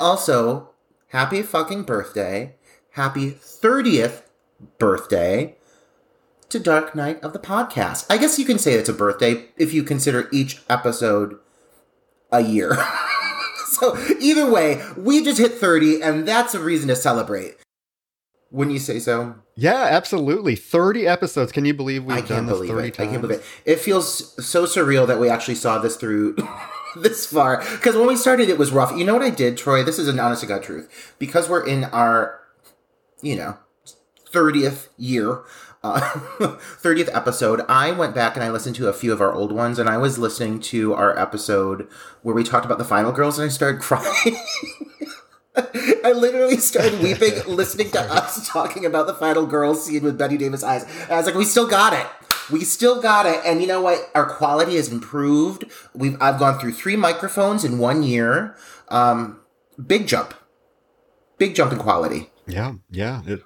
also, happy fucking birthday, happy 30th birthday to Dark Night of the Podcast. I guess you can say it's a birthday if you consider each episode a year. so, either way, we just hit 30, and that's a reason to celebrate. Wouldn't you say so? Yeah, absolutely. 30 episodes. Can you believe we've I done can't this believe 30 it. times? I can't believe it. It feels so surreal that we actually saw this through this far. Because when we started, it was rough. You know what I did, Troy? This is an honest to God truth. Because we're in our, you know, 30th year, uh, 30th episode, I went back and I listened to a few of our old ones, and I was listening to our episode where we talked about the final girls, and I started crying. I literally started weeping listening to us talking about the final girls scene with Bette Davis eyes. And I was like, we still got it. We still got it. And you know what? Our quality has improved. We've I've gone through three microphones in one year. Um, big jump. Big jump in quality. Yeah, yeah. It,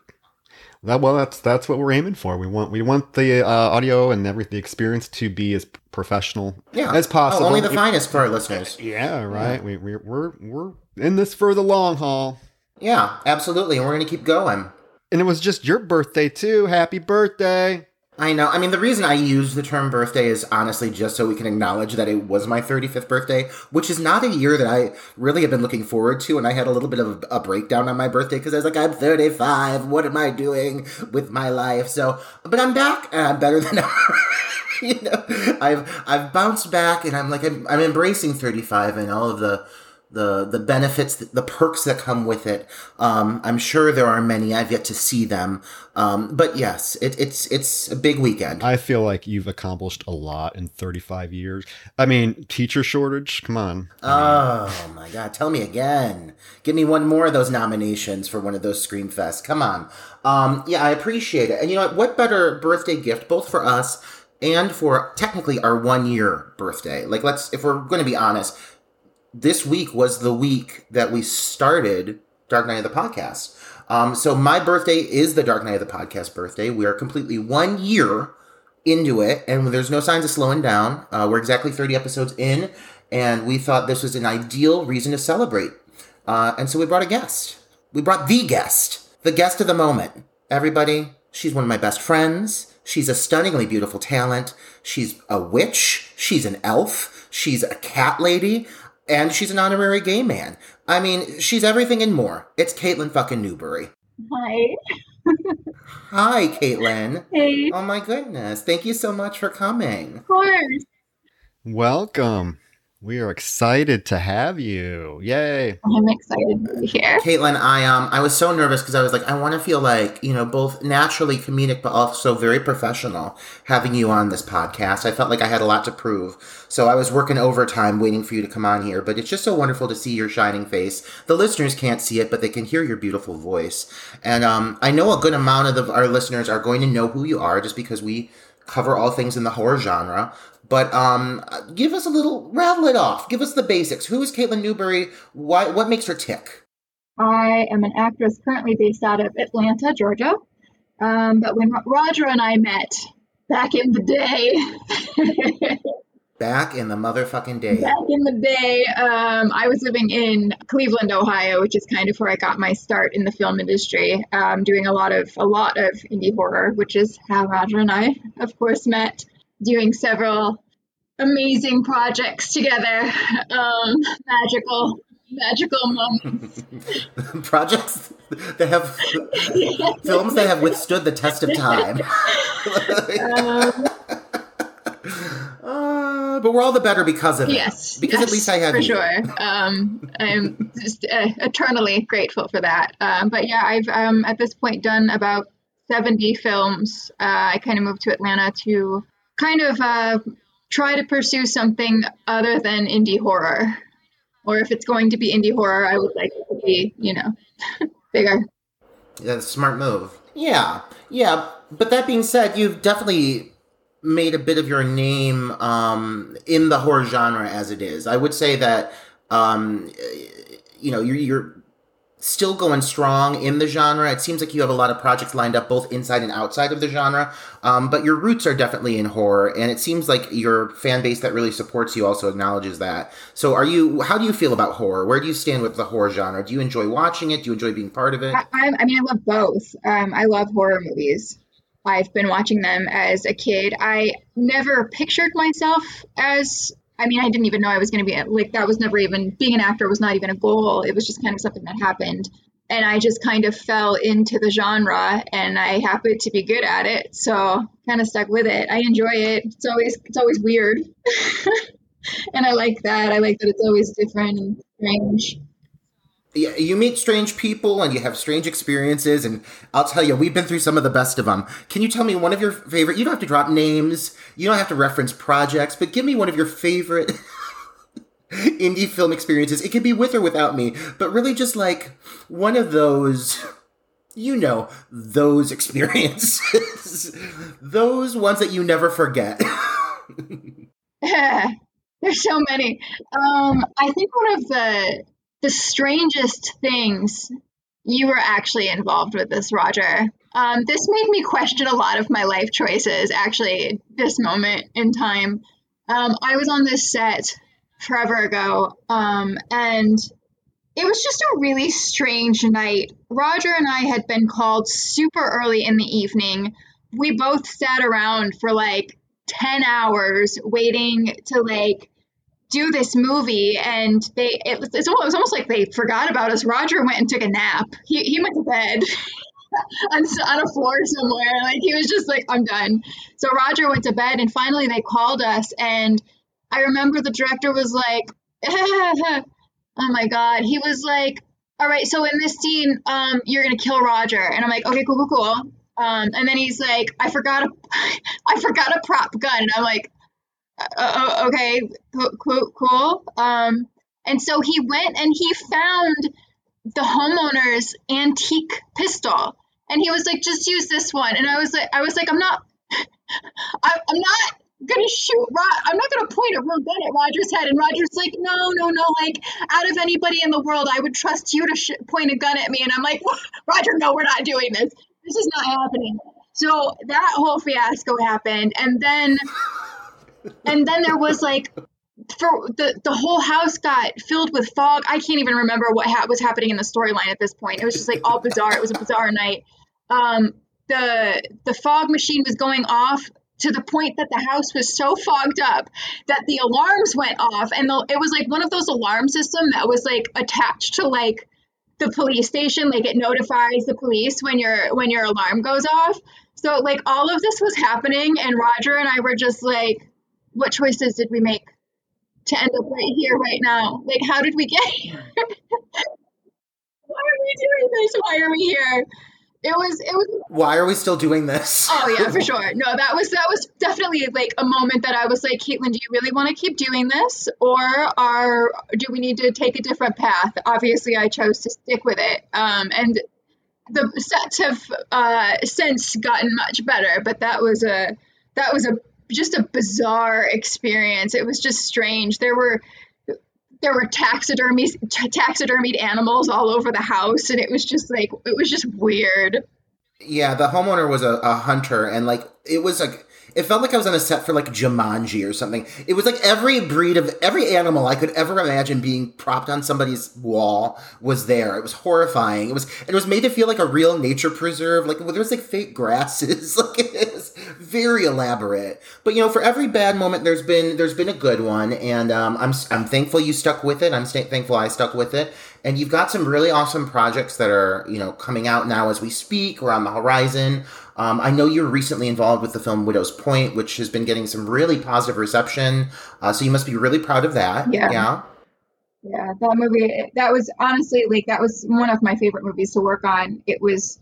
that, well, that's that's what we're aiming for. We want we want the uh, audio and every the experience to be as professional Yeah. as possible. Oh, only the It- finest for our listeners. Yeah, right. We, we we're we're in this for the long haul. Yeah, absolutely. And we're going to keep going. And it was just your birthday too. Happy birthday. I know. I mean, the reason I use the term birthday is honestly just so we can acknowledge that it was my 35th birthday, which is not a year that I really have been looking forward to. And I had a little bit of a, breakdown on my birthday because I was like, I'm 35. What am I doing with my life? So, but I'm back and I'm better than ever. you know, I've I've bounced back and I'm like I'm, I'm embracing 35 and all of the the the benefits, the perks that come with it. Um, I'm sure there are many. I've yet to see them, um, but yes, it, it's it's a big weekend. I feel like you've accomplished a lot in 35 years. I mean, teacher shortage. Come on. Oh my god, tell me again. Give me one more of those nominations for one of those Scream Fest. Come on. Um, yeah, I appreciate it. And you know what? What better birthday gift, both for us and for technically our one year birthday? Like, let's, if we're going to be honest, this week was the week that we started Dark Night of the Podcast. Um, so my birthday is the Dark Night of the Podcast birthday. We are completely one year into it, and there's no signs of slowing down. Uh, we're exactly 30 episodes in, and we thought this was an ideal reason to celebrate. Uh, and so we brought a guest. We brought the guest, the guest of the moment. Everybody, she's one of my best friends. She's a stunningly beautiful talent. She's a witch. She's an elf. She's a cat lady. And she's an honorary gay man. I mean, she's everything and more. It's Caitlin fucking Newbury. Hi. Hi, Caitlin. Hey. Oh my goodness. Thank you so much for coming. Of course. Welcome. We are excited to have you. Yay. I'm excited to be here. Caitlin, I um I was so nervous because I was like, I want to feel like, you know, both naturally comedic but also very professional having you on this podcast. I felt like I had a lot to prove. So I was working overtime waiting for you to come on here, but it's just so wonderful to see your shining face. The listeners can't see it, but they can hear your beautiful voice. And um I know a good amount of the, our listeners are going to know who you are just because we cover all things in the horror genre. But um, give us a little, rattle it off. Give us the basics. Who is Caitlin Newbury? Why? What makes her tick? I am an actress currently based out of Atlanta, Georgia. Um, but when Roger and I met back in the day, Back in the motherfucking day. back in the day, um, I was living in Cleveland, Ohio, which is kind of where I got my start in the film industry, um, doing a lot of a lot of indie horror, which is how Roger and I, of course, met. Doing several amazing projects together, um, magical, magical moments. Projects that have films that have withstood the test of time. Um, Ah, but we're all the better because of it. Yes, because yes, at least I have for you. sure. Um, I'm just uh, eternally grateful for that. Um, but yeah, I've um, at this point done about 70 films. Uh, I kind of moved to Atlanta to kind of uh, try to pursue something other than indie horror. Or if it's going to be indie horror, I would like it to be, you know, bigger. Yeah, smart move. Yeah, yeah. But that being said, you've definitely made a bit of your name um, in the horror genre as it is. I would say that um, you know you're, you're still going strong in the genre. It seems like you have a lot of projects lined up both inside and outside of the genre. Um, but your roots are definitely in horror, and it seems like your fan base that really supports you also acknowledges that. So, are you? How do you feel about horror? Where do you stand with the horror genre? Do you enjoy watching it? Do you enjoy being part of it? I, I, mean, I love both. Um, I love horror movies. I've been watching them as a kid. I never pictured myself as I mean, I didn't even know I was going to be like that was never even being an actor was not even a goal. It was just kind of something that happened. And I just kind of fell into the genre and I happened to be good at it. So kind of stuck with it. I enjoy it. It's always it's always weird. and I like that. I like that it's always different and strange you meet strange people and you have strange experiences, and I'll tell you, we've been through some of the best of them. Can you tell me one of your favorite? You don't have to drop names, you don't have to reference projects, but give me one of your favorite indie film experiences. It could be with or without me, but really just like one of those, you know, those experiences, those ones that you never forget. There's so many. Um, I think one of the the strangest things you were actually involved with this, Roger. Um, this made me question a lot of my life choices, actually, this moment in time. Um, I was on this set forever ago, um, and it was just a really strange night. Roger and I had been called super early in the evening. We both sat around for like 10 hours waiting to like do this movie and they it was, it was almost like they forgot about us. Roger went and took a nap. He, he went to bed on, on a floor somewhere. Like he was just like i'm done. So roger went to bed and finally they called us and i remember the director was like oh my god. He was like all right so in this scene um you're gonna kill roger. And i'm like okay cool cool cool. Um and then he's like i forgot a i forgot a prop gun. And i'm like uh, okay, cool, cool. Um, and so he went and he found the homeowner's antique pistol, and he was like, "Just use this one." And I was like, "I was like, I'm not, I, am not gonna shoot. I'm not gonna point a real gun at Roger's head." And Roger's like, "No, no, no. Like, out of anybody in the world, I would trust you to sh- point a gun at me." And I'm like, "Roger, no, we're not doing this. This is not happening." So that whole fiasco happened, and then and then there was like for the the whole house got filled with fog. I can't even remember what ha- was happening in the storyline at this point. It was just like all bizarre. It was a bizarre night. Um, the the fog machine was going off to the point that the house was so fogged up that the alarms went off, and the, it was like one of those alarm system that was like attached to like the police station. Like it notifies the police when your when your alarm goes off. So like all of this was happening, and Roger and I were just like what choices did we make to end up right here, right now? Like, how did we get here? Why are we doing this? Why are we here? It was, it was. Why are we still doing this? oh yeah, for sure. No, that was that was definitely like a moment that I was like, Caitlin, do you really want to keep doing this, or are do we need to take a different path? Obviously, I chose to stick with it, um, and the sets have uh, since gotten much better, but that was a that was a just a bizarre experience. It was just strange. There were there were taxidermy taxidermied animals all over the house, and it was just like it was just weird. Yeah, the homeowner was a, a hunter, and like it was like it felt like I was on a set for like Jumanji or something. It was like every breed of every animal I could ever imagine being propped on somebody's wall was there. It was horrifying. It was it was made to feel like a real nature preserve. Like there was like fake grasses. like it was very elaborate. But you know, for every bad moment, there's been there's been a good one, and um, I'm I'm thankful you stuck with it. I'm st- thankful I stuck with it. And you've got some really awesome projects that are you know coming out now as we speak or on the horizon. Um, I know you're recently involved with the film Widow's Point, which has been getting some really positive reception. Uh, so you must be really proud of that. Yeah. Yeah. Yeah, that movie, that was honestly like, that was one of my favorite movies to work on. It was,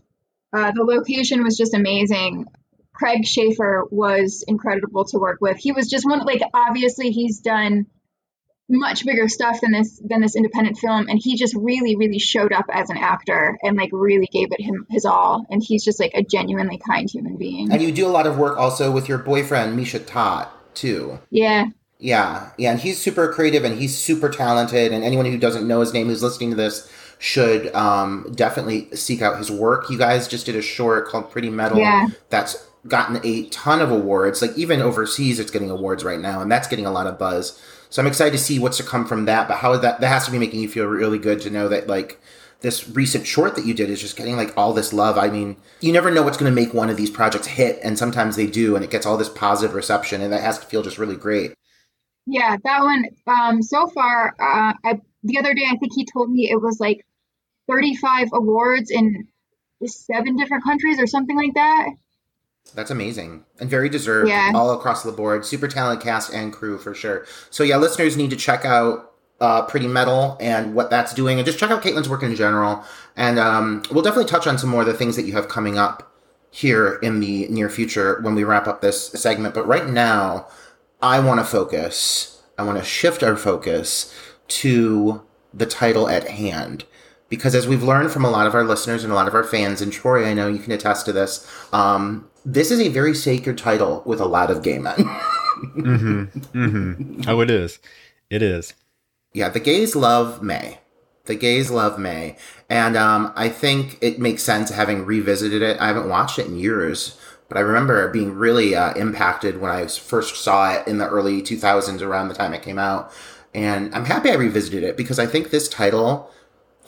uh, the location was just amazing. Craig Sheffer was incredible to work with. He was just one, like, obviously he's done much bigger stuff than this than this independent film and he just really really showed up as an actor and like really gave it him his all and he's just like a genuinely kind human being And you do a lot of work also with your boyfriend, Misha Tot, too. yeah Yeah, yeah, and he's super creative and he's super talented. And anyone who doesn't know his name who's listening to this should um, definitely seek out his work. You guys just did a short called Pretty Metal Yeah. that's gotten a ton of awards. Like even overseas, it's getting awards right now, and that's getting a lot of buzz. So I'm excited to see what's to come from that. But how that that has to be making you feel really good to know that like this recent short that you did is just getting like all this love. I mean, you never know what's going to make one of these projects hit, and sometimes they do, and it gets all this positive reception, and that has to feel just really great. yeah that one um so far uh I the other day I think he told me it was like 35 awards in seven different countries or something like that That's amazing and very deserved Yeah. all across the board. Super talented cast and crew for sure. So yeah, listeners need to check out uh, Pretty Metal and what that's doing, and just check out Caitlin's work in general. And um, we'll definitely touch on some more of the things that you have coming up here in the near future when we wrap up this segment. But right now, I want to focus. I want to shift our focus to the title at hand. Because as we've learned from a lot of our listeners and a lot of our fans, and Troy, I know you can attest to this, um, this is a very sacred title with a lot of gay men. Mm-hmm. Mm-hmm. Oh, it is. It is. yeah, the gays love May. The gays love May. And um, I think it makes sense having revisited it. I haven't watched it in years, but I remember being really uh, impacted when I first saw it in the early 2000s, around the time it came out. And I'm happy I revisited it because I think this title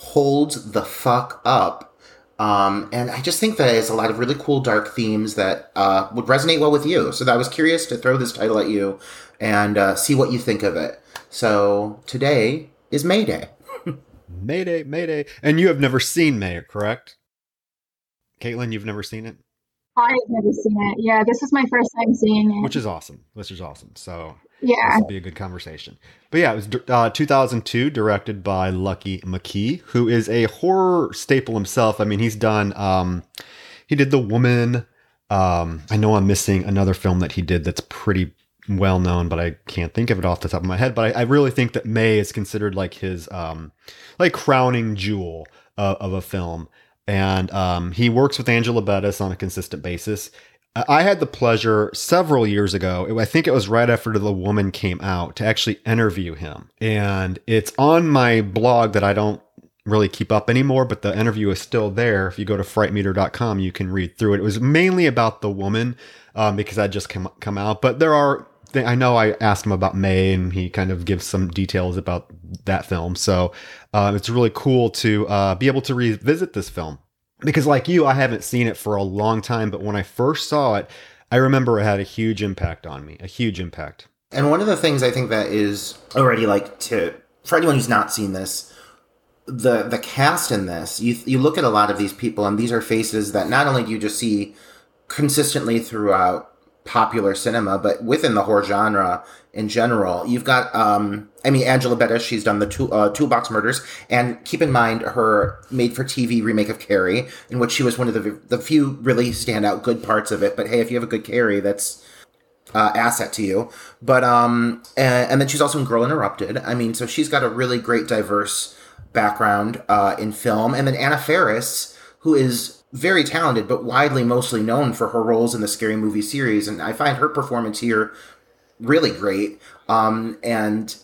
holds the fuck up. Um, and I just think that it's a lot of really cool dark themes that uh, would resonate well with you. So I was curious to throw this title at you and uh, see what you think of it. So today is May Day. Mayday, Mayday. And you have never seen May, correct? Caitlin, you've never seen it? I have never seen it yeah this is my first time seeing it Which is awesome. Which is awesome. So yeah this will be a good conversation. But yeah, it was uh, 2002, directed by Lucky McKee, who is a horror staple himself. I mean, he's done. Um, he did The Woman. Um, I know I'm missing another film that he did that's pretty well known, but I can't think of it off the top of my head. But I, I really think that May is considered like his um, like crowning jewel of, of a film. And um, he works with Angela Bettis on a consistent basis. I had the pleasure several years ago, I think it was right after The Woman came out, to actually interview him. And it's on my blog that I don't really keep up anymore, but the interview is still there. If you go to frightmeter.com, you can read through it. It was mainly about The Woman um, because I just come, come out. But there are, I know I asked him about May and he kind of gives some details about that film. So uh, it's really cool to uh, be able to revisit this film because like you i haven't seen it for a long time but when i first saw it i remember it had a huge impact on me a huge impact. And one of the things I think that is already like to for anyone who's not seen this, the the cast in this, you you look at a lot of these people, and these are faces that not only do you just see consistently throughout popular cinema, but within the horror genre in general. You've got, um, I mean, Angela Bettis, she's done the two, uh, Toolbox Murders, and keep in mind her made-for-TV remake of Carrie, in which she was one of the, the few really standout good parts of it. But hey, if you have a good Carrie, that's uh, asset to you. But um, and, and then she's also in Girl Interrupted. I mean, so she's got a really great diverse background uh, in film. And then Anna Faris, who is very talented but widely mostly known for her roles in the Scary Movie series, and I find her performance here really great. Um, and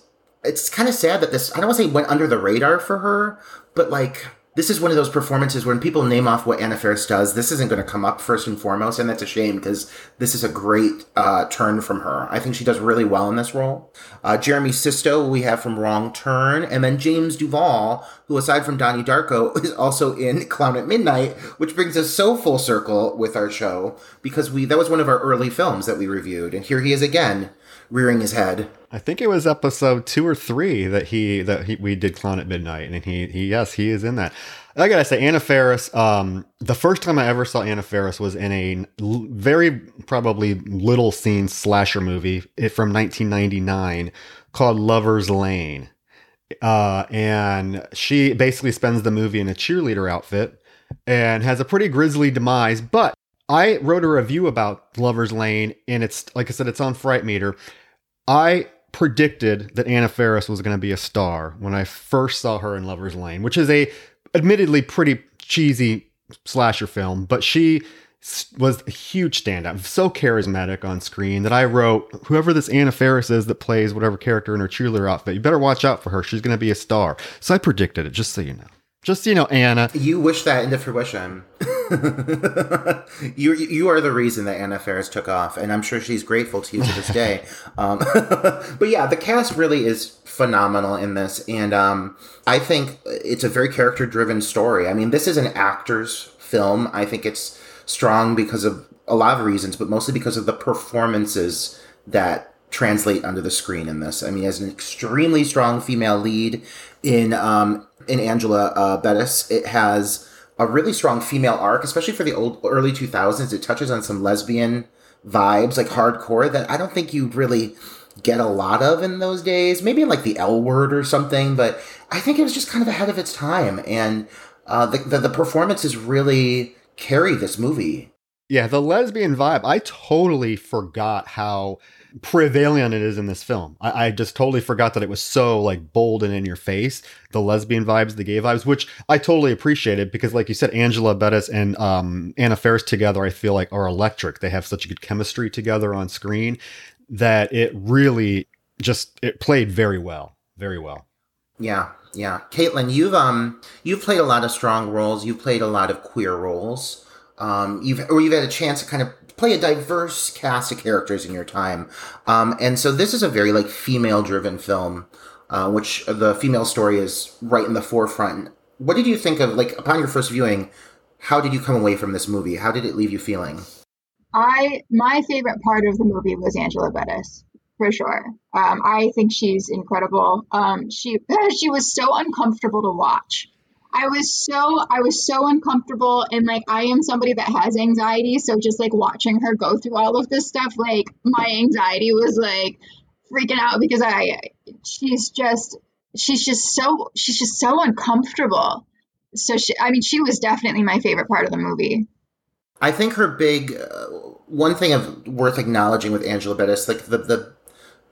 it's kind of sad that this I don't want to say went under the radar for her, but like this is one of those performances when people name off what Anna Faris does, this isn't going to come up first and foremost, and that's a shame because this is a great uh, turn from her. I think she does really well in this role. Uh, Jeremy Sisto, we have from Wrong Turn, and then James Duval, who aside from Donnie Darko is also in Clown at Midnight, which brings us so full circle with our show because we that was one of our early films that we reviewed, and here he is again, rearing his head. i think it was episode two or three that he that he, we did clown at midnight and he, he yes he is in that I gotta say, Anna Faris. Um, the first time I ever saw Anna Faris was in a l- very probably little seen slasher movie from 1999 called Lover's Lane. Uh, and she basically spends the movie in a cheerleader outfit and has a pretty grisly demise. But I wrote a review about Lover's Lane, and it's like I said, it's on Fright Meter. I predicted that Anna Faris was going to be a star when I first saw her in Lover's Lane, which is a admittedly pretty cheesy slasher film, but she was a huge standout, so charismatic on screen that I wrote, whoever this Anna Faris is that plays whatever character in her cheerleader outfit, you better watch out for her. She's going to be a star. So I predicted it, just so you know. Just you know, Anna. You wish that into fruition. you you are the reason that Anna Faris took off, and I'm sure she's grateful to you to this day. Um, but yeah, the cast really is phenomenal in this, and um, I think it's a very character driven story. I mean, this is an actor's film. I think it's strong because of a lot of reasons, but mostly because of the performances that translate under the screen in this. I mean, as an extremely strong female lead in um, in Angela uh, Bettis, it has a really strong female arc, especially for the old early two thousands. It touches on some lesbian vibes, like hardcore, that I don't think you'd really get a lot of in those days. Maybe in like the L word or something, but I think it was just kind of ahead of its time, and uh, the, the the performances really carry this movie. Yeah, the lesbian vibe. I totally forgot how prevalent it is in this film. I, I, just totally forgot that it was so like bold and in your face. The lesbian vibes, the gay vibes, which I totally appreciated because, like you said, Angela Bettis and um, Anna Faris together, I feel like are electric. They have such good chemistry together on screen that it really just it played very well, very well. Yeah, yeah. Caitlin, you've um you've played a lot of strong roles. You've played a lot of queer roles. Um, you've or you've had a chance to kind of play a diverse cast of characters in your time. Um, and so this is a very like female driven film, uh, which the female story is right in the forefront. What did you think of like upon your first viewing? How did you come away from this movie? How did it leave you feeling? I my favorite part of the movie was Angela Bettis for sure. Um, I think she's incredible. Um, she she was so uncomfortable to watch. I was so I was so uncomfortable and like I am somebody that has anxiety, so just like watching her go through all of this stuff, like my anxiety was like freaking out because I she's just she's just so she's just so uncomfortable. So she I mean she was definitely my favorite part of the movie. I think her big uh, one thing of worth acknowledging with Angela Bettis, like the the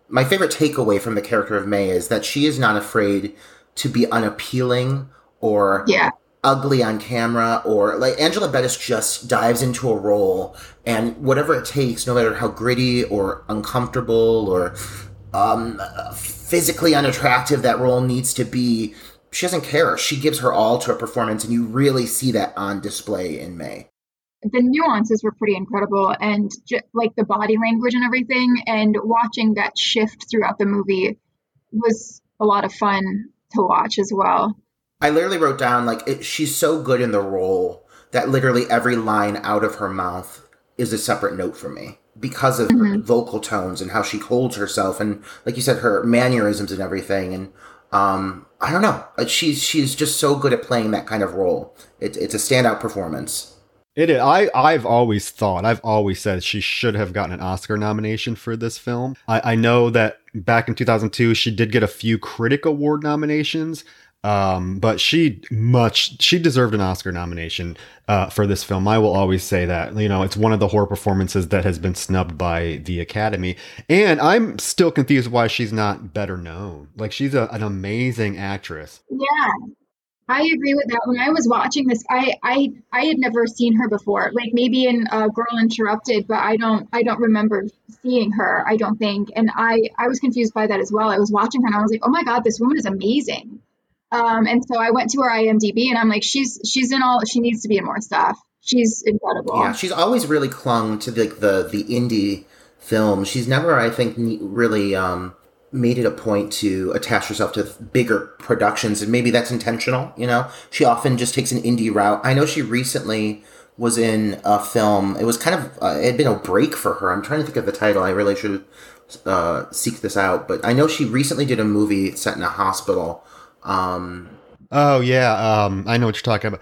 my favorite takeaway from the character of May is that she is not afraid to be unappealing or yeah. ugly on camera or like Angela Bettis just dives into a role and whatever it takes, no matter how gritty or uncomfortable or um, physically unattractive that role needs to be, she doesn't care. She gives her all to a performance, and you really see that on display in May the nuances were pretty incredible and like the body language and everything and watching that shift throughout the movie was a lot of fun to watch as well i literally wrote down like it, she's so good in the role that literally every line out of her mouth is a separate note for me because of mm-hmm. her vocal tones and how she holds herself and like you said her mannerisms and everything and um i don't know she's she's just so good at playing that kind of role it, it's a standout performance it is. I I've always thought I've always said she should have gotten an Oscar nomination for this film. I, I know that back in 2002 she did get a few critic award nominations, um, but she much she deserved an Oscar nomination uh, for this film. I will always say that. You know, it's one of the horror performances that has been snubbed by the Academy, and I'm still confused why she's not better known. Like she's a, an amazing actress. Yeah, I agree with that. When I was watching this, I I I had never seen her before. Like maybe in uh, Girl Interrupted, but I don't I don't remember seeing her. I don't think, and I I was confused by that as well. I was watching her and I was like, oh my god, this woman is amazing. Um, and so I went to her IMDb and I'm like, she's she's in all she needs to be in more stuff. She's incredible. Yeah, she's always really clung to the, like the the indie film. She's never, I think, really um, made it a point to attach herself to bigger productions and maybe that's intentional you know she often just takes an indie route i know she recently was in a film it was kind of uh, it had been a break for her i'm trying to think of the title i really should uh, seek this out but i know she recently did a movie set in a hospital um, Oh yeah, um, I know what you're talking about.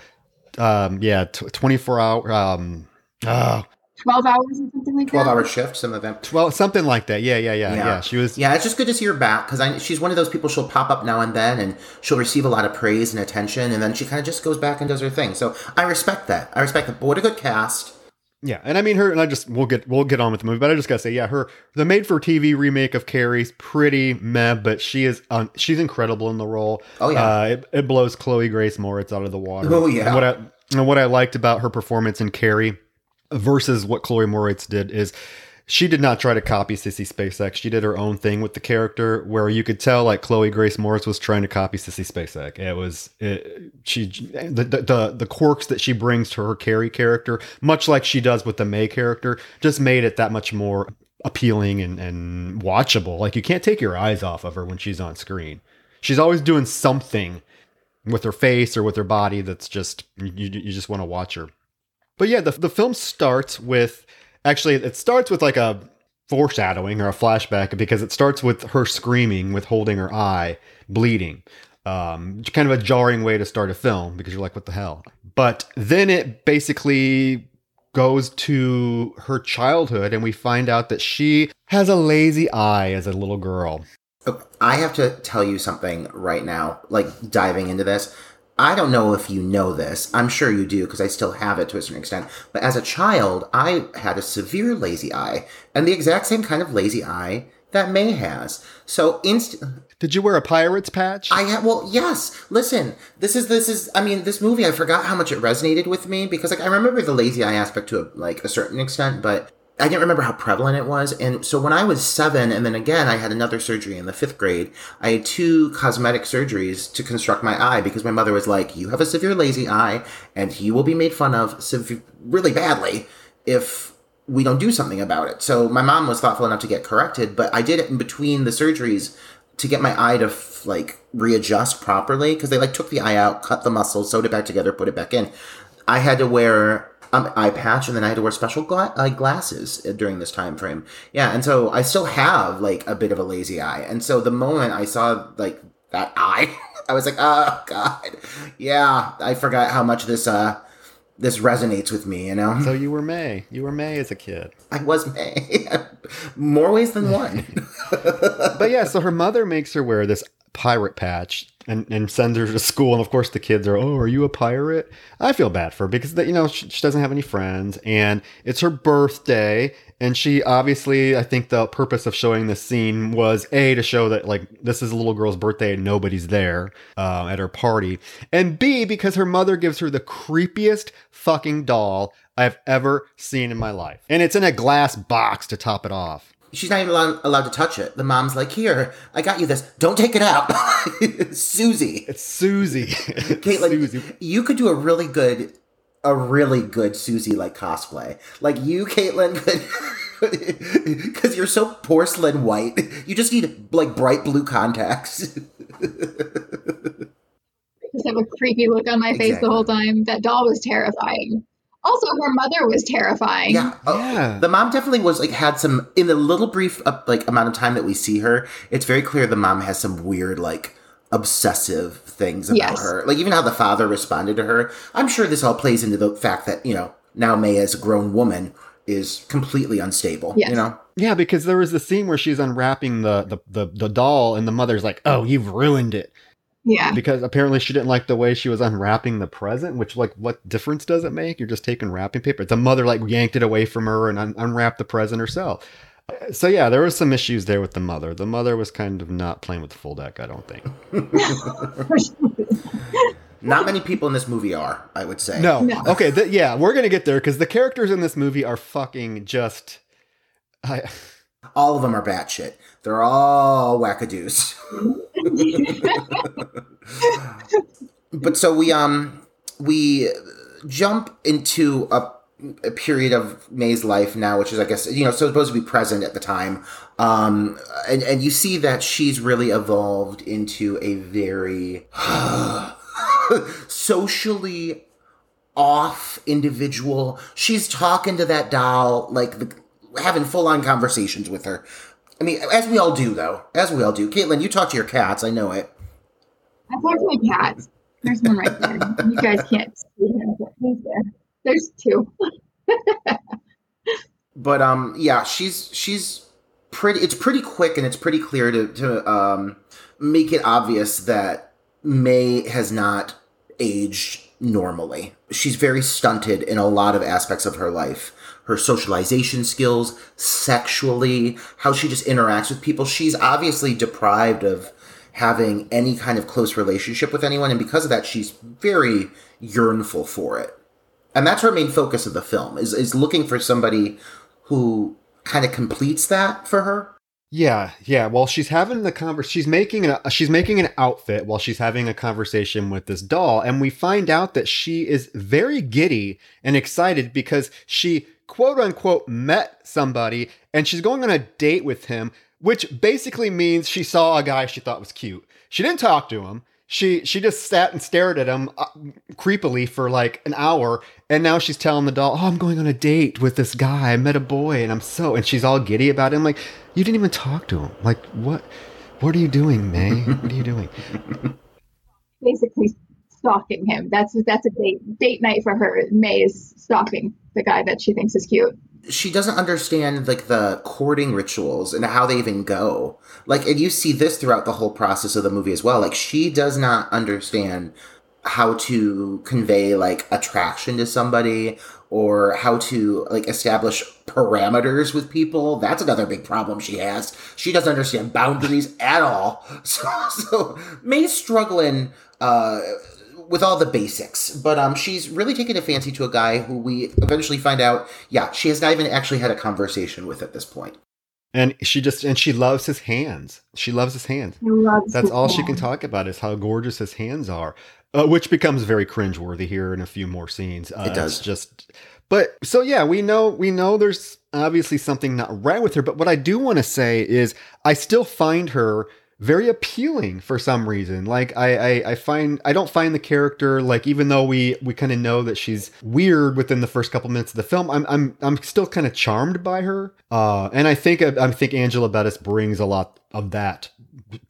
Um, yeah, tw 24 hour. Um, oh, 12 hours or something like 12 that. hour shift, some of them. well, something like that. Yeah, yeah, yeah, yeah. Yeah. She was. Yeah, it's just good to see her back because she's one of those people. She'll pop up now and then, and she'll receive a lot of praise and attention, and then she kind of just goes back and does her thing. So I respect that. I respect that. But what a good cast. Yeah, and I mean her, and I just we'll get we'll get on with the movie, but I just gotta say, yeah, her the made for TV remake of Carrie's pretty meh, but she is un, she's incredible in the role. Oh, yeah. uh, it, it blows Chloe Grace Moretz out of the water. Oh, yeah. and what I and what I liked about her performance in Carrie versus what Chloe Moretz did is she did not try to copy Sissy Spacek. She did her own thing with the character, where you could tell like Chloe Grace Moretz was trying to copy Sissy Spacek. It was it, she the the the quirks that she brings to her Carrie character, much like she does with the May character, just made it that much more appealing and and watchable. Like you can't take your eyes off of her when she's on screen. She's always doing something with her face or with her body that's just you, you just want to watch her. But yeah, the the film starts with actually it starts with like a foreshadowing or a flashback because it starts with her screaming with holding her eye bleeding. Um, kind of a jarring way to start a film because you're like, what the hell? But then it basically goes to her childhood and we find out that she has a lazy eye as a little girl. Oh, I have to tell you something right now, like diving into this. I don't know if you know this. I'm sure you do because I still have it to a certain extent. But as a child, I had a severe lazy eye and the exact same kind of lazy eye that May has. So inst Did you wear a pirate's patch? I have well, yes. Listen, this is this is I mean, this movie I forgot how much it resonated with me because like I remember the lazy eye aspect to a, like a certain extent, but I didn't remember how prevalent it was. And so when I was seven, and then again, I had another surgery in the fifth grade, I had two cosmetic surgeries to construct my eye because my mother was like, You have a severe lazy eye, and you will be made fun of sev- really badly if we don't do something about it. So my mom was thoughtful enough to get corrected, but I did it in between the surgeries to get my eye to f- like readjust properly because they like took the eye out, cut the muscle, sewed it back together, put it back in. I had to wear um, eye patch, and then I had to wear special gla- uh, glasses during this time frame. Yeah, and so I still have like a bit of a lazy eye, and so the moment I saw like that eye, I was like, oh god, yeah, I forgot how much this uh this resonates with me. You know, so you were May. You were May as a kid. I was May, more ways than one. but yeah, so her mother makes her wear this pirate patch and, and sends her to school. And of course, the kids are, oh, are you a pirate? I feel bad for her because, you know, she, she doesn't have any friends and it's her birthday. And she obviously, I think the purpose of showing this scene was A, to show that, like, this is a little girl's birthday and nobody's there uh, at her party. And B, because her mother gives her the creepiest fucking doll I've ever seen in my life. And it's in a glass box to top it off. She's not even allowed, allowed to touch it. The mom's like, "Here, I got you this. Don't take it out." Susie, It's Susie. Caitlin, Susie. you could do a really good, a really good Susie like cosplay. Like you, Caitlin, could because you're so porcelain white. You just need like bright blue contacts. just have a creepy look on my face Exactly. the whole time. That doll was terrifying. Also, her mother was terrifying. Yeah, oh, Yeah. The mom definitely was like had some in the little brief uh, like amount of time that we see her. It's very clear the mom has some weird like obsessive things about Yes. her. Like even how the father responded to her. I'm sure this all plays into the fact that you know now May as a grown woman is completely unstable. Yes. You know. Yeah, because there was the scene where she's unwrapping the, the, the, the doll, and the mother's like, "Oh, you've ruined it," Yeah. because apparently she didn't like the way she was unwrapping the present. Which, like, what difference does it make? You're just taking wrapping paper. The mother like yanked it away from her and un- unwrapped the present herself. So yeah, there was some issues there with the mother. The mother was kind of not playing with the full deck. I don't think. Not many people in this movie are. I would say. No. No. Okay. Th- yeah, we're gonna get there because the characters in this movie are fucking just. I, All of them are batshit. They're all wackadoos. but so we um we jump into a, a period of May's life now, which is I guess you know supposed to be present at the time. Um, and and you see that she's really evolved into a very socially off individual. She's talking to that doll, like the, having full on conversations with her. I mean, as we all do, though. As we all do. Caitlin, you talk to your cats. I know it. I talked to my cat. There's one right there. You guys can't see him, but he's there. There's two. but um, yeah, she's she's pretty. It's pretty quick and it's pretty clear to to um make it obvious that May has not aged normally. She's very stunted in a lot of aspects of her life. Her socialization skills, sexually, how she just interacts with people. She's obviously deprived of having any kind of close relationship with anyone, and because of that, she's very yearnful for it. And that's her main focus of the film is is looking for somebody who kind of completes that for her. Yeah, yeah. Well, she's having the convers. She's making a she's making an outfit while she's having a conversation with this doll, and we find out that she is very giddy and excited because she quote unquote met somebody, and she's going on a date with him which basically means she saw a guy she thought was cute. She didn't talk to him. She she just sat and stared at him uh, creepily for like an hour, and now she's telling the doll, "Oh, I'm going on a date with this guy. I met a boy, and I'm so." And she's all giddy about him, like, "You didn't even talk to him. Like, what? What are you doing, May? what are you doing?" Basically, stalking him. That's that's a date date night for her. May is stalking the guy that she thinks is cute she doesn't understand like the courting rituals and how they even go. Like, and you see this throughout the whole process of the movie as well. Like, she does not understand how to convey like attraction to somebody or how to like establish parameters with people. That's another big problem she has. She doesn't understand boundaries at all. So, so May's struggling uh, with all the basics. But um, she's really taken a fancy to a guy who we eventually find out, yeah, she has not even actually had a conversation with at this point. And she just and she loves his hands. She loves his hands. Loves That's all she can talk about is how gorgeous his hands are, uh, which becomes very cringeworthy here in a few more scenes. Uh, it does just. But so yeah, we know we know there's obviously something not right with her. But what I do want to say is I still find her very appealing for some reason. Like I, I, I find I don't find the character like even though we we kind of know that she's weird within the first couple minutes of the film, I'm I'm I'm still kind of charmed by her. Uh, and I think I think Angela Bettis brings a lot of that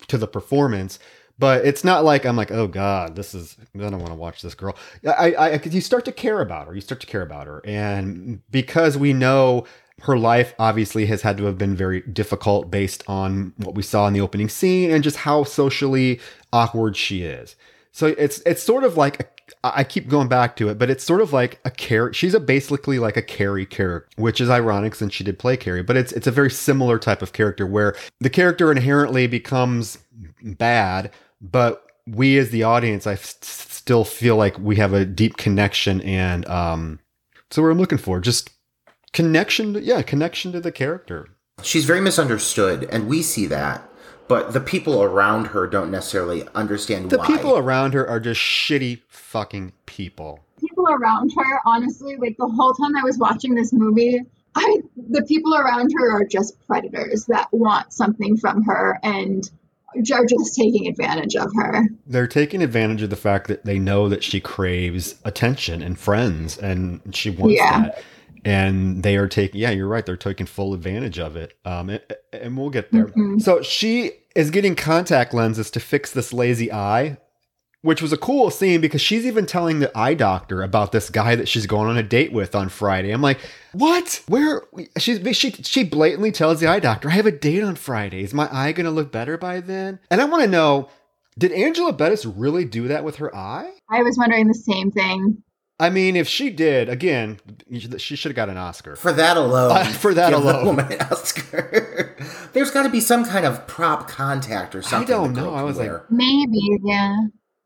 to the performance. But it's not like I'm like, oh god, this is I don't want to watch this girl. I, I, I you start to care about her. You start to care about her, and because we know her life obviously has had to have been very difficult based on what we saw in the opening scene and just how socially awkward she is. So it's it's sort of like a, I keep going back to it, but it's sort of like a Carrie. She's a basically like a Carrie character, which is ironic since she did play Carrie. But it's it's a very similar type of character where the character inherently becomes bad, but we as the audience, I still feel like we have a deep connection, and um, so what I'm looking for just connection to, yeah connection to the character she's very misunderstood and we see that but the people around her don't necessarily understand the why. people around her are just shitty fucking people people around her honestly like the whole time i was watching this movie i the people around her are just predators that want something from her and are just taking advantage of her. They're taking advantage of the fact that they know that she craves attention and friends and she wants yeah. that and they are taking yeah you're right they're taking full advantage of it um and, and we'll get there mm-hmm. so she is getting contact lenses to fix this lazy eye which was a cool scene because she's even telling the eye doctor about this guy that she's going on a date with on Friday. I'm like, what? Where? She's she she blatantly tells the eye doctor, I have a date on Friday. Is my eye gonna look better by then? And I want to know, did Angela Bettis really do that with her eye? I was wondering the same thing. I mean, if she did, again, she should have got an Oscar for that alone. Uh, for that alone, woman Oscar. There's got to be some kind of prop contact or something. I don't know. I was wear. like, maybe, yeah.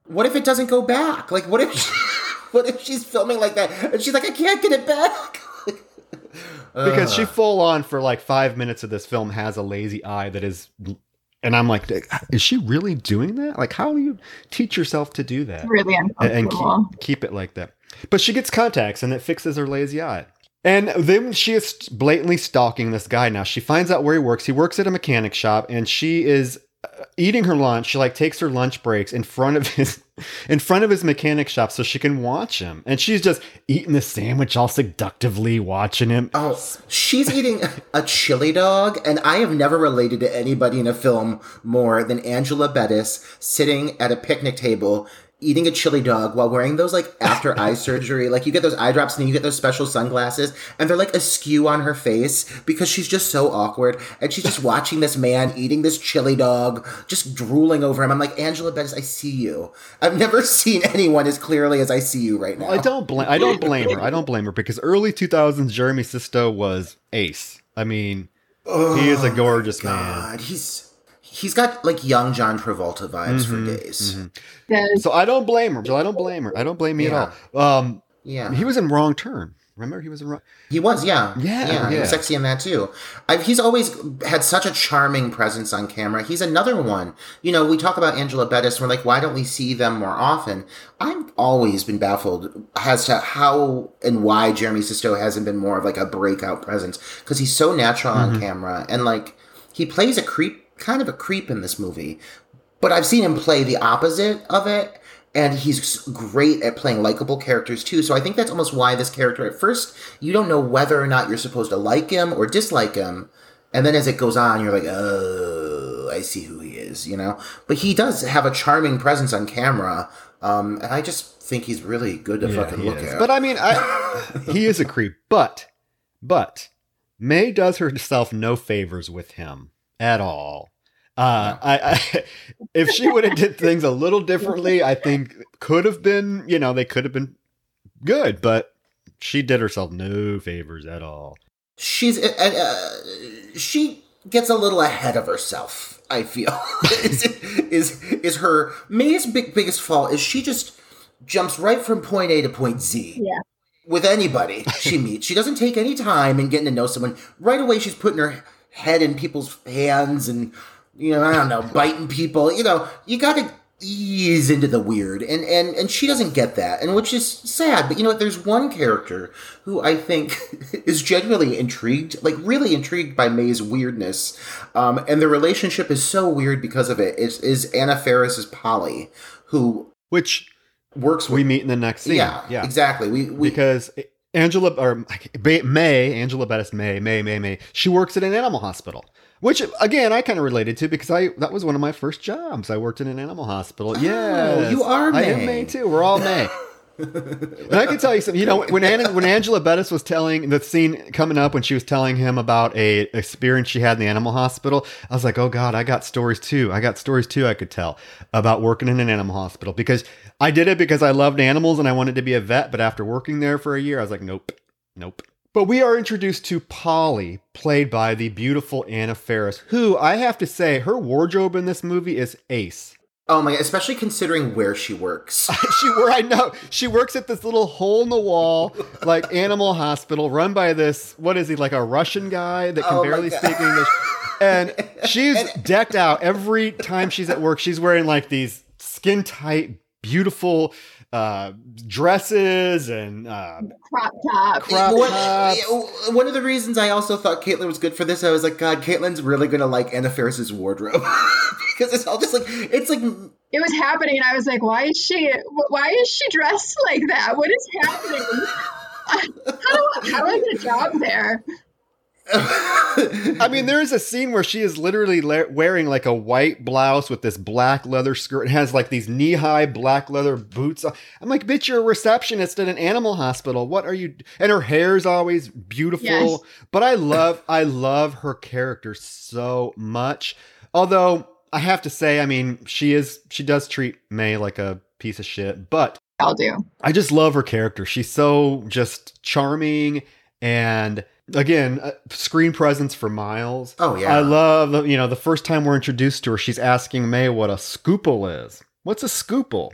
What if it doesn't go back? Like, what if, she, what if she's filming like that and she's like, I can't get it back. because she full on for like five minutes of this film has a lazy eye that is and I'm like, is she really doing that? Like, how do you teach yourself to do that? really uncomfortable. And keep, keep it like that. But she gets contacts and it fixes her lazy eye. And then she is blatantly stalking this guy now. She finds out where he works. He works at a mechanic shop and she is uh, eating her lunch. She like takes her lunch breaks in front of his in front of his mechanic shop so she can watch him. And she's just eating the sandwich all seductively watching him. Oh, she's eating a chili dog and I have never related to anybody in a film more than Angela Bettis sitting at a picnic table eating a chili dog while wearing those like after eye surgery. Like you get those eye drops and then you get those special sunglasses and they're like askew on her face because she's just so awkward. And she's just watching this man eating this chili dog, just drooling over him. I'm like, Angela Bettis, I see you. I've never seen anyone as clearly as I see you right now. I don't blame. I don't blame her. I don't blame her because early 2000s Jeremy Sisto was ace. I mean, he is a oh gorgeous man. God, he's he's got like young John Travolta vibes for days. Yes. So I don't blame her. I don't blame her. I don't blame me Yeah. at all. Um, Yeah, he was in Wrong Turn. Remember, he was in Wrong. He was, yeah, Yeah, He yeah. was sexy in that too. I've, he's always had such a charming presence on camera. He's another one. You know, we talk about Angela Bettis. And we're like, why don't we see them more often? I've always been baffled as to how and why Jeremy Sisto hasn't been more of like a breakout presence because he's so natural Mm-hmm. on camera and like he plays a creep, kind of a creep in this movie. But I've seen him play the opposite of it, and he's great at playing likable characters too. So I think that's almost why this character, at first, you don't know whether or not you're supposed to like him or dislike him. And then as it goes on, you're like, oh, I see who he is, you know? But he does have a charming presence on camera. Um, and I just think he's really good to fucking look is. at. But I mean, I, he is a creep. But, but May does herself no favors with him at all. Uh, I, I, if she would have did things a little differently, I think could have been, you know, they could have been good. But she did herself no favors at all. she's uh, uh, she gets a little ahead of herself. I feel is, is is her May's big biggest fault is she just jumps right from point A to point Z. Yeah. With anybody she meets, she doesn't take any time in getting to know someone. Right away, she's putting her head in people's hands and you know I don't know biting people. You know you got to ease into the weird and and and she doesn't get that and which is sad but you know what there's one character who i think is genuinely intrigued like really intrigued by may's weirdness um and the relationship is so weird because of it is is anna Faris's polly who Which works with we meet in the next scene. yeah yeah. exactly we, we because Angela or May, Angela Bettis May, May, May, May, she works at an animal hospital, which again I kind of related to because I that was one of my first jobs. I worked in an animal hospital. Yeah, you are May. I am May. May too. We're all May. and I can tell you something. You know, when Anna, when Angela Bettis was telling the scene coming up when she was telling him about a experience she had in the animal hospital, I was like, oh god, I got stories too. I got stories too. I could tell about working in an animal hospital because I did it because I loved animals and I wanted to be a vet. But after working there for a year, I was like, nope, nope. But we are introduced to Polly, played by the beautiful Anna Faris, who I have to say, her wardrobe in this movie is ace. Oh my god especially considering where she works. She where I know. She works at this little hole in the wall like animal hospital run by this what is he like a Russian guy that can Oh barely speak English? And she's decked out every time she's at work she's wearing like these skin tight beautiful uh dresses and uh crop top. crop One- tops. one of the reasons I also thought Caitlyn was good for this, I was like, God, Caitlyn's really gonna like Anna Faris's wardrobe because it's all just like it's like It was happening, and I was like, "Why is she? Why is she dressed like that? What is happening? how do how do I get a job there?" I mean, there is a scene where she is literally la- wearing like a white blouse with this black leather skirt and has like these knee high black leather boots. I'm like, bitch, you're a receptionist at an animal hospital. What are you? And her hair's always beautiful. Yes. But I love, I love her character so much. Although I have to say, I mean, she is, she does treat May like a piece of shit, but I'll do. I just love her character. She's so just charming and again, uh, screen presence for miles. Oh, yeah. I love you know the first time we're introduced to her, she's asking May what a scoople is. What's a scoople?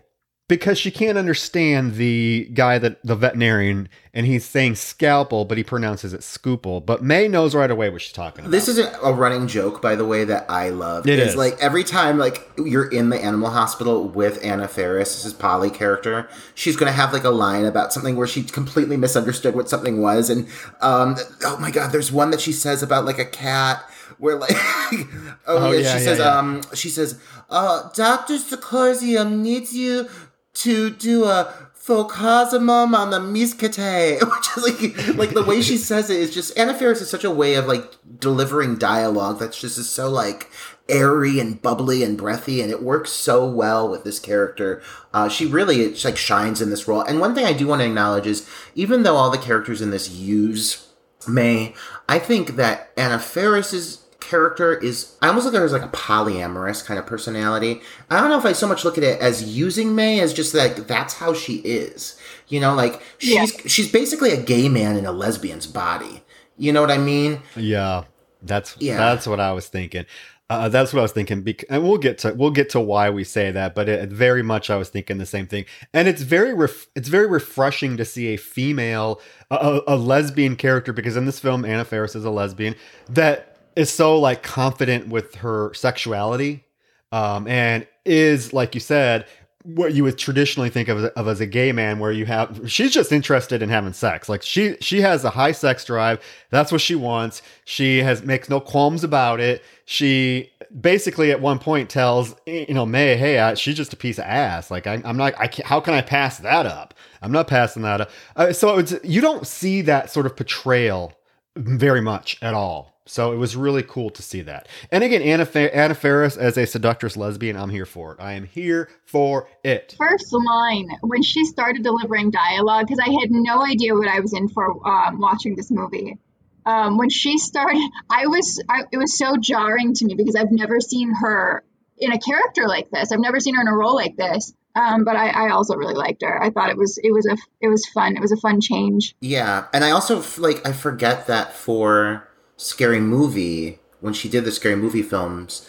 Because she can't understand the guy that the veterinarian and he's saying scalpel, but he pronounces it scoople. But May knows right away what she's talking about. This is a running joke, by the way, that I love. It It's is. like every time like you're in the animal hospital with Anna Faris, this is Polly character, she's gonna have like a line about something where she completely misunderstood what something was, and um, oh my god, there's one that she says about like a cat. Where like oh, Oh, yeah, yeah, she yeah, says um she says uh Doctor Sikorzium needs you to do a Focasimum on the miskate, which is like like the way she says it is just Anna Faris is such a way of like delivering dialogue that's just is so like airy and bubbly and breathy, and it works so well with this character. Uh, she really it's like shines in this role. And one thing I do want to acknowledge is even though all the characters in this use May, I think that Anna Faris's character is I almost look at her as like a polyamorous kind of personality. I don't know if I so much look at it as using May as just like that's how she is. You know, like she's yeah. she's basically a gay man in a lesbian's body. You know what I mean? Yeah. That's yeah. that's what I was thinking. Uh, that's what I was thinking, bec- and we'll get to we'll get to why we say that. But it, very much, I was thinking the same thing. And it's very ref- it's very refreshing to see a female, a, a lesbian character, because in this film, Anna Faris is a lesbian that is so like confident with her sexuality um, and is like you said what you would traditionally think of, of as a gay man where you have she's just interested in having sex. Like she she has a high sex drive. That's what she wants. She has makes no qualms about it. She basically at one point tells you know may hey I, she's just a piece of ass. Like I, am not i can't how can i pass that up? I'm not passing that up. Uh, so it's you don't see that sort of portrayal very much at all so it was really cool to see that. And again, Anna, Fa- Anna Faris as a seductress lesbian, I'm here for it. I am here for it. First line, when she started delivering dialogue, because I had no idea what I was in for um, watching this movie. Um, when she started, I was, I, it was so jarring to me because I've never seen her in a character like this. I've never seen her in a role like this. Um, but I, I, also really liked her. I thought it was it was a it was fun. It was a fun change. Yeah, and I also like I forget that for scary movie when she did the scary movie films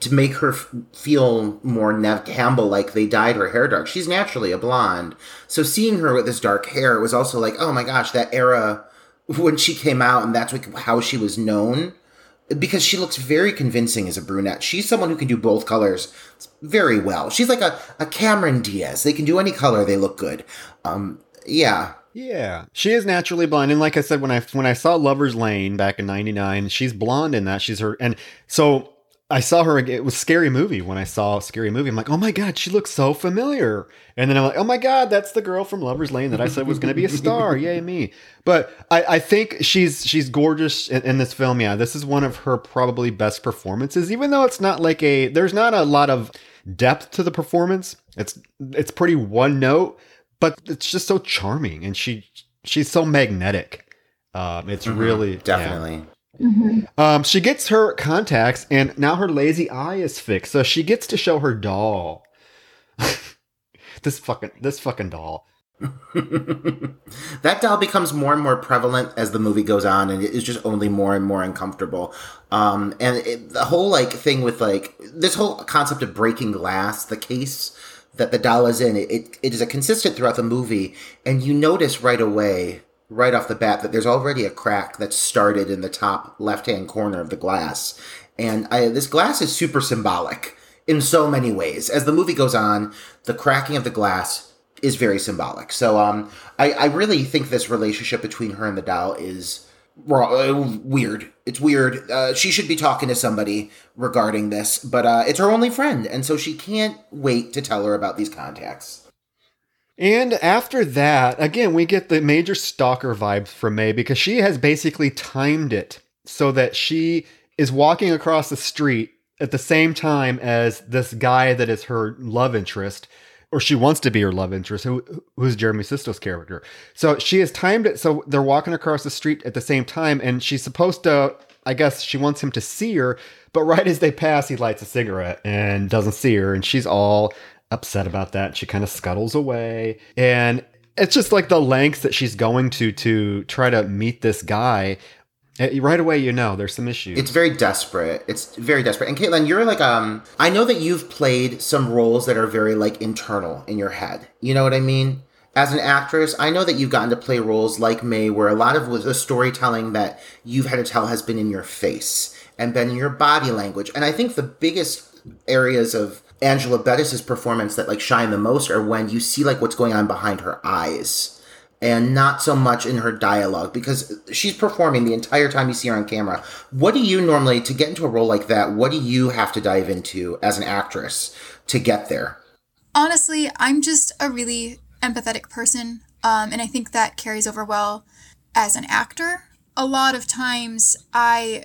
to make her f- feel more Nev Campbell like they dyed her hair dark. She's naturally a blonde. So seeing her with this dark hair was also like, oh my gosh, that era when she came out and that's how she was known because she looks very convincing as a brunette. She's someone who can do both colors very well. She's like a, a Cameron Diaz. They can do any color, they look good. Um, yeah. Yeah, she is naturally blonde, and like I said, when I when I saw Lovers Lane back in '99, she's blonde in that. She's her, and so I saw her. It was Scary Movie when I saw Scary Movie. I'm like, oh my god, she looks so familiar. And then I'm like, oh my god, that's the girl from Lovers Lane that I said was going to be a star. Yay me! But I, I think she's she's gorgeous in, in, this film. Yeah, this is one of her probably best performances. Even though it's not like a there's not a lot of depth to the performance. It's it's pretty one note but it's just so charming and she she's so magnetic. Um, it's mm-hmm, really definitely. Yeah. Mm-hmm. Um, she gets her contacts, and now her lazy eye is fixed, so she gets to show her doll. this fucking this fucking doll. that doll becomes more and more prevalent as the movie goes on, and it is just only more and more uncomfortable. Um, and it, the whole like thing with like this whole concept of breaking glass, the case that the doll is in, it, it, it is a consistent throughout the movie, and you notice right away, right off the bat, that there's already a crack that's started in the top left hand corner of the glass. And I, this glass is super symbolic in so many ways. As the movie goes on, the cracking of the glass is very symbolic. So um, I, I really think this relationship between her and the doll is uh, weird. It's weird. Uh, she should be talking to somebody regarding this, but uh, it's her only friend, and so she can't wait to tell her about these contacts. And after that, again, we get the major stalker vibes from May because she has basically timed it so that she is walking across the street at the same time as this guy that is her love interest or she wants to be her love interest, who who's Jeremy Sisto's character. So she has timed it so they're walking across the street at the same time, and she's supposed to. I guess she wants him to see her, but right as they pass, he lights a cigarette and doesn't see her, and she's all upset about that. She kind of scuttles away, and it's just like the lengths that she's going to to try to meet this guy right away, you know there's some issues. It's very desperate. It's very desperate. And Caitlin, you're like um. I know that you've played some roles that are very like internal in your head. You know what I mean? As an actress, I know that you've gotten to play roles like May, where a lot of the storytelling that you've had to tell has been in your face and been in your body language. And I think the biggest areas of Angela Bettis's performance that like shine the most are when you see like what's going on behind her eyes and not so much in her dialogue because she's performing the entire time you see her on camera. What do you normally, to get into a role like that, what do you have to dive into as an actress to get there? Honestly, I'm just a really empathetic person, um, and I think that carries over well as an actor. A lot of times, I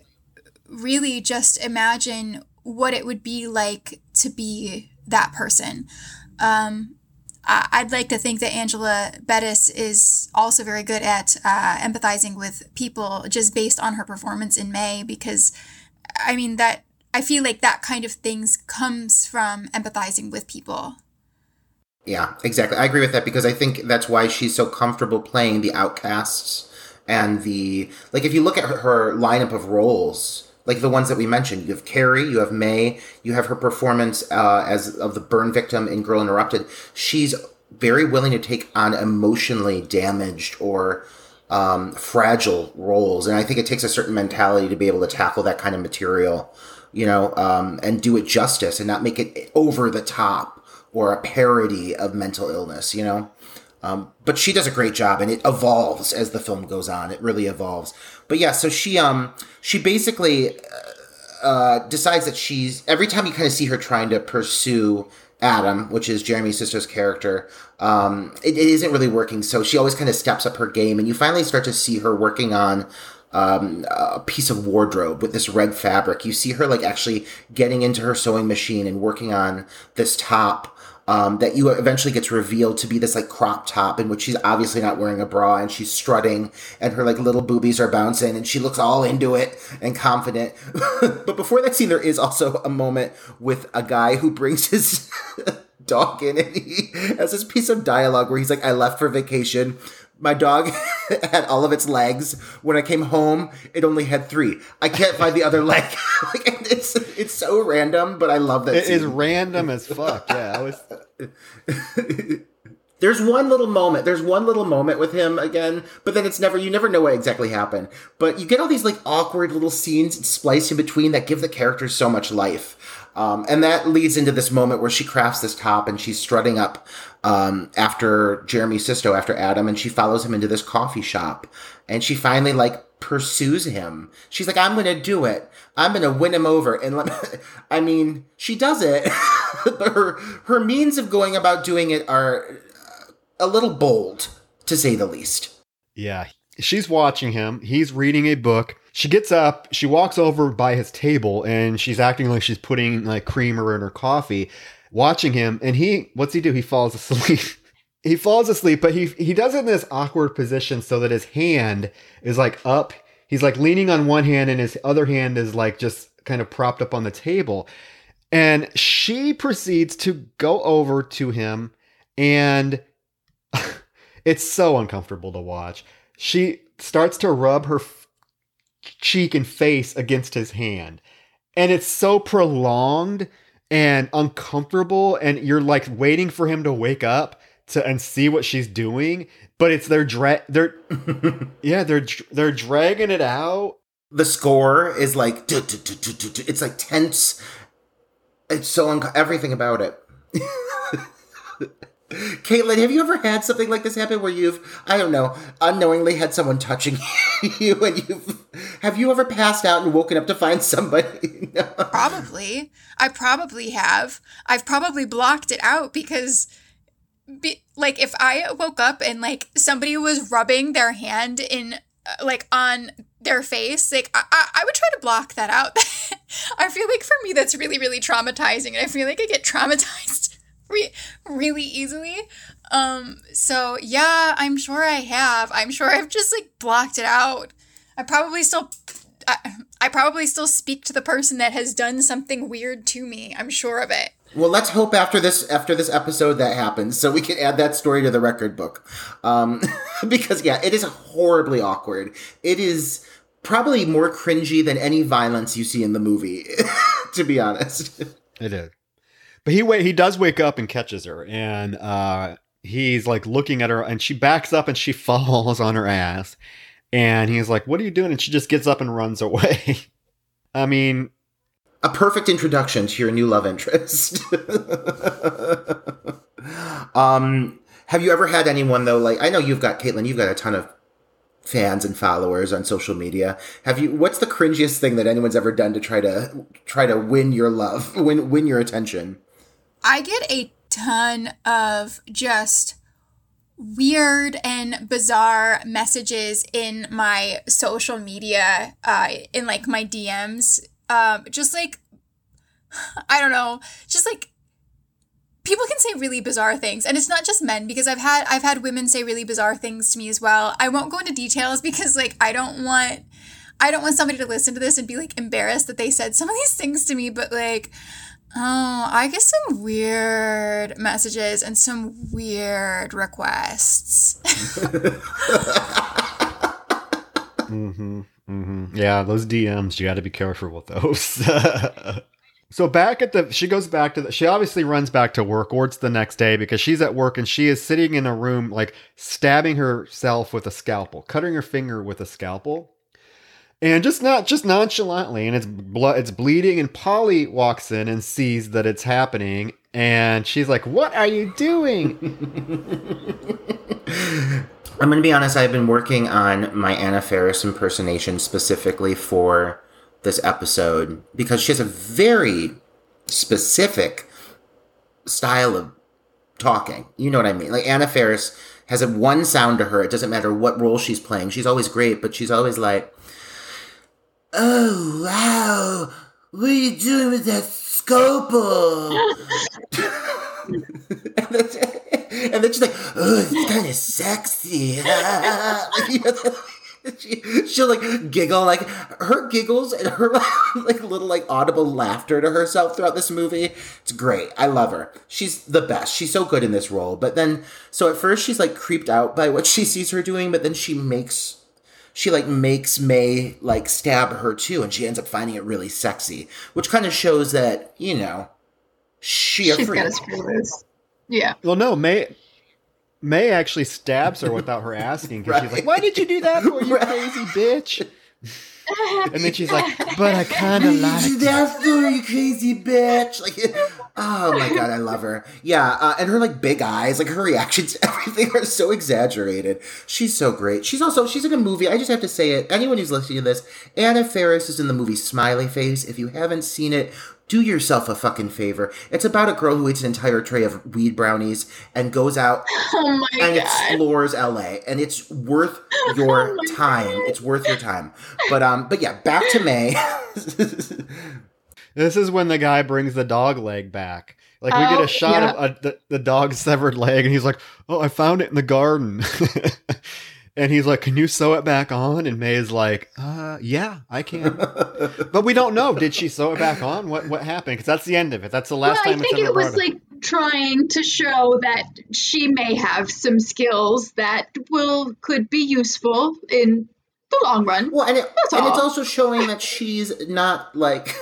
really just imagine what it would be like to be that person. Um, I'd like to think that Angela Bettis is also very good at uh, empathizing with people just based on her performance in May, because I mean, that I feel like that kind of things comes from empathizing with people. Yeah, exactly. I agree with that because I think that's why she's so comfortable playing the outcasts and the like. If you look at her, her lineup of roles, like the ones that we mentioned. You have Carrie, you have May, you have her performance uh, as of the burn victim in Girl Interrupted. She's very willing to take on emotionally damaged or um, fragile roles, and I think it takes a certain mentality to be able to tackle that kind of material, you know, um, and do it justice and not make it over the top or a parody of mental illness, you know. Um, but she does a great job, and it evolves as the film goes on. It really evolves. But yeah, so she um she basically uh, uh, decides that she's every time you kind of see her trying to pursue Adam, which is Jeremy Sisto's character, um, it, it isn't really working. So she always kind of steps up her game, and you finally start to see her working on um, a piece of wardrobe with this red fabric. You see her like actually getting into her sewing machine and working on this top um, that you eventually gets revealed to be this like crop top in which she's obviously not wearing a bra and she's strutting and her like little boobies are bouncing and she looks all into it and confident. but before that scene, there is also a moment with a guy who brings his dog in and he has this piece of dialogue where he's like, I left for vacation my dog had all of its legs. When I came home, it only had three. I can't find the other leg. like, it's it's so random, but I love that. It scene. is random as fuck. Yeah, I was. There's one little moment. There's one little moment with him again, but then it's never. You never know what exactly happened. But you get all these like awkward little scenes spliced in between that give the characters so much life. Um, and that leads into this moment where she crafts this top and she's strutting up um, after Jeremy Sisto, after Adam, and she follows him into this coffee shop. And she finally like pursues him. She's like, I'm gonna do it. I'm gonna win him over. And let I mean, she does it, but her her means of going about doing it are a little bold, to say the least. Yeah, she's watching him. He's reading a book. She gets up, she walks over by his table, and she's acting like she's putting like creamer in her coffee watching him, and he what's he do? He falls asleep. he falls asleep, but he he does it in this awkward position so that his hand is like up. He's like leaning on one hand, and his other hand is like just kind of propped up on the table. And she proceeds to go over to him, and it's so uncomfortable to watch. She starts to rub her cheek and face against his hand, and it's so prolonged and uncomfortable and you're like waiting for him to wake up to and see what she's doing but it's they're dra- they're yeah they're they're dragging it out. The score is like it's like tense. It's so un- everything about it Caitlin, have you ever had something like this happen where you've, I don't know, unknowingly had someone touching you and you've, have you ever passed out and woken up to find somebody? no. Probably. I probably have. I've probably blocked it out because, be, like, if I woke up and, like, somebody was rubbing their hand in, uh, like, on their face, like, I, I would try to block that out. I feel like for me, that's really, really traumatizing. And I feel like I get traumatized re- really easily. Um, so yeah, I'm sure I have. I'm sure I've just like blocked it out. I probably still I, I probably still speak to the person that has done something weird to me. I'm sure of it. Well, let's hope after this after this episode that happens, so we can add that story to the record book. Um, because yeah, it is horribly awkward. It is probably more cringy than any violence you see in the movie. to be honest, it is. But he wait, he does wake up and catches her, and uh, he's like looking at her, and she backs up and she falls on her ass, and he's like, "What are you doing?" And she just gets up and runs away. I mean, a perfect introduction to your new love interest. um, have you ever had anyone though? Like, I know you've got Caitlin, you've got a ton of fans and followers on social media. Have you? What's the cringiest thing that anyone's ever done to try to try to win your love, win win your attention? I get a ton of just weird and bizarre messages in my social media, uh, in like my DMs. Um, just like, I don't know, just like people can say really bizarre things and it's not just men because i've had i've had women say really bizarre things to me as well i won't go into details because like i don't want i don't want somebody to listen to this and be like embarrassed that they said some of these things to me but like oh i get some weird messages and some weird requests Mm-hmm. Mm-hmm. Yeah, those DMs, you got to be careful with those. so back at the, she goes back to the, she obviously runs back to work, or it's the next day because she's at work and she is sitting in a room, like stabbing herself with a scalpel, cutting her finger with a scalpel. And just not just nonchalantly, and it's blood, it's bleeding. And Polly walks in and sees that it's happening, and she's like, "What are you doing?" I'm to be honest, I've been working on my Anna Faris impersonation specifically for this episode because she has a very specific style of talking. You know what I mean? Like Anna Faris has a one sound to her. It doesn't matter what role she's playing. She's always great, but she's always like, "Oh wow, what are you doing with that scalpel?" and, then, and then she's like, "Oh, it's kind of sexy." she, she'll like giggle like her giggles and her like little like audible laughter to herself throughout this movie. It's great. I love her. She's the best. She's so good in this role. But then so at first she's like creeped out by what she sees her doing but then she makes she like makes may like stab her too and she ends up finding it really sexy which kind of shows that you know she a She's freak. got a screw loose. Yeah. well, no, May. May actually stabs her without her asking because she's like, "Why did you do that for, you Right. crazy bitch?" And then she's like, "But I kind of like." you it." that you crazy bitch like oh my god i love her yeah uh, and her like big eyes like her reactions to everything are so exaggerated she's so great she's also she's in a movie i just have to say it anyone who's listening to this anna Faris is in the movie smiley face if you haven't seen it do yourself a fucking favor it's about a girl who eats an entire tray of weed brownies and goes out Oh my and god. explores LA, and it's worth your Oh time. God. It's worth your time. But um, but yeah, back to May. This is when the guy brings the dog leg back. Like we get Oh, a shot yeah. of a, the, the dog's severed leg, and he's like, "Oh, I found it in the garden." And he's like, "Can you sew it back on?" And May is like, "Uh, yeah, I can." but we don't know. Did she sew it back on? What what happened? Because that's the end of it. That's the last well, time I it's think ever it was brought up. like trying to show that she may have some skills that will could be useful in the long run. well, and, it, That's and it's also showing that she's not like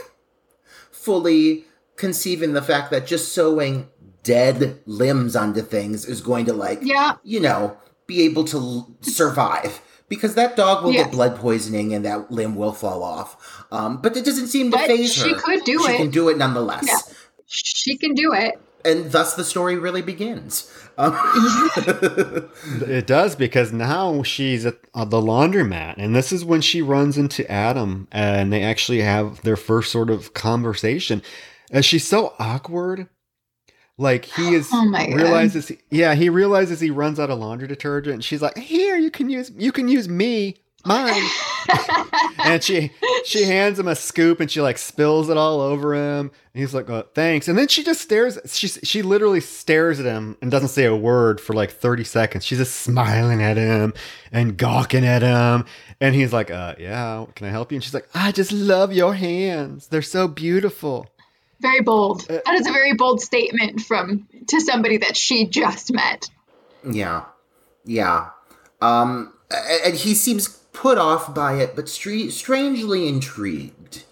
fully conceiving the fact that just sewing dead limbs onto things is going to like Yeah. you know be able to survive. Because that dog will Yes. get blood poisoning and that limb will fall off. Um, but it doesn't seem to But phase her. she could do She it. can do it nonetheless. Yeah. She can do it. and thus the story really begins. Um, It does because now she's at uh, the laundromat, and this is when she runs into Adam, and they actually have their first sort of conversation. And she's so awkward. Like he is Oh my God. realizes, yeah, he realizes he runs out of laundry detergent. And she's like, "Here, you can use, you can use me, mine." and she she hands him a scoop, and she like spills it all over him. And he's like, oh, "Thanks." And then she just stares. She she literally stares at him and doesn't say a word for like thirty seconds. She's just smiling at him and gawking at him. And he's like, "Uh, yeah, can I help you?" And she's like, "I just love your hands. They're so beautiful." Very bold. Uh, That is a very bold statement from to somebody that she just met. yeah, yeah. Um, and he seems put off by it, but stre- strangely intrigued.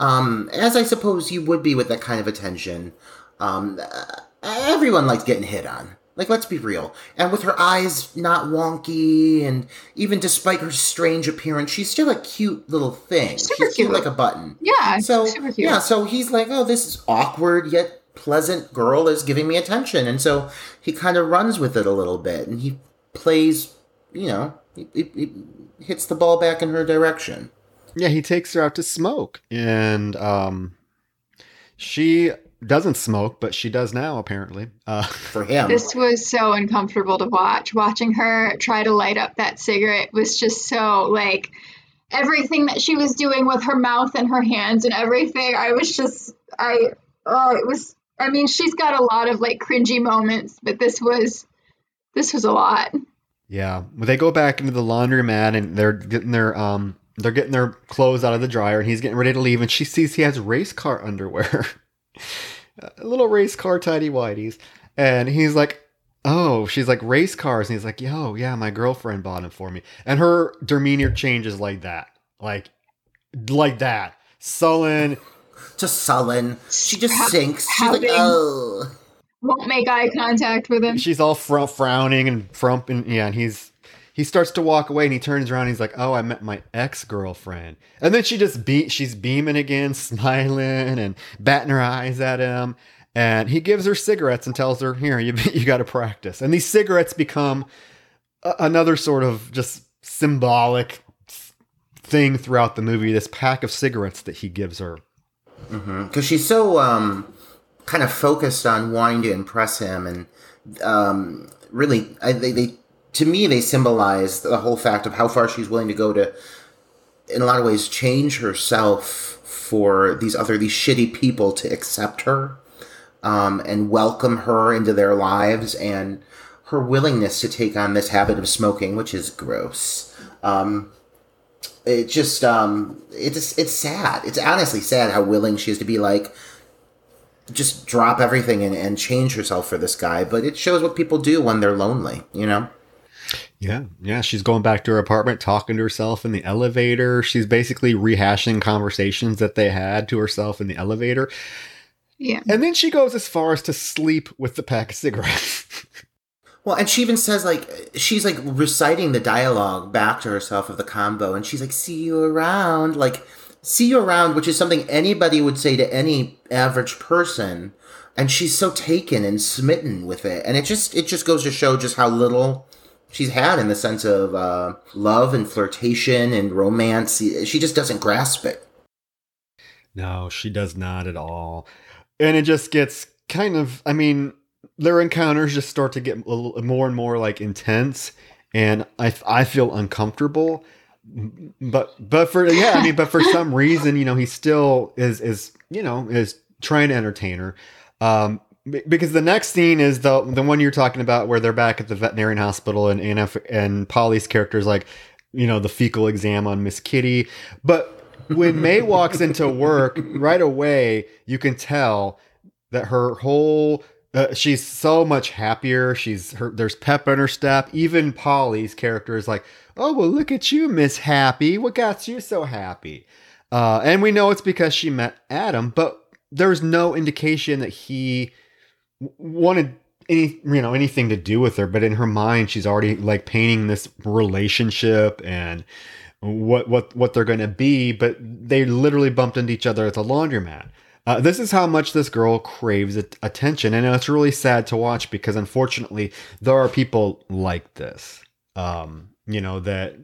Um, as I suppose you would be with that kind of attention. Um, uh, everyone likes getting hit on. Like, let's be real. And with her eyes not wonky, and even despite her strange appearance, she's still a cute little thing. Super she's cute cute. like a button. Yeah. So super cute. yeah, so he's like, oh, this is awkward yet pleasant girl is giving me attention, and so he kind of runs with it a little bit, and he plays, you know, he, he, he hits the ball back in her direction. Yeah, he takes her out to smoke, and um, She doesn't smoke, but she does now apparently. Uh, For him. This was so uncomfortable to watch. Watching her try to light up that cigarette was just so like everything that she was doing with her mouth and her hands and everything. I was just I oh it was I mean she's got a lot of like cringy moments, but this was this was a lot. yeah, when they go back into the laundromat and they're getting their um they're getting their clothes out of the dryer and he's getting ready to leave and she sees he has race car underwear. a little race car tidy whities. And he's like, Oh, she's like race cars. And he's like, Yo, yeah, my girlfriend bought them for me. And her demeanor changes like that. Like like that. Sullen. Just sullen. She just Ha- sinks. She's like, oh. Won't make eye contact with him. She's all fr- frowning and frumping. Yeah, and he's he starts to walk away and he turns around and he's like, "Oh, I met my ex-girlfriend." And then she just be she's beaming again, smiling and batting her eyes at him. And he gives her cigarettes and tells her, "Here, you you got to practice." And these cigarettes become a- another sort of just symbolic thing throughout the movie. This pack of cigarettes that he gives her. because she's so um, kind of focused on wanting to impress him, and um, really, I, they, they to me they symbolize the whole fact of how far she's willing to go to, in a lot of ways, change herself for these other these shitty people to accept her, um, and welcome her into their lives, and her willingness to take on this habit of smoking, which is gross. Um, it just um it's it's sad it's honestly sad how willing she is to be like just drop everything and, and change herself for this guy but it shows what people do when they're lonely you know Yeah, yeah. She's going back to her apartment, talking to herself in the elevator. She's basically rehashing conversations that they had to herself in the elevator. Yeah. And then she goes as far as to sleep with the pack of cigarettes. well and she even says like she's like reciting the dialogue back to herself of the combo and she's like see you around like see you around which is something anybody would say to any average person and she's so taken and smitten with it and it just it just goes to show just how little she's had in the sense of uh, love and flirtation and romance she just doesn't grasp it no, she does not at all. And it just gets kind of, I mean, their encounters just start to get little more and more like intense. And I, I feel uncomfortable. But, but for, yeah, I mean, but for some reason, you know, he still is, is, you know, is trying to entertain her. Um, because the next scene is the the one you're talking about where they're back at the veterinarian hospital and and, and Polly's character is like, you know, the fecal exam on Miss Kitty. But when May walks into work, right away you can tell that her whole uh, she's so much happier. She's her there's pep in her step. Even Polly's character is like, "Oh well, look at you, Miss Happy. What got you so happy?" Uh, and we know it's because she met Adam, but there's no indication that he wanted any you know anything to do with her. But in her mind, she's already like painting this relationship and what what what they're going to be. But they literally bumped into each other at the laundromat. Uh, this is how much this girl craves attention, and it's really sad to watch because unfortunately there are people like this. Um, you know that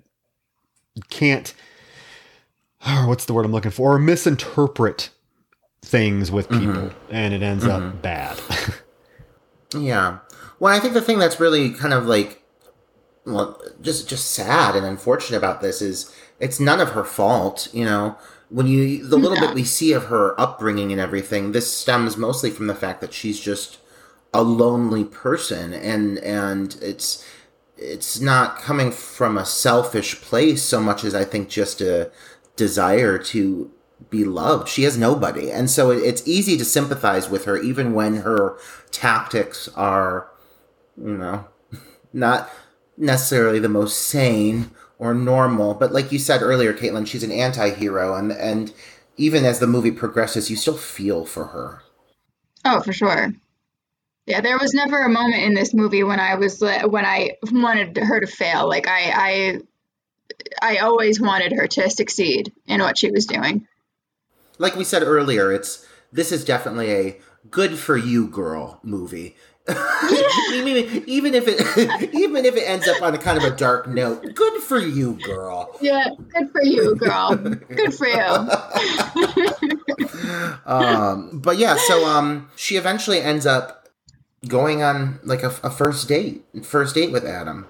can't. What's the word I'm looking for? Or misinterpret things with people, and it ends up bad. Yeah. Well, I think the thing that's really kind of like, well, just just sad and unfortunate about this is it's none of her fault. You know, when you the little Yeah. bit we see of her upbringing and everything, this stems mostly from the fact that she's just a lonely person, and and it's it's not coming from a selfish place so much as I think just a desire to be loved. She has nobody. And so it, it's easy to sympathize with her even when her tactics are, you know, not necessarily the most sane or normal. But like you said earlier, Caitlin, she's an anti hero. And, and even as the movie progresses, you still feel for her. Oh, for sure. Yeah, there was never a moment in this movie when I was uh, when I wanted her to fail. Like I I I always wanted her to succeed in what she was doing. Like we said earlier, it's this is definitely a good for you girl movie. even even if it even if it ends up on a kind of a dark note, good for you, girl. Yeah, good for you, girl. Good for you. Um, but yeah, so um, she eventually ends up going on like a, a first date, first date with Adam.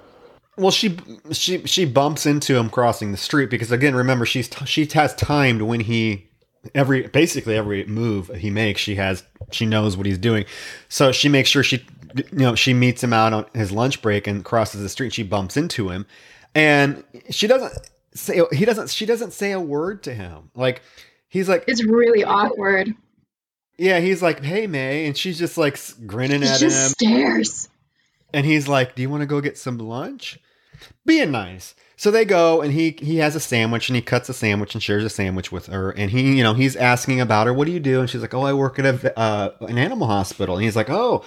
Well, she she she bumps into him crossing the street because again, remember she's t- she has timed when he every basically every move he makes. She has she knows what he's doing, so she makes sure she you know she meets him out on his lunch break and crosses the street. She bumps into him, and she doesn't say he doesn't she doesn't say a word to him. Like he's like It's really awkward. yeah he's like hey May, and she's just like grinning He at just him. stares. and he's like, "Do you want to go get some lunch?" Being nice. So they go, and he he has a sandwich, and he cuts a sandwich and shares a sandwich with her. And he, you know, he's asking about her. What do you do? And she's like, "Oh, I work at a uh, an animal hospital." And he's like, "Oh,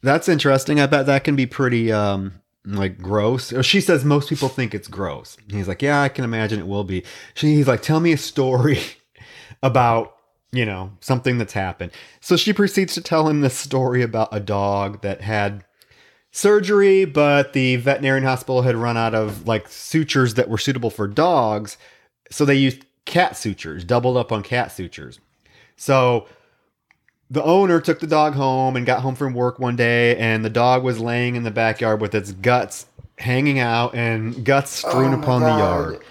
that's interesting. I bet that can be pretty um like gross." She says most people think it's gross. And he's like, "Yeah, I can imagine it will be." She, he's like, "Tell me a story about." You know, something that's happened. So she proceeds to tell him this story about a dog that had surgery, but the veterinarian hospital had run out of like sutures that were suitable for dogs. So they used cat sutures, doubled up on cat sutures. So the owner took the dog home and got home from work one day, and the dog was laying in the backyard with its guts hanging out and guts strewn Oh upon the yard.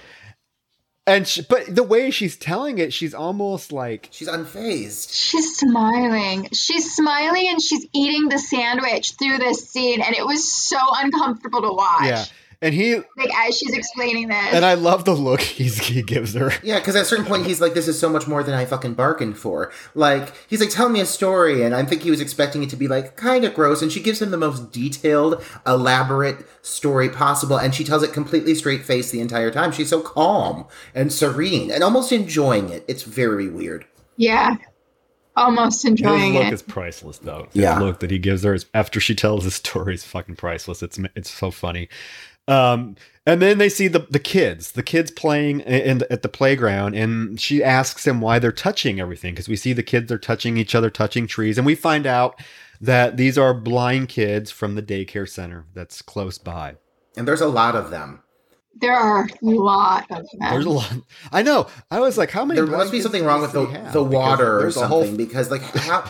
And she, but the way she's telling it, she's almost like She's unfazed. She's smiling. She's smiling and she's eating the sandwich through this scene, and it was so uncomfortable to watch. yeah. And he Like as she's explaining this. and I love the look he's, he gives her. Yeah, because at a certain point he's like, "This is so much more than I fucking bargained for." Like he's like, "Tell me a story," and I think he was expecting it to be like kind of gross, and she gives him the most detailed, elaborate story possible, and she tells it completely straight face the entire time. She's so calm and serene and almost enjoying it. It's very weird. yeah. Almost His enjoying look it. is priceless, though. Yeah. the look that he gives her is, after she tells his story is fucking priceless. It's it's so funny. Um, and then they see the the kids, the kids playing in, at the playground, and she asks him why they're touching everything because we see the kids are touching each other, touching trees, and we find out that these are blind kids from the daycare center that's close by. And there's a lot of them. There are a lot of them. There's a lot. I know. I was like, how many? There must be something wrong with the, the water or there's a whole something because like how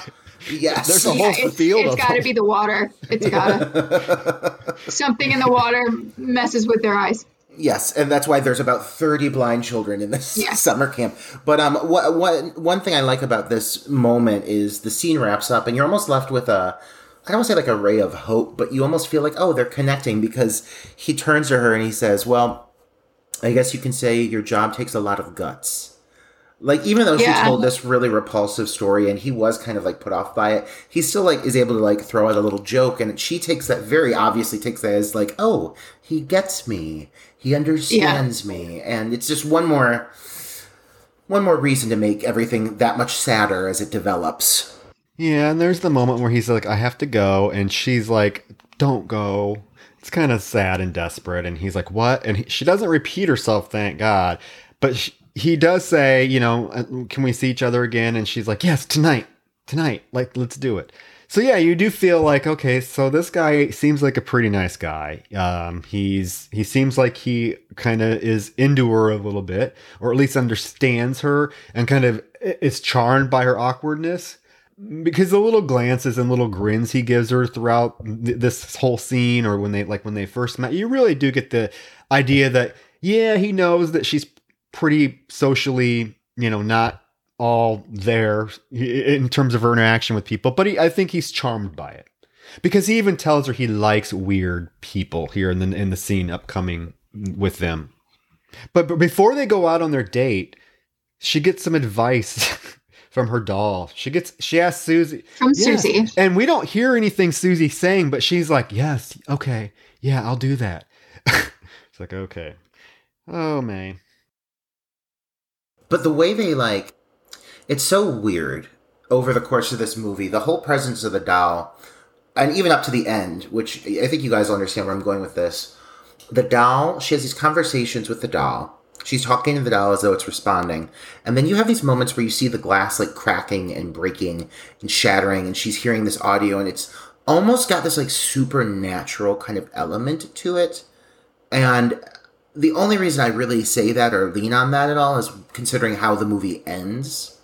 yes There's a whole Yeah, it's, field it's of got to be the water. It's gotta. Something in the water messes with their eyes. Yes, and that's why there's about 30 blind children in this Yeah. summer camp. But um, what, what, one thing I like about this moment is the scene wraps up, and you're almost left with a, I don't want to say like a ray of hope, but you almost feel like, oh, they're connecting because he turns to her and he says, well, I guess you can say your job takes a lot of guts. Like even though Yeah. she told this really repulsive story and he was kind of like put off by it, he still like is able to like throw out a little joke and she takes that very obviously takes that as like, oh, he gets me. He understands me. And it's just one more one more reason to make everything that much sadder as it develops. Yeah, and there's the moment where he's like, I have to go. And she's like, don't go. It's kind of sad and desperate. And he's like, what? And he, she doesn't repeat herself, thank God. But she, he does say, you know, "Uh, can we see each other again? And she's like, yes, tonight. Tonight. Like, let's do it. So yeah, you do feel like okay, so this guy seems like a pretty nice guy. Um, he's he seems like he kind of is into her a little bit, or at least understands her, and kind of is charmed by her awkwardness because the little glances and little grins he gives her throughout th- this whole scene or when they like when they first met you really do get the idea that yeah he knows that she's pretty socially you know not all there in terms of her interaction with people but he, i think he's charmed by it because he even tells her he likes weird people here in the in the scene upcoming with them but, but before they go out on their date she gets some advice from her doll. She gets she asks Susie From Yes. Susie. And we don't hear anything Susie saying, but she's like, Yes, okay, yeah, I'll do that. it's like, okay. Oh man. But the way they like, it's so weird over the course of this movie. The whole presence of the doll, and even up to the end, which I think you guys will understand where I'm going with this. The doll, she has these conversations with the doll. She's talking to the doll as though it's responding. And then you have these moments where you see the glass like cracking and breaking and shattering, and she's hearing this audio, and it's almost got this like supernatural kind of element to it. And the only reason I really say that or lean on that at all is considering how the movie ends.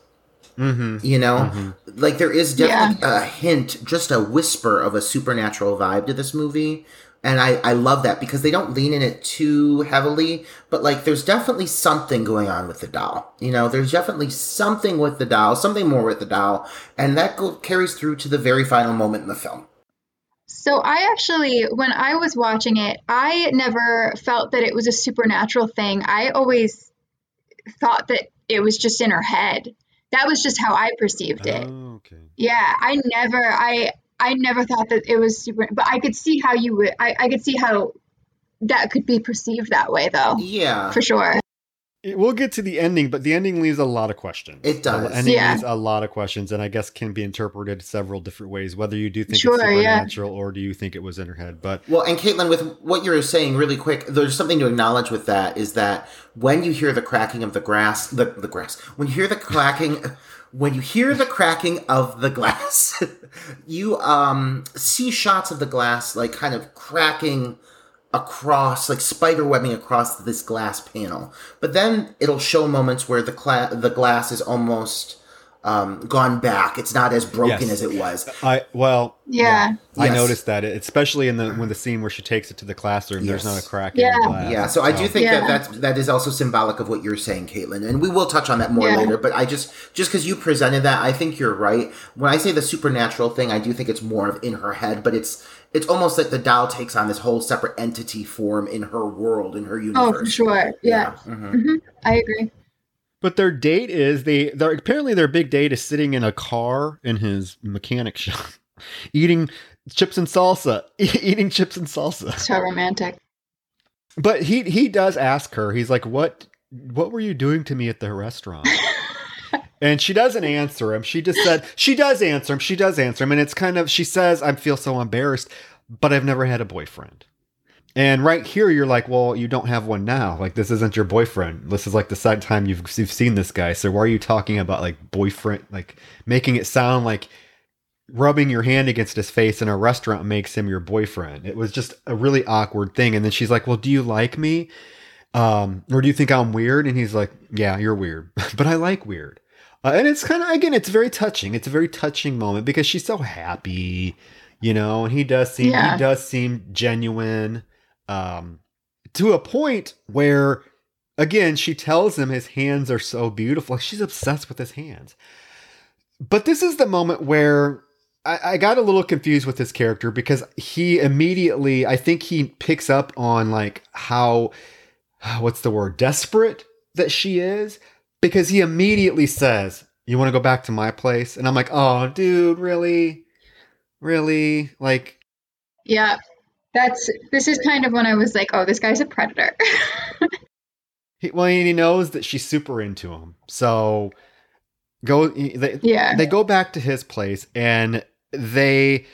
Mm-hmm. You know, like there is definitely a hint, just a whisper of a supernatural vibe to this movie. And I, I love that because they don't lean in it too heavily, but like there's definitely something going on with the doll. You know, there's definitely something with the doll, something more with the doll, and that go- carries through to the very final moment in the film. So I actually, when I was watching it, I never felt that it was a supernatural thing. I always thought that it was just in her head. That was just how I perceived it. Oh, okay. Yeah, I never, I, I never thought that it was super. But I could see how you would. I, I could see how that could be perceived that way, though, Yeah. for sure. It- We'll get to the ending, but the ending leaves a lot of questions. It does. The ending Yeah. leaves a lot of questions, and I guess can be interpreted several different ways. Whether you do think Sure, it's yeah. supernatural or do you think it was in her head, but Well, and Caitlin, with what you're saying, really quick, there's something to acknowledge with that is that when you hear the cracking of the grass, the, the grass, when you hear the cracking, when you hear the cracking of the glass, you um see shots of the glass like kind of cracking across, like spider webbing across this glass panel. But then it'll show moments where the cla- the glass is almost um, gone back. It's not as broken Yes. as it was. I well, Yeah. I Yes. noticed that, especially in the when the scene where she takes it to the classroom. There's not a crack in Yeah. the glass. Yeah, so I do think Yeah. that that's, that is also symbolic of what you're saying, Caitlin, and we will touch on that more Yeah. later. But I just just because you presented that, I think you're right. When I say the supernatural thing, I do think it's more of in her head, but it's it's almost like the doll takes on this whole separate entity form in her world, in her universe. Oh, for sure. Yeah, mhm. I agree. But their date is they. Their, apparently, their big date is sitting in a car in his mechanic shop, eating chips and salsa, eating chips and salsa. So romantic. But he he does ask her. He's like, "What what were you doing to me at the restaurant?" and she doesn't answer him. She just said she does answer him. She does answer him, and it's kind of she says, "I feel so embarrassed, but I've never had a boyfriend." And right here, you're like, "Well, you don't have one now. Like this isn't your boyfriend. This is like the second time you've you've seen this guy. So why are you talking about like boyfriend? Like making it sound like." rubbing your hand against his face in a restaurant makes him your boyfriend. It was just a really awkward thing. And then she's like, "Well, do you like me? Um, or do you think I'm weird?" And he's like, "Yeah, you're weird, but I like weird." Uh, and it's kind of again, it's very touching. It's a very touching moment because she's so happy, you know. And he does seem Yeah. he does seem genuine, um, to a point where, again, she tells him his hands are so beautiful. She's obsessed with his hands. But this is the moment where I, I got a little confused with this character because he immediately, I think he picks up on like how, what's the word, desperate that she is because he immediately says, You want to go back to my place? And I'm like, Oh, dude, really? Really? Like, Yeah. That's this is kind of when I was like, oh, this guy's a predator. he, well, he knows that she's super into him. So go, they, yeah. they go back to his place and they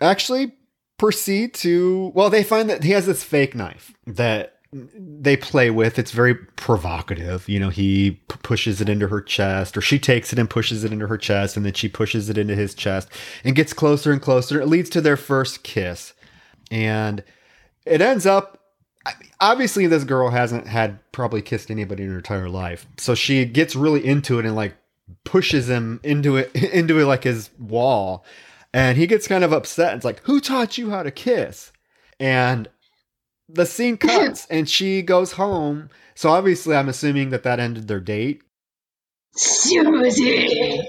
actually proceed to well they find that he has this fake knife that they play with it's very provocative. You know he p- pushes it into her chest or she takes it and pushes it into her chest and then she pushes it into his chest and gets closer and closer. It leads to their first kiss. And it ends up obviously this girl hasn't had probably kissed anybody in her entire life. So she gets really into it and like pushes him into it into it like his wall. And he gets kind of upset. It's like who taught you how to kiss? And the scene cuts and she goes home so obviously i'm assuming that that ended their date Susie.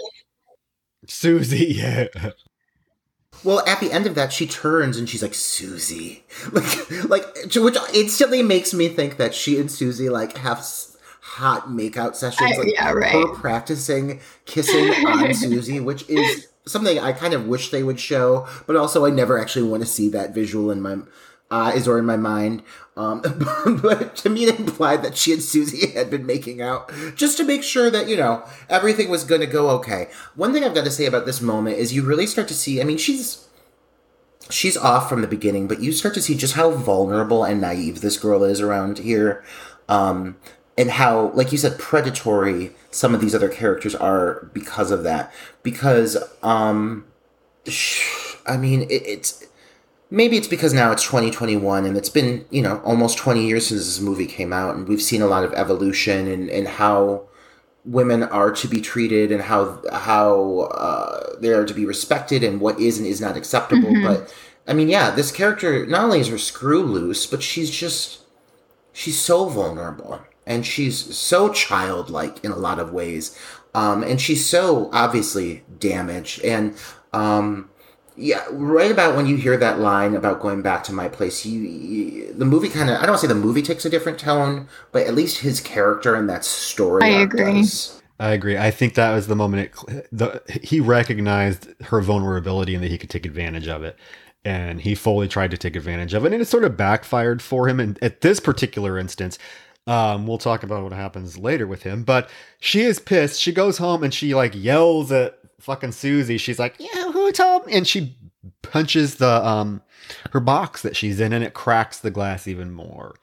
susie yeah Well, at the end of that, she turns and she's like Susie, like like which instantly makes me think that she and Susie like have hot makeout sessions. I- like yeah, right. Her practicing kissing on Susie, which is something I kind of wish they would show, but also I never actually want to see that visual in my eyes or in my mind. Um, but to me, it implied that she and Susie had been making out just to make sure that, you know, everything was going to go okay. One thing I've got to say about this moment is you really start to see, I mean, she's. She's off from the beginning, but you start to see just how vulnerable and naive this girl is around here. Um, and how, like you said, predatory some of these other characters are because of that. Because, um, I mean, it, it's maybe it's because now it's 2021 and it's been you know almost 20 years since this movie came out, and we've seen a lot of evolution and and how women are to be treated and how how uh, they are to be respected and what is and is not acceptable. Mhm. But I mean, yeah, this character not only is her screw loose, but she's just she's so vulnerable and she's so childlike in a lot of ways, um, and she's so obviously damaged and. Um, yeah, right about when you hear that line about going back to my place, you, you the movie kind of I don't want to say the movie takes a different tone, but at least his character and that story. I agree. does. I agree. I think that was the moment it, the, he recognized her vulnerability and that he could take advantage of it. And he fully tried to take advantage of it. And it sort of backfired for him. And at this particular instance, um, we'll talk about what happens later with him. But she is pissed. She goes home and she like yells at fucking Susie. She's like, Yeah, who told me? And she punches the um her box that she's in and it cracks the glass even more.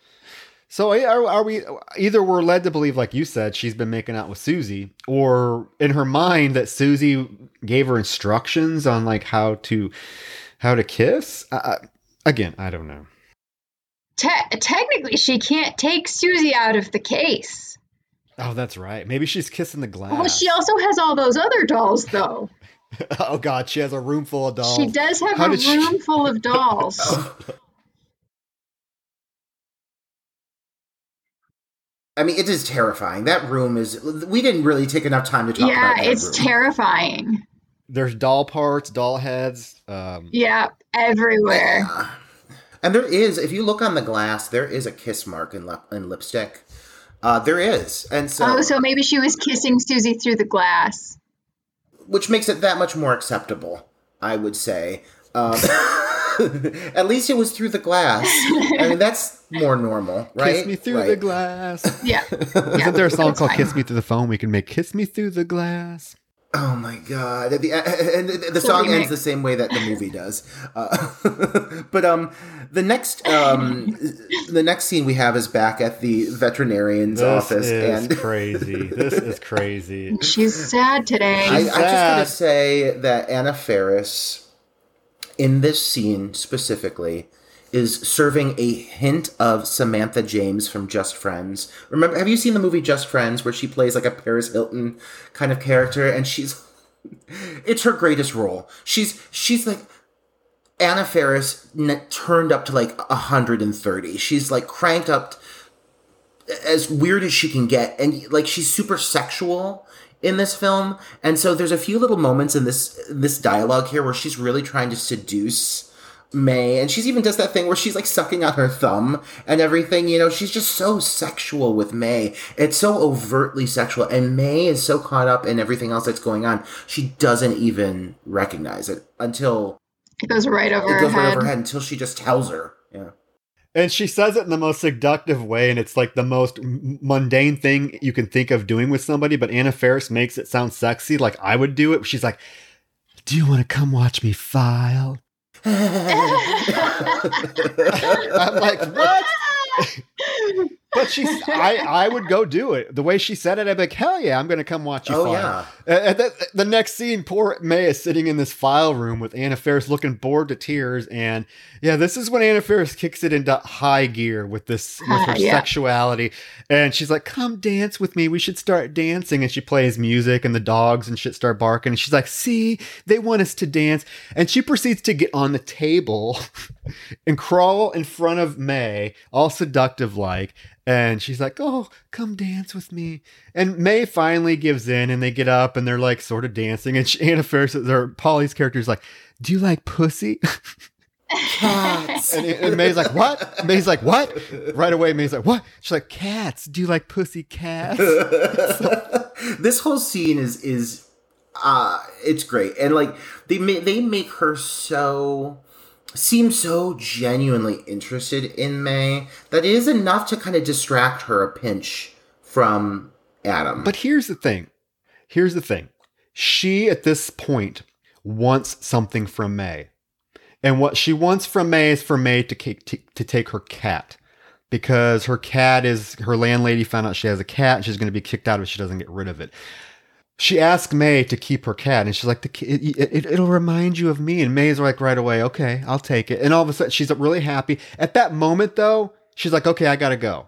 So are, are we either we're led to believe, like you said, she's been making out with Susie, or in her mind that Susie gave her instructions on like how to how to kiss? Uh, again, I don't know. Te- technically, she can't take Susie out of the case. Oh, that's right. Maybe she's kissing the glass. Well, she also has all those other dolls, though. oh God, she has a room full of dolls. She does have How a did she- room full of dolls. I mean, it is terrifying. That room is. We didn't really take enough time to talk yeah, about that it's room. terrifying. There's doll parts, doll heads. Um, Yeah, everywhere. Yeah. And there is, if you look on the glass, there is a kiss mark in, lip, in lipstick. Uh, there is, and so, oh, so maybe she was kissing Susie through the glass. which makes it that much more acceptable, I would say. Um, at least it was through the glass. I mean, that's more normal, right? Kiss me through Right. the glass. Yeah. yeah Isn't there a song that's called fine. "Kiss Me Through the Phone"? We can make "Kiss Me Through the Glass." Oh my god! At the, and the, the song ends the same way that the movie does. Uh, but um, the next um, the next scene we have is back at the veterinarian's This office, is and crazy. This is crazy. She's sad today. I, I just gotta say that Anna Faris, in this scene specifically, is serving a hint of Samantha James from Just Friends. Remember, have you seen the movie Just Friends, where she plays like a Paris Hilton kind of character, and she's it's her greatest role. She's she's like Anna Faris n- turned up to like 130. She's like cranked up as weird as she can get and like she's super sexual in this film and so there's a few little moments in this this dialogue here where she's really trying to seduce May and she's even does that thing where she's like sucking on her thumb and everything you know she's just so sexual with May it's so overtly sexual and May is so caught up in everything else that's going on she doesn't even recognize it until It goes right over it her goes head. right over her head until she just tells her yeah And she says it in the most seductive way, and it's like the most m- mundane thing you can think of doing with somebody. But Anna Faris makes it sound sexy, like I would do it. She's like, "Do you want to come watch me file?" I'm like, "What?" But she's, I, I would go do it. The way she said it, I'd be like, "Hell yeah, I'm gonna come watch you oh file." yeah And the, the next scene, poor May is sitting in this file room with Anna Faris looking bored to tears. And yeah, this is when Anna Faris kicks it into high gear with this with her Ah, yeah. sexuality. And she's like, come dance with me. We should start dancing. And she plays music and the dogs and shit start barking. And she's like, see, they want us to dance. And she proceeds to get on the table and crawl in front of May, all seductive like. And she's like, "Oh, come dance with me." And May finally gives in, and they get up, and they're like sort of dancing. And she, Anna Faris, or Polly's character, is like, "Do you like pussy?" cats and, and May's like, "What?" May's like, "What?" Right away, May's like, "What?" She's like, "Cats. Do you like pussy cats?" this whole scene is is uh it's great and like they ma- they make her so seem so genuinely interested in May that it is enough to kind of distract her a pinch from Adam. But here's the thing. Here's the thing. She at this point wants something from May. And what she wants from May is for May to, to, to take her cat. Because her cat is, her landlady found out she has a cat and she's going to be kicked out if she doesn't get rid of it. she asked May to keep her cat, and she's like, "The it, it, it'll remind you of me." And May's like, right away, "Okay, I'll take it." And all of a sudden, she's really happy. At that moment, though, she's like, "Okay, I gotta go."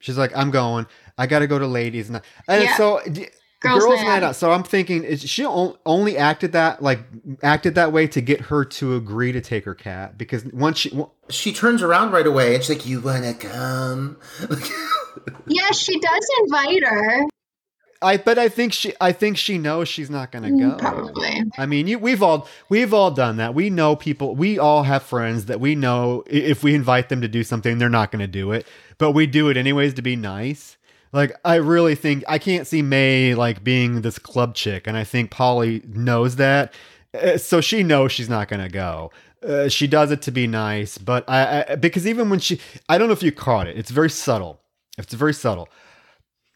She's like, "I'm going. I gotta go to ladies." And, and Yeah. so, d- Girls' girls, night night out. out. So I'm thinking, is she on- only acted that like acted that way to get her to agree to take her cat? Because once she, She turns around right away and she's like, "You wanna come?" Yeah, she does invite her. I but I think she, I think she knows she's not gonna go. Mm, Probably. I mean, you, we've all we've all done that. We know people. We all have friends that we know if we invite them to do something, they're not going to do it, but we do it anyways to be nice. Like I really think I can't see May like being this club chick, and I think Polly knows that, Uh, so she knows she's not to go. Uh, she does it to be nice, but I, I because even when she, I don't know if you caught it. It's very subtle. It's very subtle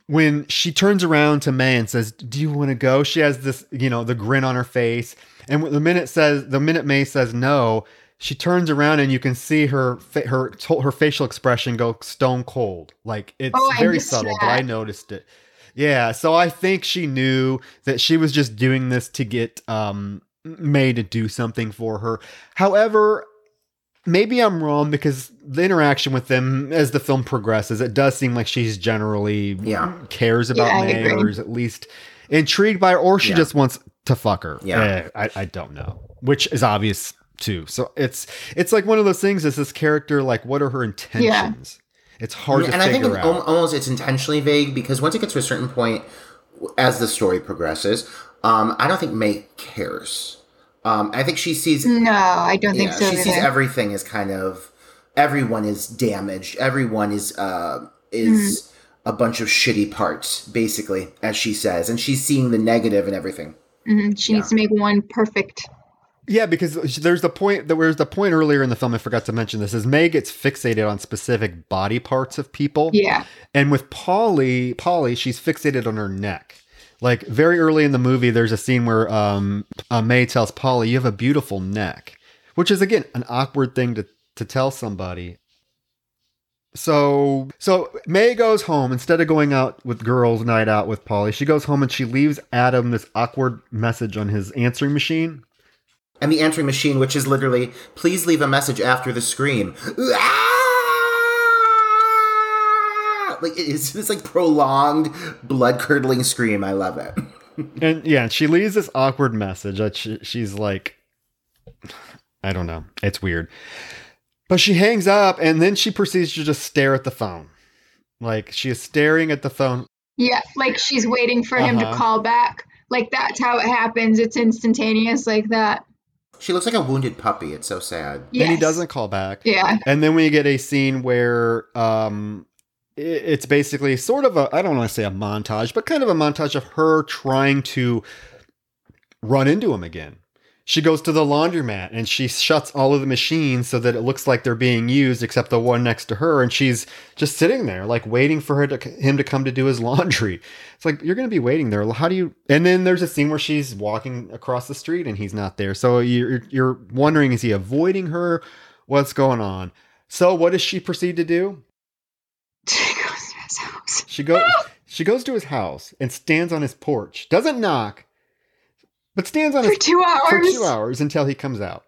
when she turns around to May and says, "Do you want to go?" She has this, you know, the grin on her face, and the minute says the minute May says no, she turns around and you can see her fa- her her facial expression go stone cold. Like it's Oh, very missed subtle, but I noticed it. Yeah, so I think she knew that she was just doing this to get um May to do something for her. However, maybe I'm wrong because the interaction with them as the film progresses, it does seem like she's generally Yeah. cares about Yeah, May agree. or is at least intrigued by her, or she Yeah. just wants to fuck her. Yeah. Eh, I, I don't know, which is obvious too. So it's it's like one of those things. Is this character like what are her intentions? It's hard to and I think figure out. almost it's intentionally vague because once it gets to a certain point, as the story progresses, um, I don't think May cares. Um, I think she sees No, I don't think yeah, so. she sees everything as kind of everyone is damaged. Everyone is uh, is Mm-hmm. a bunch of shitty parts, basically, as she says, and she's seeing the negative and everything. Mhm, She needs to make one perfect. Yeah, because there's the point that where's the point earlier in the film. I forgot to mention this is May gets fixated on specific body parts of people. Yeah. And with Polly, Polly, she's fixated on her neck. Like very early in the movie, there's a scene where um, uh, May tells Polly, "You have a beautiful neck," which is again an awkward thing to to tell somebody. So so May goes home instead of going out with girls' night out with Polly. She goes home and she leaves Adam this awkward message on his answering machine. And the answering machine, which is literally, please leave a message after the scream. Ah! Like it is this like prolonged, blood curdling scream. I love it. And yeah, she leaves this awkward message that she, she's like, I don't know. It's weird. But she hangs up and then she proceeds to just stare at the phone. Like she is staring at the phone. Yeah. Like she's waiting for him to Uh-huh. call back. Like that's how it happens. It's instantaneous like that. She looks like a wounded puppy. It's so sad. Yes. And he doesn't call back. Yeah. And then we get a scene where um i- it's basically sort of a I don't want to say a montage, but kind of a montage of her trying to run into him again. She goes to the laundromat and she shuts all of the machines so that it looks like they're being used except the one next to her and she's just sitting there like waiting for her to him to come to do his laundry. It's like you're going to be waiting there. How do you And then there's a scene where she's walking across the street and he's not there. So you're you're wondering is he avoiding her? What's going on? So what does she proceed to do? She goes to his house. She goes she goes to his house and stands on his porch. Doesn't knock, but stands on For his two hours. for two hours until he comes out.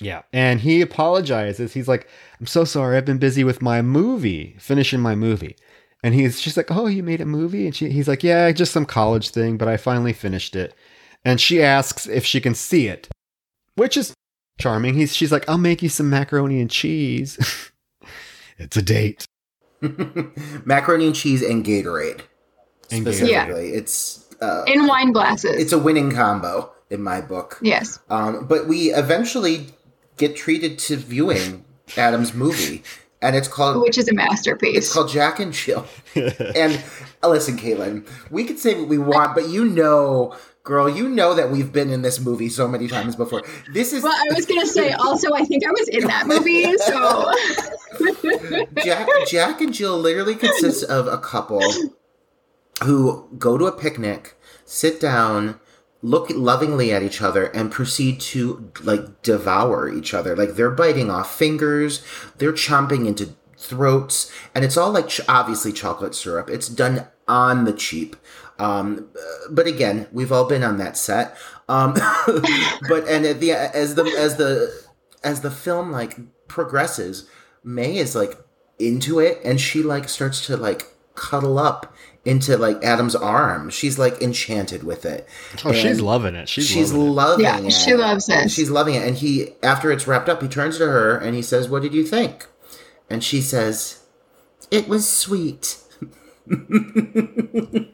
Yeah. And he apologizes. He's like, I'm so sorry. I've been busy with my movie, finishing my movie. And he's she's like, Oh, you made a movie? And she, he's like, Yeah, just some college thing, but I finally finished it. And she asks if she can see it, which is charming. He's she's like, I'll make you some macaroni and cheese. it's a date. Macaroni and cheese and Gatorade. And specifically, it's uh, In wine glasses. it's a winning combo in my book. yes. Um, but we eventually get treated to viewing Adam's movie, and it's called Which is a it's masterpiece. called Jack and Jill. and uh, listen, Caitlin, we can say what we want, but you know, girl, you know that we've been in this movie so many times before. This is well, I was gonna say also I think I was in that movie, so Jack, Jack and Jill literally consists of a couple who go to a picnic, sit down, look lovingly at each other, and proceed to like devour each other. Like they're biting off fingers, they're chomping into throats, and it's all like obviously chocolate syrup. It's done on the cheap. Um, but again, we've all been on that set. Um, but and the as the as the as the film like progresses, May is like into it, and she like starts to like cuddle up into like Adam's arm. She's like enchanted with it. Oh, she's loving it. She's, She's loving it. loving Yeah, it. she loves it. She's loving it. And he, after it's wrapped up, he turns to her and he says, What did you think? And she says, It was sweet.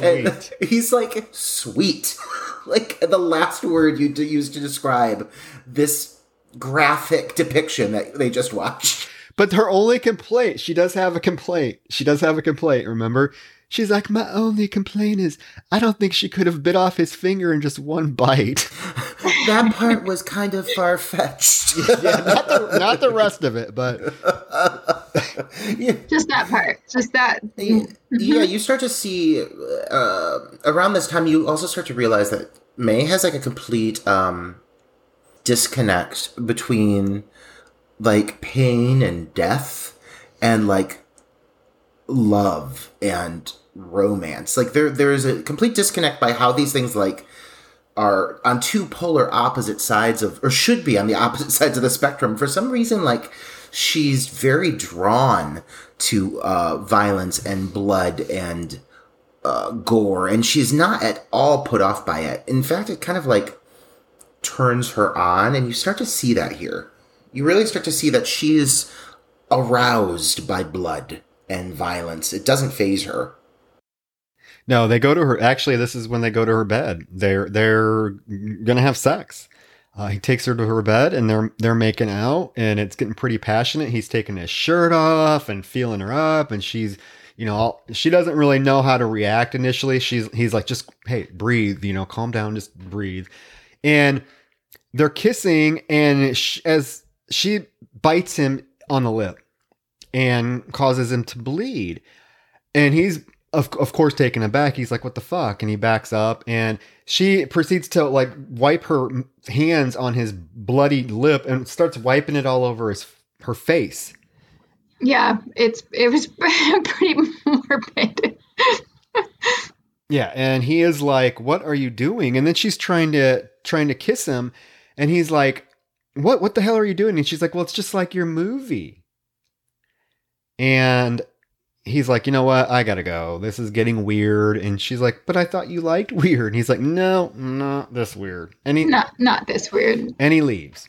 And Sweet. he's like, Sweet. like the last word you d- used to describe this graphic depiction that they just watched. But her only complaint, she does have a complaint. She does have a complaint, remember? She's like, my only complaint is I don't think she could have bit off his finger in just one bite. That part was kind of far fetched. yeah, not the, not the rest of it, but Just that part. Just that. yeah, yeah, you start to see uh, around this time. You also start to realize that May has like a complete um, disconnect between like pain and death and like love and romance. Like there, there is a complete disconnect by how these things like are on two polar opposite sides of, or should be on the opposite sides of the spectrum. For some reason, like she's very drawn to uh, violence and blood and uh, gore, and she's not at all put off by it. In fact, it kind of like turns her on, and you start to see that here. You really start to see that she is aroused by blood and violence. It doesn't phase her. no, they go to her. Actually, this is when they go to her bed. They're they're gonna have sex. Uh, he takes her to her bed, and they're they're making out, and it's getting pretty passionate. He's taking his shirt off and feeling her up, and she's, you know, she doesn't really know how to react initially. She's he's like, just hey, breathe, you know, calm down, just breathe, and they're kissing, and sh- as she bites him on the lip and causes him to bleed, and he's of, of course taken aback. He's like what the fuck? And he backs up and she proceeds to like wipe her hands on his bloody lip and starts wiping it all over his her face. Yeah, it's it was pretty morbid. yeah and he is like what are you doing? And then she's trying to trying to kiss him and he's like what what the hell are you doing? And she's like well it's just like your movie and he's like you know what? I gotta go. This is getting weird. And she's like but i thought you liked weird. And he's like no not this weird. And he Not not this weird. and he leaves.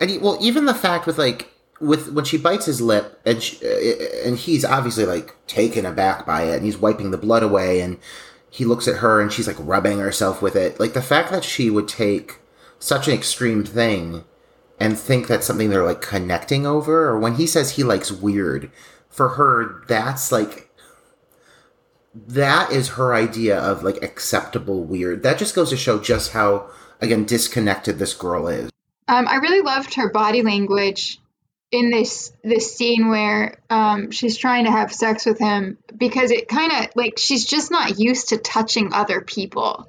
And he, well, even the fact with like with when she bites his lip and she, uh, and he's obviously like taken aback by it and he's wiping the blood away and he looks at her and she's like rubbing herself with it. Like the fact that she would take such an extreme thing and think that's something they're like connecting over or when he says he likes weird for her that's like that is her idea of like acceptable weird. That just goes to show just how again disconnected this girl is. Um, I really loved her body language in this this scene where um, she's trying to have sex with him because it kind of like she's just not used to touching other people.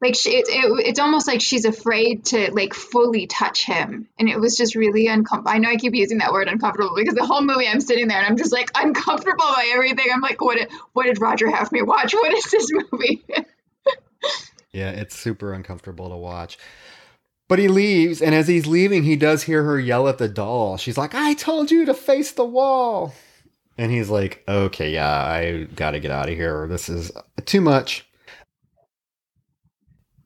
Like she, it, it, it's almost like she's afraid to like fully touch him, and it was just really uncomfortable. I know I keep using that word uncomfortable because the whole movie I'm sitting there and I'm just like uncomfortable by everything. I'm like, what? What did Roger have me watch? What is this movie? Yeah, it's super uncomfortable to watch. But he leaves, and as he's leaving, he does hear her yell at the doll. She's like, I told you to face the wall. And he's like, okay, yeah, I gotta get out of here. This is too much.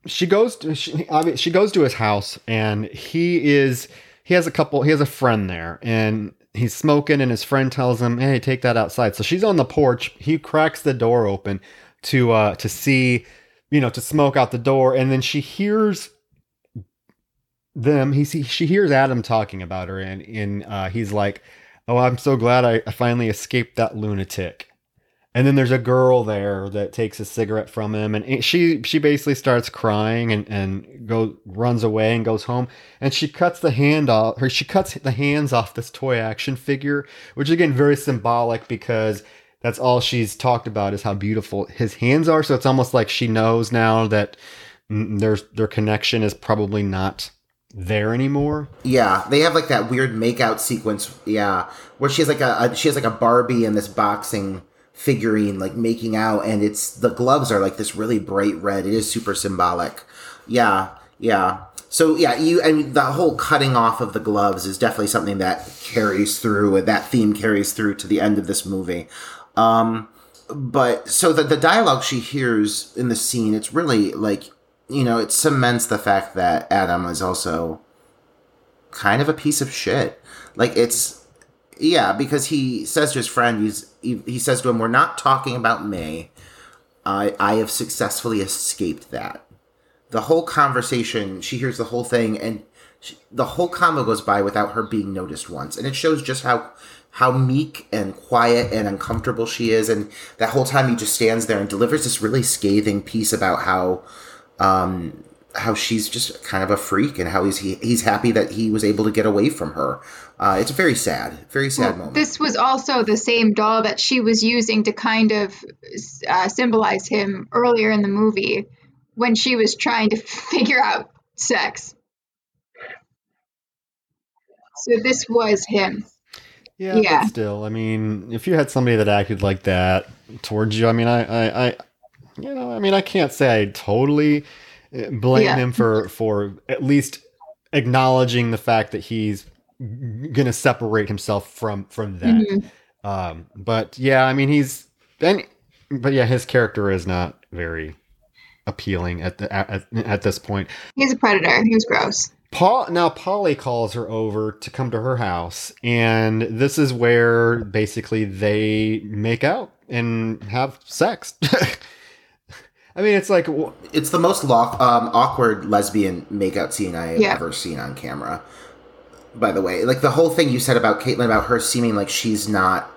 She goes to she, obvi- she goes to his house, and he is he has a couple he has a friend there, and he's smoking, and his friend tells him, "Hey, take that outside." So she's on the porch. He cracks the door open to uh to see you know, to smoke out the door, and then she hears them. He see she hears Adam talking about her, and and uh, he's like, "Oh, I'm so glad I, I finally escaped that lunatic." And then there's a girl there that takes a cigarette from him, and she she basically starts crying and and go runs away and goes home, and she cuts the hand off, or she cuts the hands off this toy action figure, which is, again very symbolic because that's all she's talked about is how beautiful his hands are. So it's almost like she knows now that there's their connection is probably not there anymore. Yeah, they have like that weird makeout sequence. Yeah, where she has like a, a she has like a Barbie in this boxing figurine like making out and it's the gloves are like this really bright red. It is super symbolic. Yeah yeah. So yeah you and the whole cutting off of the gloves is definitely something that carries through that theme carries through to the end of this movie. Um but so the, the dialogue she hears in the scene it's really like you know it cements the fact that adam is also kind of a piece of shit. Like it's yeah because he says to his friend he's he, says to him we're not talking about may. I i have successfully escaped that. The whole conversation she hears the whole thing and she, the whole convo goes by without her being noticed once. And it shows just how how meek and quiet and uncomfortable she is. And that whole time he just stands there and delivers this really scathing piece about how um how she's just kind of a freak and how he's he, he's happy that he was able to get away from her uh, it's a very sad very sad moment This was also the same doll that she was using to kind of uh, symbolize him earlier in the movie when she was trying to figure out sex. So this was him. Yeah, Yeah. but still, I mean, if you had somebody that acted like that towards you, I mean, I, I, I you know, I mean, I can't say I totally blame Yeah. him for for at least acknowledging the fact that he's gonna separate himself from from that. Mhm. Um, but yeah, I mean, he's then, but yeah, his character is not very appealing at the at, at this point. He's a predator. He was gross. Paul now Polly calls her over to come to her house, and this is where basically they make out and have sex. I mean, it's like w- it's the most lock, um, awkward lesbian makeout scene I have Yeah. ever seen on camera. By the way, like the whole thing you said about Caitlin about her seeming like she's not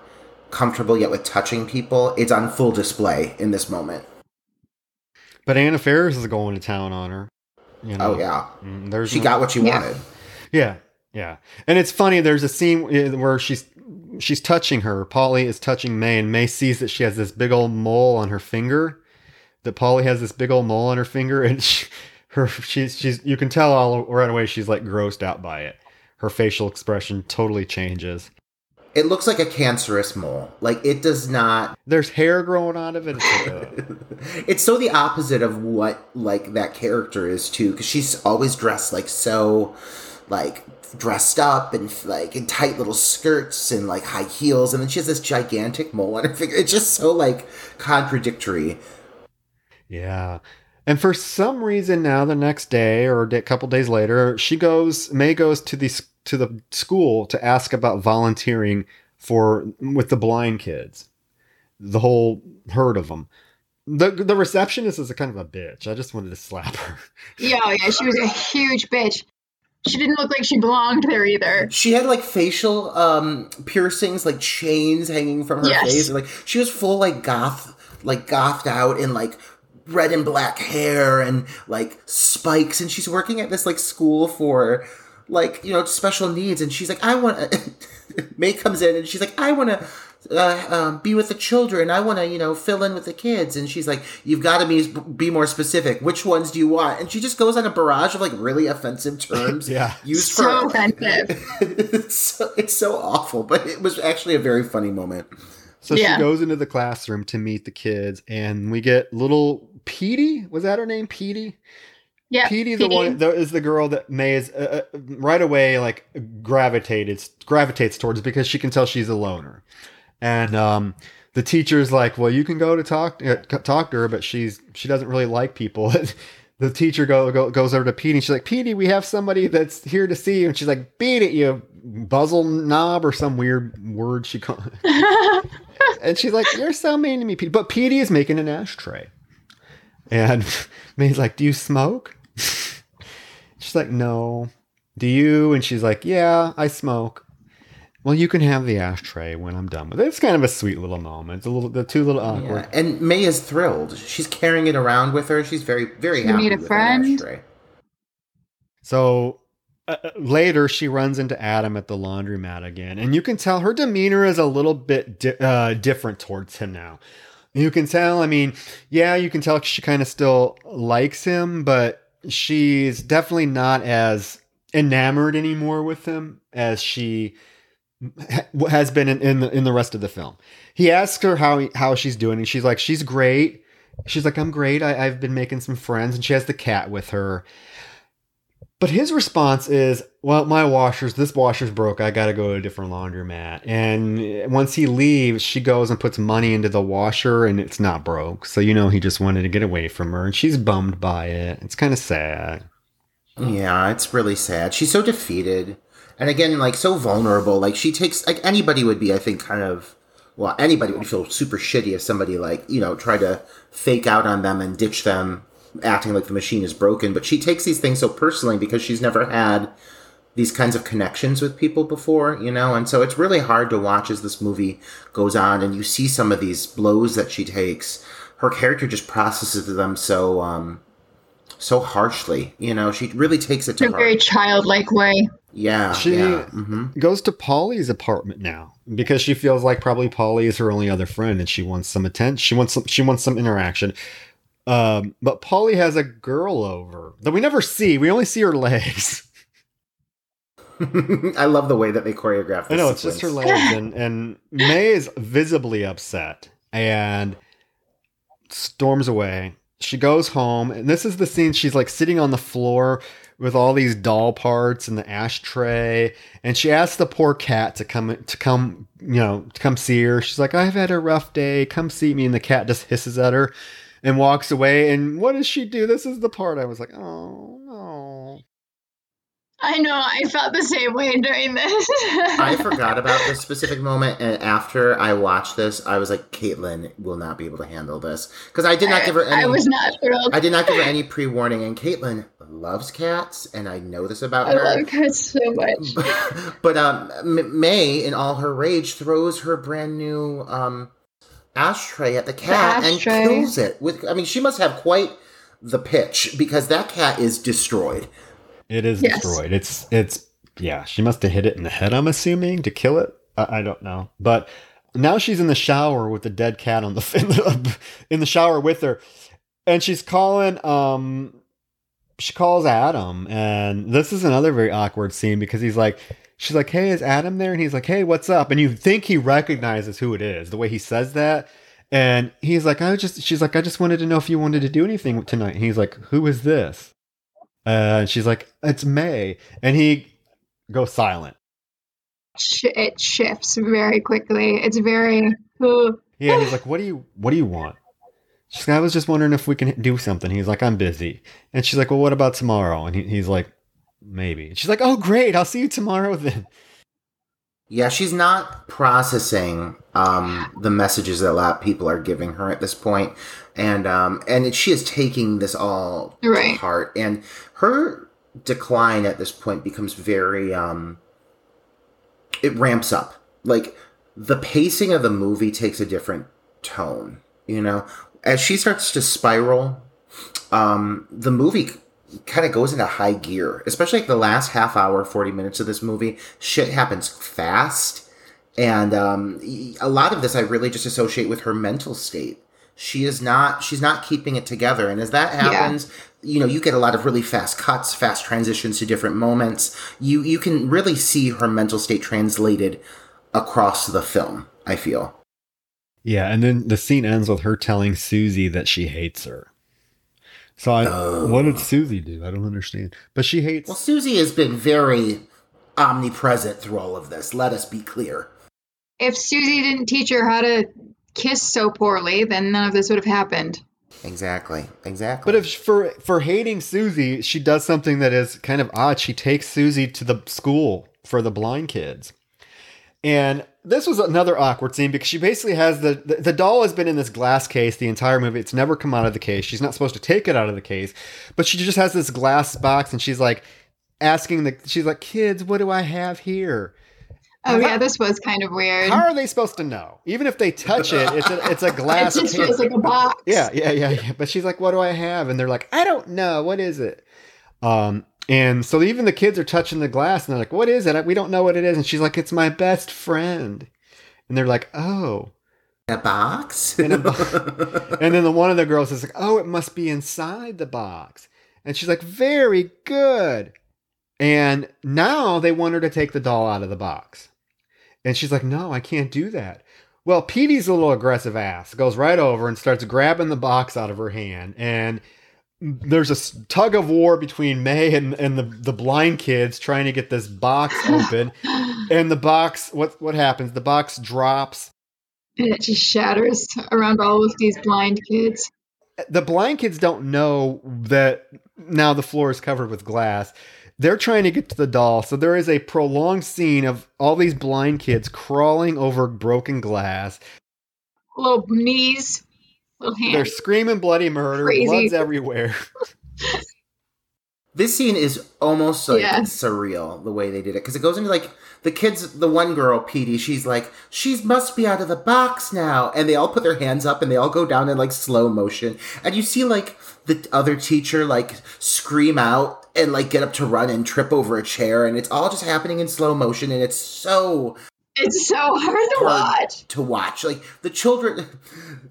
comfortable yet with touching people, it's on full display in this moment. but Anna Faris is going to town on her. You know, Oh yeah, Mm, there's she no- got what she Yeah. wanted. Yeah, yeah, and it's funny. There's a scene uh, where she's she's touching her. Polly is touching May, and May sees that she has this big old mole on her finger. That Polly has this big old mole on her finger, and she, her she's she's you can tell all right away she's like grossed out by it. Her facial expression totally changes. It looks like a cancerous mole. Like it does not. There's hair growing out of it. It's uh, It's so the opposite of what like that character is too, because she's always dressed like so, like dressed up and like in tight little skirts and like high heels, and then she has this gigantic mole on her finger. It's just so like contradictory. Yeah. And for some reason now the next day or a couple days later, she goes May goes to the to the school to ask about volunteering for with the blind kids. The whole herd of them. The the receptionist is a kind of a bitch. I just wanted to slap her. Yeah, yeah, she was a huge bitch. She didn't look like she belonged there either. She had like facial um piercings, like chains hanging from her Yes. face. Like she was full like goth, like gothed out in like red and black hair and like spikes. And she's working at this like school for like you know special needs. And she's like, I want. May comes in and she's like, I want to. Uh, um, be with the children. I want to, you know, fill in with the kids. And she's like, "You've got to be be more specific. Which ones do you want?" And she just goes on a barrage of like really offensive terms Yeah. used for So for offensive. it's, so, it's so awful, but it was actually a very funny moment. So Yeah. she goes into the classroom to meet the kids and we get little Petey, was that her name? Petey? Yeah. Petey, the one the, is the girl that May is uh, uh, right away like gravitated gravitates towards because she can tell she's a loner, and um, the teacher's like, "Well, you can go to talk uh, talk to her, but she's she doesn't really like people." the teacher go, go goes over to Petey. and She's like, "Petey, we have somebody that's here to see you," and she's like, "Beat it, you buzzle knob," or some weird word she called. and she's like, "You're so mean to me, Petey." But Petey is making an ashtray. And May's like, Do you smoke? she's like, No. Do you? And she's like, Yeah, I smoke. Well, you can have the ashtray when I'm done with it. It's kind of a sweet little moment. It's a little, the two little awkward. Yeah. And May is thrilled. She's carrying it around with her. She's very, very You happy. need a with friend? So uh, uh, later, she runs into Adam at the laundromat again, and you can tell her demeanor is a little bit di- uh, different towards him now. You can tell. I mean, yeah, you can tell she kind of still likes him, but she's definitely not as enamored anymore with him as she has been in, in the in the rest of the film. He asks her how how she's doing, and she's like, "She's great." She's like, "I'm great. I, I've been making some friends," and she has the cat with her. But his response is, "Well, my washer's this washer's broke. I got to go to a different laundromat." And once he leaves, she goes and puts money into the washer, and it's not broke. So you know he just wanted to get away from her, and she's bummed by it. It's kind of sad. Yeah, it's really sad. She's so defeated. And again, like so vulnerable. Like she takes like anybody would be, I think, kind of well, anybody would feel super shitty if somebody like, you know, tried to fake out on them and ditch them acting like the machine is broken. But she takes these things so personally because she's never had these kinds of connections with people before, you know, and so it's really hard to watch as this movie goes on and you see some of these blows that she takes. Her character just processes them so um so harshly, you know. She really takes it to In a heart. very childlike way. Yeah, She yeah. hmm goes to Polly's apartment now because she feels like probably Polly is her only other friend and she wants some attention. She wants some, she wants some interaction. Um, but Polly has a girl over that we never see. We only see her legs. I love the way that they choreograph. I know it's just her legs, and and May is visibly upset and storms away. She goes home, and this is the scene. She's like sitting on the floor with all these doll parts and the ashtray, and she asks the poor cat to come to come, you know, to come see her. She's like, "I've had a rough day. Come see me." And the cat just hisses at her and walks away. And what does she do? This is the part I was like, "Oh no." I know, I felt the same way during this. I forgot about this specific moment, and after I watched this, I was like, "Caitlin will not be able to handle this," because I did not give her any. I was not thrilled. I did not give her any pre-warning, and Caitlin loves cats, and I know this about I her. love cats so much. but um, May, in all her rage, throws her brand new um, ashtray at the cat ashtray. and kills it. With, I mean, she must have quite the pitch because that cat is destroyed. It is Yes. destroyed. It's it's yeah. She must have hit it in the head. I'm assuming to kill it. I, I don't know, but now she's in the shower with the dead cat on the in the, in the shower with her, and she's calling. Um, she calls Adam, and this is another very awkward scene because he's like. She's like, "Hey, is Adam there?" And he's like, "Hey, what's up?" And you think he recognizes who it is, the way he says that. And he's like, "I just," she's like, "I just wanted to know if you wanted to do anything tonight." And he's like, "Who is this?" Uh, and she's like, "It's May," and he goes silent. It shifts very quickly. It's very. Ooh. Yeah, he's like, "What do you What do you want?" She's like, "I was just wondering if we can do something." He's like, "I'm busy," and she's like, "Well, what about tomorrow?" And he, he's like, "Maybe." And she's like, "Oh, great! I'll see you tomorrow then." Yeah, she's not processing um, the messages that a lot of people are giving her at this point, and um, and she is taking this all to heart. And her decline at this point becomes very. Um, it ramps up. Like the pacing of the movie takes a different tone. You know, as she starts to spiral, um, the movie kind of goes into high gear, especially like the last half hour, 40 minutes of this movie. Shit happens fast. And um, y- a lot of this I really just associate with her mental state. She is not, she's not keeping it together. And as that happens, you know, you get a lot of really fast cuts, fast transitions to different moments. You, you can really see her mental state translated across the film, I feel. Yeah, and then the scene ends with her telling Susie that she hates her. So I, Oh. what did Susie do? I don't understand. But she hates. Well, Susie has been very omnipresent through all of this. Let us be clear. If Susie didn't teach her how to kiss so poorly, then none of this would have happened. Exactly. Exactly. But if for for hating Susie, she does something that is kind of odd. She takes Susie to the school for the blind kids. And this was another awkward scene because she basically has the, the the doll has been in this glass case the entire movie. It's never come out of the case. She's not supposed to take it out of the case, but she just has this glass box and she's like asking the she's like, "Kids, what do I have here?" Oh How- yeah, this was kind of weird. How are they supposed to know? Even if they touch it, it's a it's a glass. It just feels like a box. Yeah, yeah, yeah, yeah. But she's like, "What do I have?" And they're like, "I don't know. What is it?" Um, and so even the kids are touching the glass, and they're like, "What is it? We don't know what it is." And she's like, "It's my best friend." And they're like, "Oh." a box? In a bo- And then the one of the girls is like, "Oh, it must be inside the box." And she's like, "Very good." And now they want her to take the doll out of the box. And she's like, no, I can't do that. Well, Petey's a little aggressive ass goes right over and starts grabbing the box out of her hand. And there's a tug of war between May and, and the, the blind kids trying to get this box open. and the box, what, what happens? The box drops. And it just shatters around all of these blind kids. The blind kids don't know that now the floor is covered with glass. They're trying to get to the doll. So there is a prolonged scene of all these blind kids crawling over broken glass. Little knees, They're screaming bloody murder. Crazy. Blood's everywhere. This scene is almost like Yeah. surreal the way they did it because it goes into like the kids. The one girl, Petey, she's like, she must be out of the box now, and they all put their hands up and they all go down in like slow motion, and you see like the other teacher like scream out and like get up to run and trip over a chair, and it's all just happening in slow motion, and it's so It's so hard to hard watch. to watch. Like the children,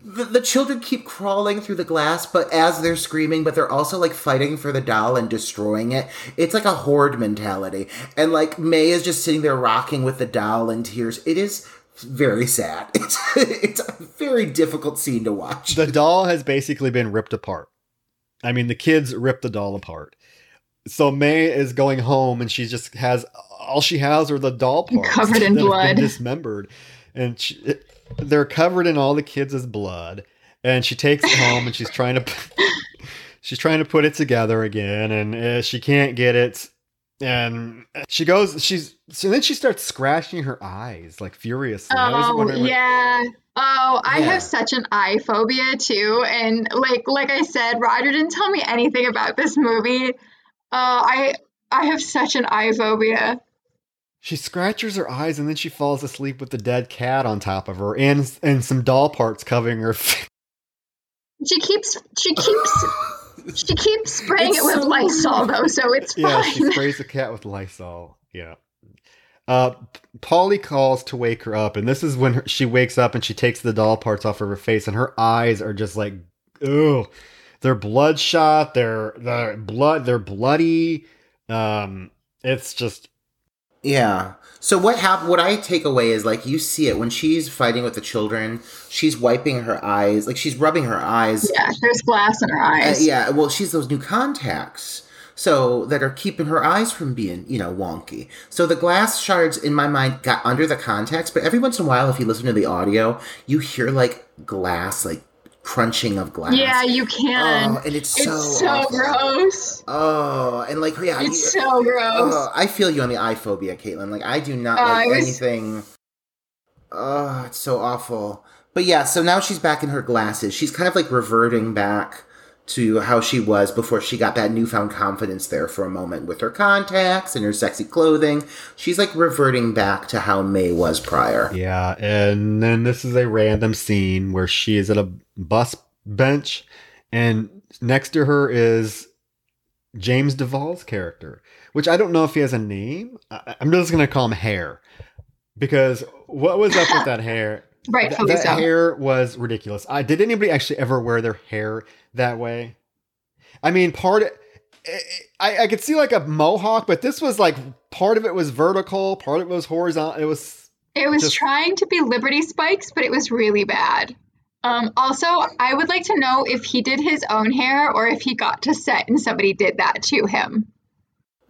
the, the children keep crawling through the glass, but as they're screaming, but they're also like fighting for the doll and destroying it. It's like a horde mentality, and like May is just sitting there rocking with the doll in tears. It is very sad. It's it's a very difficult scene to watch. the doll has basically been ripped apart. I mean, the kids ripped the doll apart. So May is going home and she just has all she has are the doll parts Covered in that have been blood. dismembered, and she, they're covered in all the kids' blood. And she takes it home and she's trying to she's trying to put it together again, and uh, she can't get it. And she goes, she's so then she starts scratching her eyes like furiously. Oh wondering, like, yeah. Oh, I Yeah. have such an eye phobia too, and like like I said, Roger didn't tell me anything about this movie. Uh, I I have such an eye phobia. She scratches her eyes and then she falls asleep with the dead cat on top of her and and some doll parts covering her. face. She keeps she keeps she keeps spraying It's it with so Lysol though, so it's yeah, fine. she sprays the cat with Lysol. Yeah. Uh, Polly calls to wake her up, and this is when her, she wakes up and she takes the doll parts off of her face, and her eyes are just like, oh, they're bloodshot. They're they're blood. They're bloody. Um, it's just Yeah. So what hap- What I take away is like you see it when she's fighting with the children. She's wiping her eyes, like she's rubbing her eyes yeah, there's glass in her Uh, eyes. yeah, well, she's those new contacts. So that are keeping her eyes from being, you know, wonky. So the glass shards in my mind got under the contacts, but every once in a while, if you listen to the audio, you hear like glass, like crunching of glass. Yeah, you can. Oh, and it's so it's so awful. gross. Oh, and like yeah, It's you- so gross. Oh, I feel you on the eye phobia, Caitlin. Like I do not Oh, like was- anything. Oh, it's so awful. But yeah, so now she's back in her glasses. She's kind of like reverting back to how she was before she got that newfound confidence there for a moment with her contacts and her sexy clothing. She's like reverting back to how May was prior. Yeah, and then this is a random scene where she is at a bus bench, and next to her is James Duval's character, which I don't know if he has a name. I- I'm just gonna call him Hair, because what was up with that hair? Th- Rightfully that so. hair was ridiculous. I did anybody actually ever wear their hair that way? I mean, part. I, I could see like a mohawk, but this was like part of it was vertical, part of it was horizontal. It was It was Just- trying to be Liberty Spikes, but it was really bad. Um, also, I would like to know if he did his own hair or if he got to set and somebody did that to him.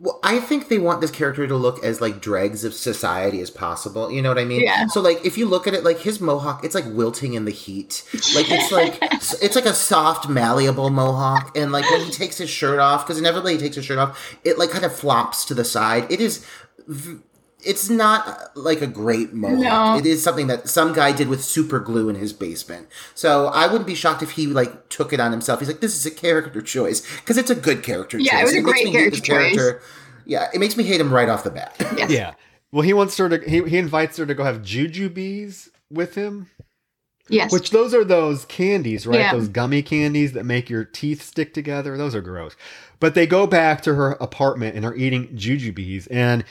Well, I think they want this character to look as like dregs of society as possible. You know what I mean? Yeah. So like, if you look at it, like his mohawk, it's like wilting in the heat. Like it's like it's like a soft, malleable mohawk, and like when he takes his shirt off, because inevitably he takes his shirt off, it like kind of flops to the side. It is. v- It's not uh, like a great mohawk. No. It is something that some guy did with super glue in his basement. So I wouldn't be shocked if he like took it on himself. He's like, this is a character choice because it's a good character choice. Yeah, it was a makes great me hate character choice. Yeah, it makes me hate him right off the bat. Yes. Yeah. Well, he wants her to. He, he invites her to go have jujubes with him, Yes. which those are those candies, right? Yeah. Those gummy candies that make your teeth stick together. Those are gross. But they go back to her apartment and are eating jujubes. And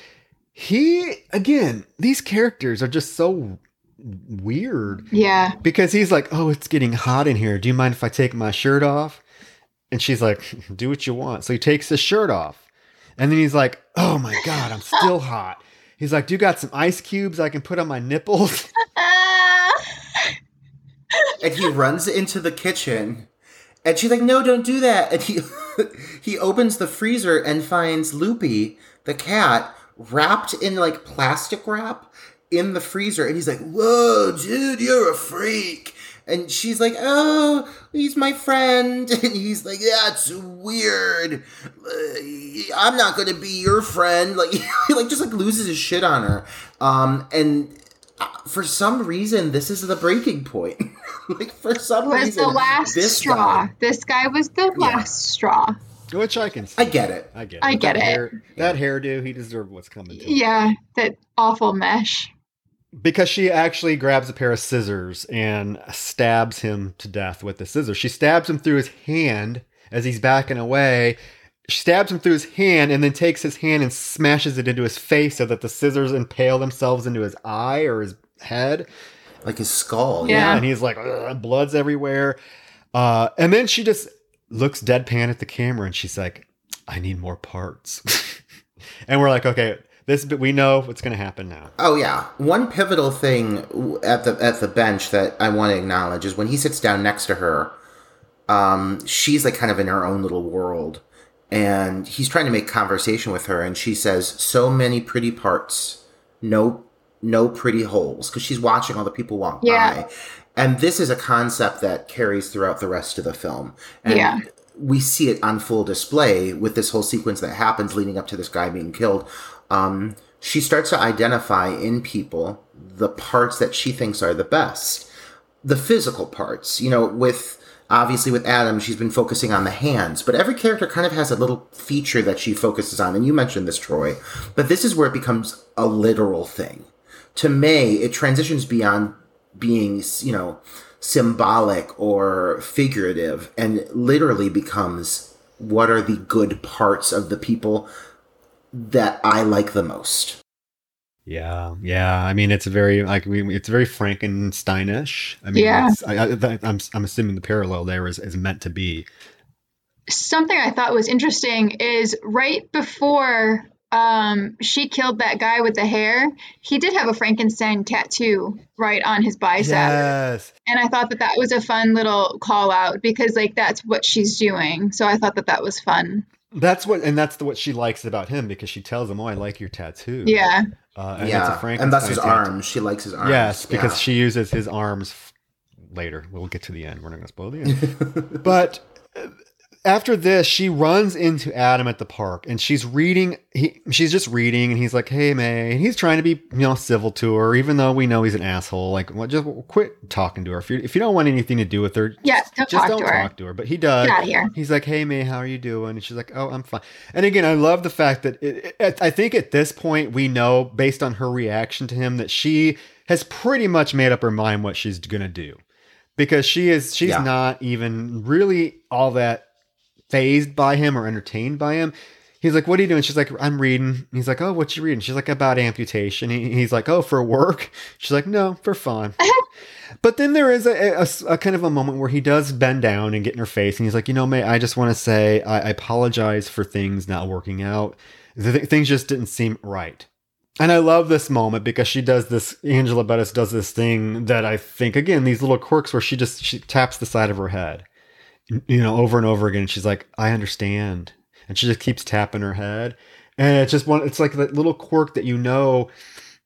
he, again, these characters are just so weird yeah. because he's like, "Oh, it's getting hot in here. Do you mind if I take my shirt off?" And she's like, "Do what you want." So he takes his shirt off. And then he's like, "Oh my god, I'm still hot." He's like, "Do you got some ice cubes I can put on my nipples?" And he runs into the kitchen and she's like no don't do that and he he opens the freezer and finds loopy the cat wrapped in like plastic wrap in the freezer and he's like whoa dude you're a freak and she's like oh he's my friend and he's like that's weird Uh, i'm not gonna be your friend like he like just like loses his shit on her um and uh, for some reason this is the breaking point like for some was reason the last this straw. guy- This guy was the Yeah. last straw. Which I can. See. I get it. I get it. I get that it. Hair, that hairdo, he deserved what's coming to him. Yeah, that awful mesh. Because she actually grabs a pair of scissors and stabs him to death with the scissors. She stabs him through his hand as he's backing away. She stabs him through his hand and then takes his hand and smashes it into his face so that the scissors impale themselves into his eye or his head. Like his skull. Yeah. And he's like, blood's everywhere. Uh, and then she just looks deadpan at the camera and she's like, I need more parts. and we're like, okay, this we know what's going to happen now. Oh yeah. One pivotal thing at the at the bench that I want to acknowledge is when he sits down next to her. Um, she's like kind of in her own little world, and he's trying to make conversation with her, and she says, "So many pretty parts, no, no pretty holes," because she's watching all the people walk Yeah. by, and this is a concept that carries throughout the rest of the film. And Yeah. we see it on full display with this whole sequence that happens leading up to this guy being killed. Um, she starts to identify in people the parts that she thinks are the best, the physical parts. You know, with obviously with Adam, she's been focusing on the hands, but every character kind of has a little feature that she focuses on. And you mentioned this, Troy, but this is where it becomes a literal thing. To May, it transitions beyond being, you know, symbolic or figurative and literally becomes what are the good parts of the people that I like the most. Yeah, yeah. I mean, it's very like we, it's very Frankensteinish. I mean, Yeah. it's, I, I, I'm I'm assuming the parallel there is, is meant to be. Something I thought was interesting is right before um, she killed that guy with the hair, he did have a Frankenstein tattoo right on his bicep. Yes, And I thought that that was a fun little call out because, like, that's what she's doing. So I thought that that was fun. that's what, and that's the, what she likes about him because she tells him, "Oh, I like your tattoo." Yeah. uh, and it's a yeah, Frankenstein and that's his tattoo. arms. She likes his arms. Yes, because Yeah. she uses his arms f- later. We'll get to the end. We're not going to spoil the end. but after this, she runs into Adam at the park and she's reading. He, she's just reading, and he's like, "Hey, May," and he's trying to be, you know, civil to her, even though we know he's an asshole. Like, well, just quit talking to her. If you if you don't want anything to do with her, Yeah, don't just talk don't to her. to her. But he does. Get out of here. He's like, "Hey, May, how are you doing?" And she's like, "Oh, I'm fine." And again, I love the fact that it, it, I think at this point we know, based on her reaction to him, that she has pretty much made up her mind what she's gonna do, because she is she's Yeah. not even really all that phased by him or entertained by him. He's like, "What are you doing?" She's like, "I'm reading." He's like, "Oh, what you reading?" She's like, "About amputation." He, he's like, "Oh, for work?" She's like, "No, for fun." But then there is a, a- a kind of a moment where he does bend down and get in her face, and he's like, "You know, May, I just want to say I, I apologize for things not working out. Th- things just didn't seem right." And I love this moment because she does this. Angela Bettis does this thing that I think again these little quirks where she just she taps the side of her head, you know, over and over again. She's like, "I understand," and she just keeps tapping her head, and it's just one. It's like that little quirk that you know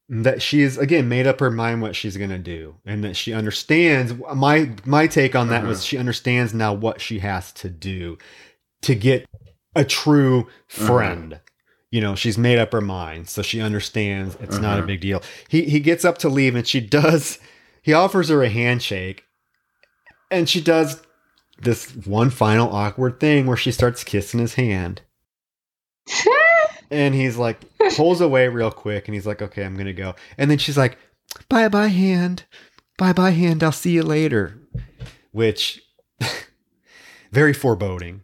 that she is again made up her mind what she's gonna do and that she understands my my take on that was she understands now what she has to do to get a true friend you know she's made up her mind so she understands it's not a Mhm. big deal he he gets up to leave and she does he offers her a handshake and she does this one final awkward thing where she starts kissing his hand. And he's like pulls away real quick and he's like okay i'm gonna go. And then she's like bye bye hand. Bye bye hand. I'll see you later. Which very foreboding.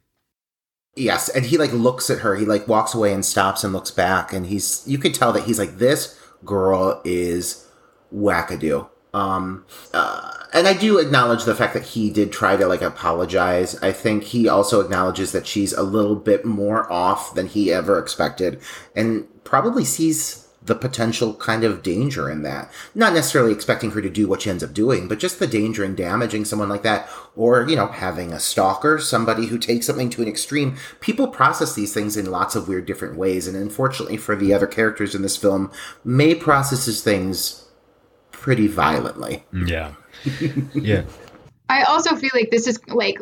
Yes, and he like looks at her. He like walks away and stops and looks back, and he's you could tell that he's like this girl is wackadoo. Um, uh, and I do acknowledge the fact that he did try to like apologize. I think he also acknowledges that she's a little bit more off than he ever expected, and probably sees the potential kind of danger in that. Not necessarily expecting her to do what she ends up doing, but just the danger in damaging someone like that, or, you know, having a stalker, somebody who takes something to an extreme. People process these things in lots of weird different ways, and unfortunately for the other characters in this film, May processes things pretty violently. Yeah. yeah. I also feel like this is like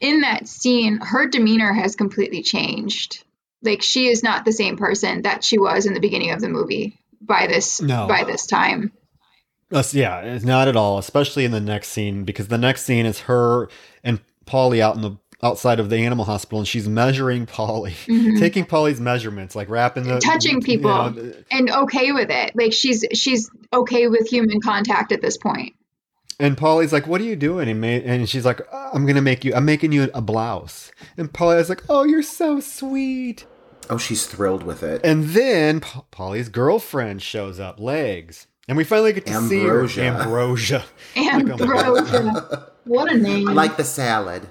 in that scene, her demeanor has completely changed. Like she is not the same person that she was in the beginning of the movie by this No. by this time. Us- yeah, it's not at all, especially in the next scene because the next scene is her and Polly out in the outside of the animal hospital and she's measuring Polly, taking Polly's measurements, like wrapping the Mm-hmm. Touching you people. know, And okay with it. Like she's she's okay with human contact at this point. And Polly's like, "What are you doing?" And, May, and she's like, "Uh, "I'm gonna make you. I'm making you a blouse." And Polly's like, "Oh, you're so sweet." Oh, she's thrilled with it. And then P- Polly's girlfriend shows up, legs, and we finally get to Ambrosia. see her. Ambrosia. Ambrosia. what a name. I Like the salad.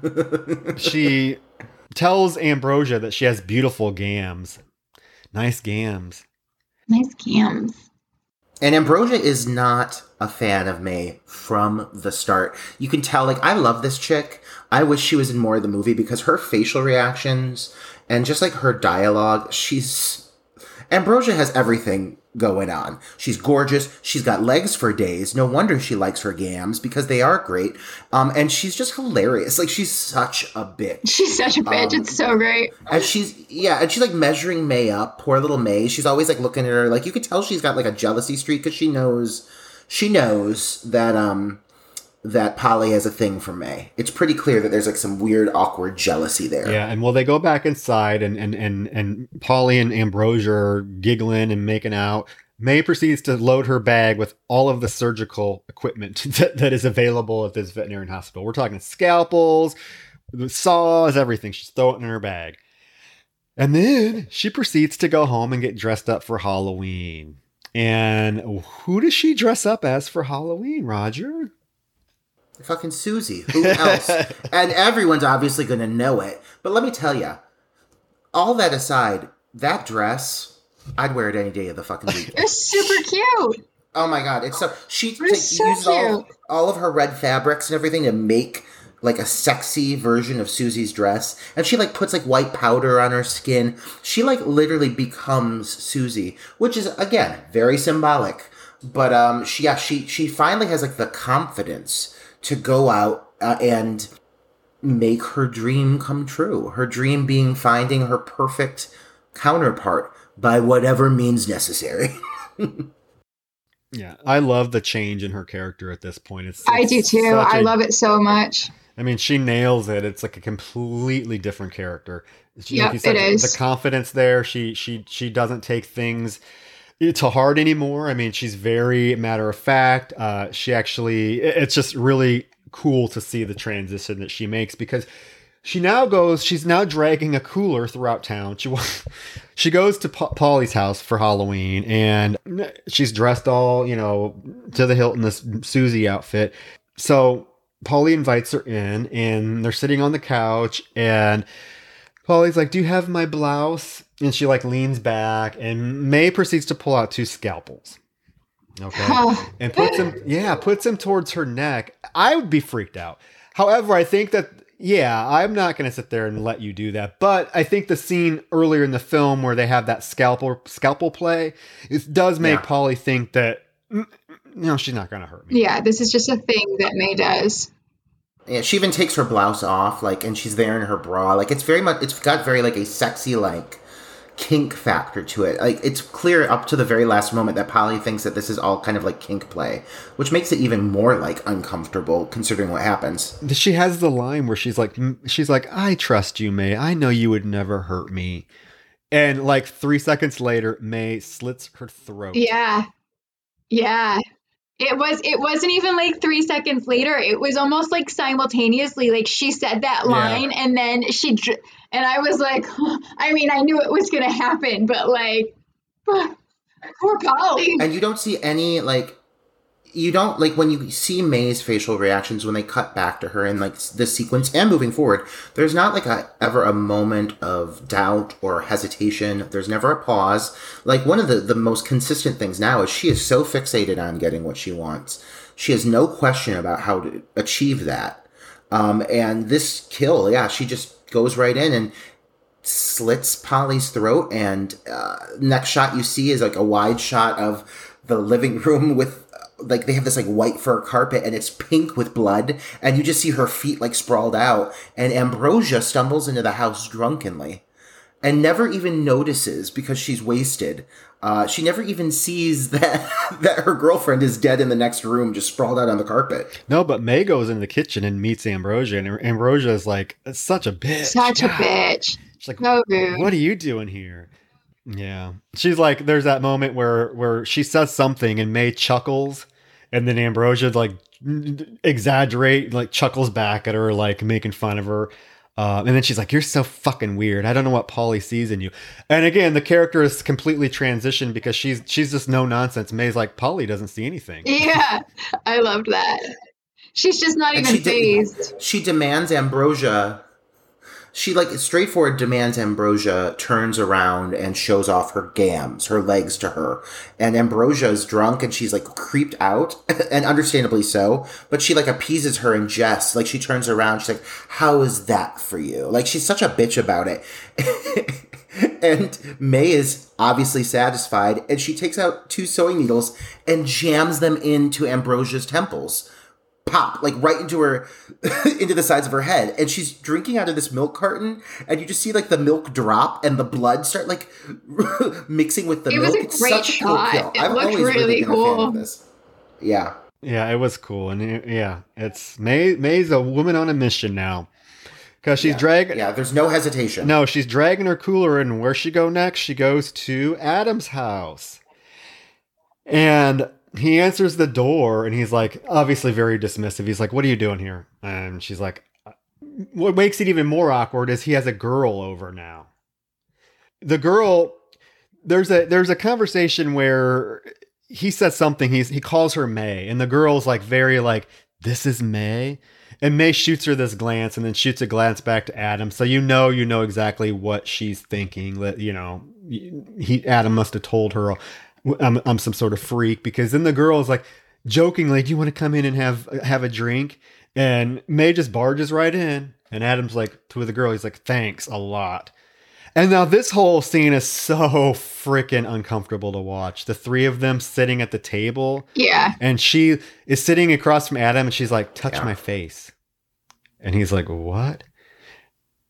she tells Ambrosia that she has beautiful gams. Nice gams. nice cams. And Ambrosia is not a fan of May from the start. You can tell, like, I love this chick. I wish she was in more of the movie because her facial reactions and just like her dialogue, she's. Ambrosia has everything going on. She's gorgeous. She's got legs for days. No wonder she likes her gams because they are great. Um, and she's just hilarious. Like, she's such a bitch. She's such a bitch. Um, it's so great. And she's yeah, and she's like measuring May up. Poor little May. She's always like looking at her. Like you could tell she's got like a jealousy streak because she knows she knows that um that Polly has a thing for May. It's pretty clear that there's like some weird, awkward jealousy there. Yeah, and well, they go back inside, and and and and Polly and Ambrosia are giggling and making out. May proceeds to load her bag with all of the surgical equipment that, that is available at this veterinarian hospital. We're talking scalpels, saws, everything. She's throwing in her bag. And then she proceeds to go home and get dressed up for Halloween. And who does she dress up as for Halloween, Roger? Fucking Susie. Who else? and everyone's obviously going to know it. But let me tell you, all that aside, that dress, I'd wear it any day of the fucking week. It's super cute. Oh my god, it's so she It's ta- so uses all, all of her red fabrics and everything to make like a sexy version of Susie's dress, and she like puts like white powder on her skin. She like literally becomes Susie, which is again very symbolic. But um, she yeah she she finally has like the confidence to go out uh, and make her dream come true. Her dream being finding her perfect counterpart by whatever means necessary. Yeah, I love the change in her character at this point. It's, I do too. such I a- love it so much. I mean, she nails it. It's like a completely different character. She, Yep, you said, it is. The confidence there. She she she doesn't take things to heart anymore. I mean, she's very matter of fact. Uh, she actually, it's just really cool to see the transition that she makes because she now goes. She's now dragging a cooler throughout town. She she goes to Pa- Polly's house for Halloween, and she's dressed all you know to the hilt in this Susie outfit. So Polly invites her in, and they're sitting on the couch, and Polly's like, "Do you have my blouse?" And she like leans back, and May proceeds to pull out two scalpels. Okay, Oh, and puts them, yeah, puts them towards her neck. I would be freaked out. However, I think that yeah, I'm not going to sit there and let you do that. But I think the scene earlier in the film where they have that scalpel scalpel play, it does make Yeah. Polly think that mm, no, she's not going to hurt me. yeah, this is just a thing that May does. Yeah, she even takes her blouse off, like, and she's there in her bra. Like, it's very much, it's got very, like, a sexy, like, kink factor to it. Like, it's clear up to the very last moment that Polly thinks that this is all kind of like kink play, which makes it even more, like, uncomfortable considering what happens. She has the line where she's like, she's like, I trust you, May. I know you would never hurt me. And like three seconds later, May slits her throat. Yeah. Yeah. It was it wasn't even like 3 seconds later. It was almost like simultaneously like she said that Yeah. line and then she dr- and I was like I mean, I knew it was going to happen, but like poor Polly. And you don't see any, like, you don't like when you see May's facial reactions when they cut back to her in like this sequence and moving forward. There's not like a ever a moment of doubt or hesitation. There's never a pause. Like one of the the most consistent things now is she is so fixated on getting what she wants. She has no question about how to achieve that. Um, and this kill, yeah, she just goes right in and slits Polly's throat. And uh, next shot you see is like a wide shot of the living room with like they have this like white fur carpet and it's pink with blood and you just see her feet like sprawled out and ambrosia stumbles into the house drunkenly and never even notices because she's wasted uh, she never even sees that that her girlfriend is dead in the next room just sprawled out on the carpet No, but May goes in the kitchen and meets Ambrosia, and Ambrosia is like, such a bitch. Such a bitch. She's like, So rude. what are you doing here? Yeah. She's like, there's that moment where where she says something and May chuckles, and then Ambrosia like exaggerate, like chuckles back at her, like making fun of her. Uh, and then she's like, "You're so fucking weird. I don't know what Polly sees in you." And again, the character is completely transitioned because she's she's just no nonsense. May's like, "Polly doesn't see anything." Yeah, I loved that. She's just not And even she did- phased. she demands ambrosia she like straightforward demands ambrosia turns around and shows off her gams her legs to her. And ambrosia is drunk and she's like creeped out and understandably so. But she like appeases her in jest like she turns around she's like how is that for you? Like she's such a bitch about it. And may is obviously satisfied and she takes out two sewing needles and jams them into ambrosia's temples pop like right into her into the sides of her head and she's drinking out of this milk carton and you just see like the milk drop and the blood start like mixing with the It milk was a it's great such a cool shot. kill It i've looked always really really been a fan cool. of this yeah Yeah, it was cool, and it- yeah, it's May. May's a woman on a mission now because she's yeah. dragging. yeah there's no hesitation No, she's dragging her cooler, and where she go next? She goes to Adam's house, and he answers the door, and he's like, obviously very dismissive. He's like, "What are you doing here?" And she's like, uh, "What makes it even more awkward is he has a girl over now." The girl, there's a there's a conversation where he says something. He's he calls her May, and the girl's like very like, "This is May." And May shoots her this glance and then shoots a glance back to Adam. So you know, you know exactly what she's thinking. That you know, he Adam must have told her I'm, I'm some sort of freak because then the girl is like jokingly, "Do you want to come in and have have a drink?" And May just barges right in, and Adam's like to the girl, he's like, "Thanks a lot." And now this whole scene is so freaking uncomfortable to watch. The three of them sitting at the table Yeah. and she is sitting across from Adam and she's like, touch Yeah. my face. And he's like, what?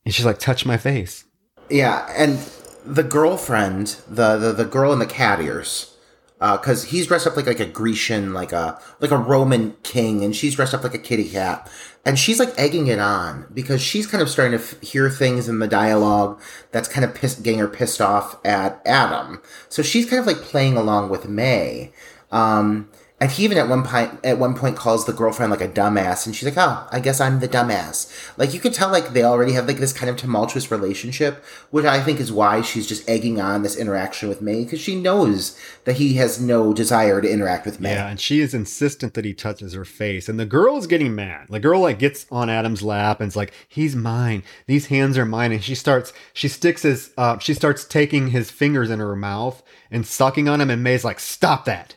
And she's like, touch my face. Yeah, and the girlfriend, the the, the girl in the cat ears, because he's dressed up like like a Grecian, like a like a Roman king, and she's dressed up like a kitty cat, and she's like egging it on because she's kind of starting to f- hear things in the dialogue that's kind of pissed, getting her pissed off at Adam. So she's kind of like playing along with May. Um, and he even at one point at one point calls the girlfriend like a dumbass, and she's like, "Oh, I guess I'm the dumbass." Like you could tell, like they already have like this kind of tumultuous relationship, which I think is why she's just egging on this interaction with May because she knows that he has no desire to interact with May. Yeah, and she is insistent that he touches her face. And the girl is getting mad. The girl like gets on Adam's lap and is like, he's mine. These hands are mine. And she starts, she sticks his, uh, she starts taking his fingers in her mouth and sucking on him. And May's like, stop that.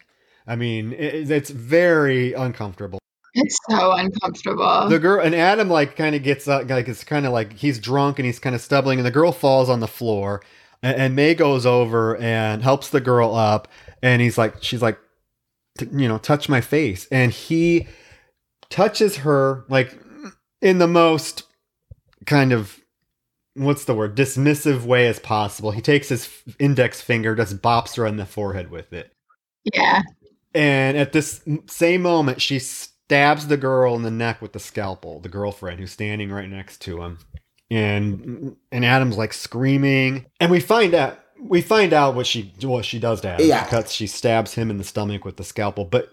I mean, it, it's very uncomfortable. It's so uncomfortable. the girl and Adam like kind of gets up, like it's kind of like he's drunk and he's kind of stumbling, and the girl falls on the floor, and, and May goes over and helps the girl up, and he's like, she's like, "T- you know, touch my face, and he touches her like in the most kind of what's the word dismissive way as possible. He takes his index finger, just bops her on the forehead with it. yeah. And at this same moment, she stabs the girl in the neck with the scalpel, the girlfriend who's standing right next to him. And and Adam's like screaming. And we find out we find out what she what she does to Adam. Yeah. She cuts she stabs him in the stomach with the scalpel. But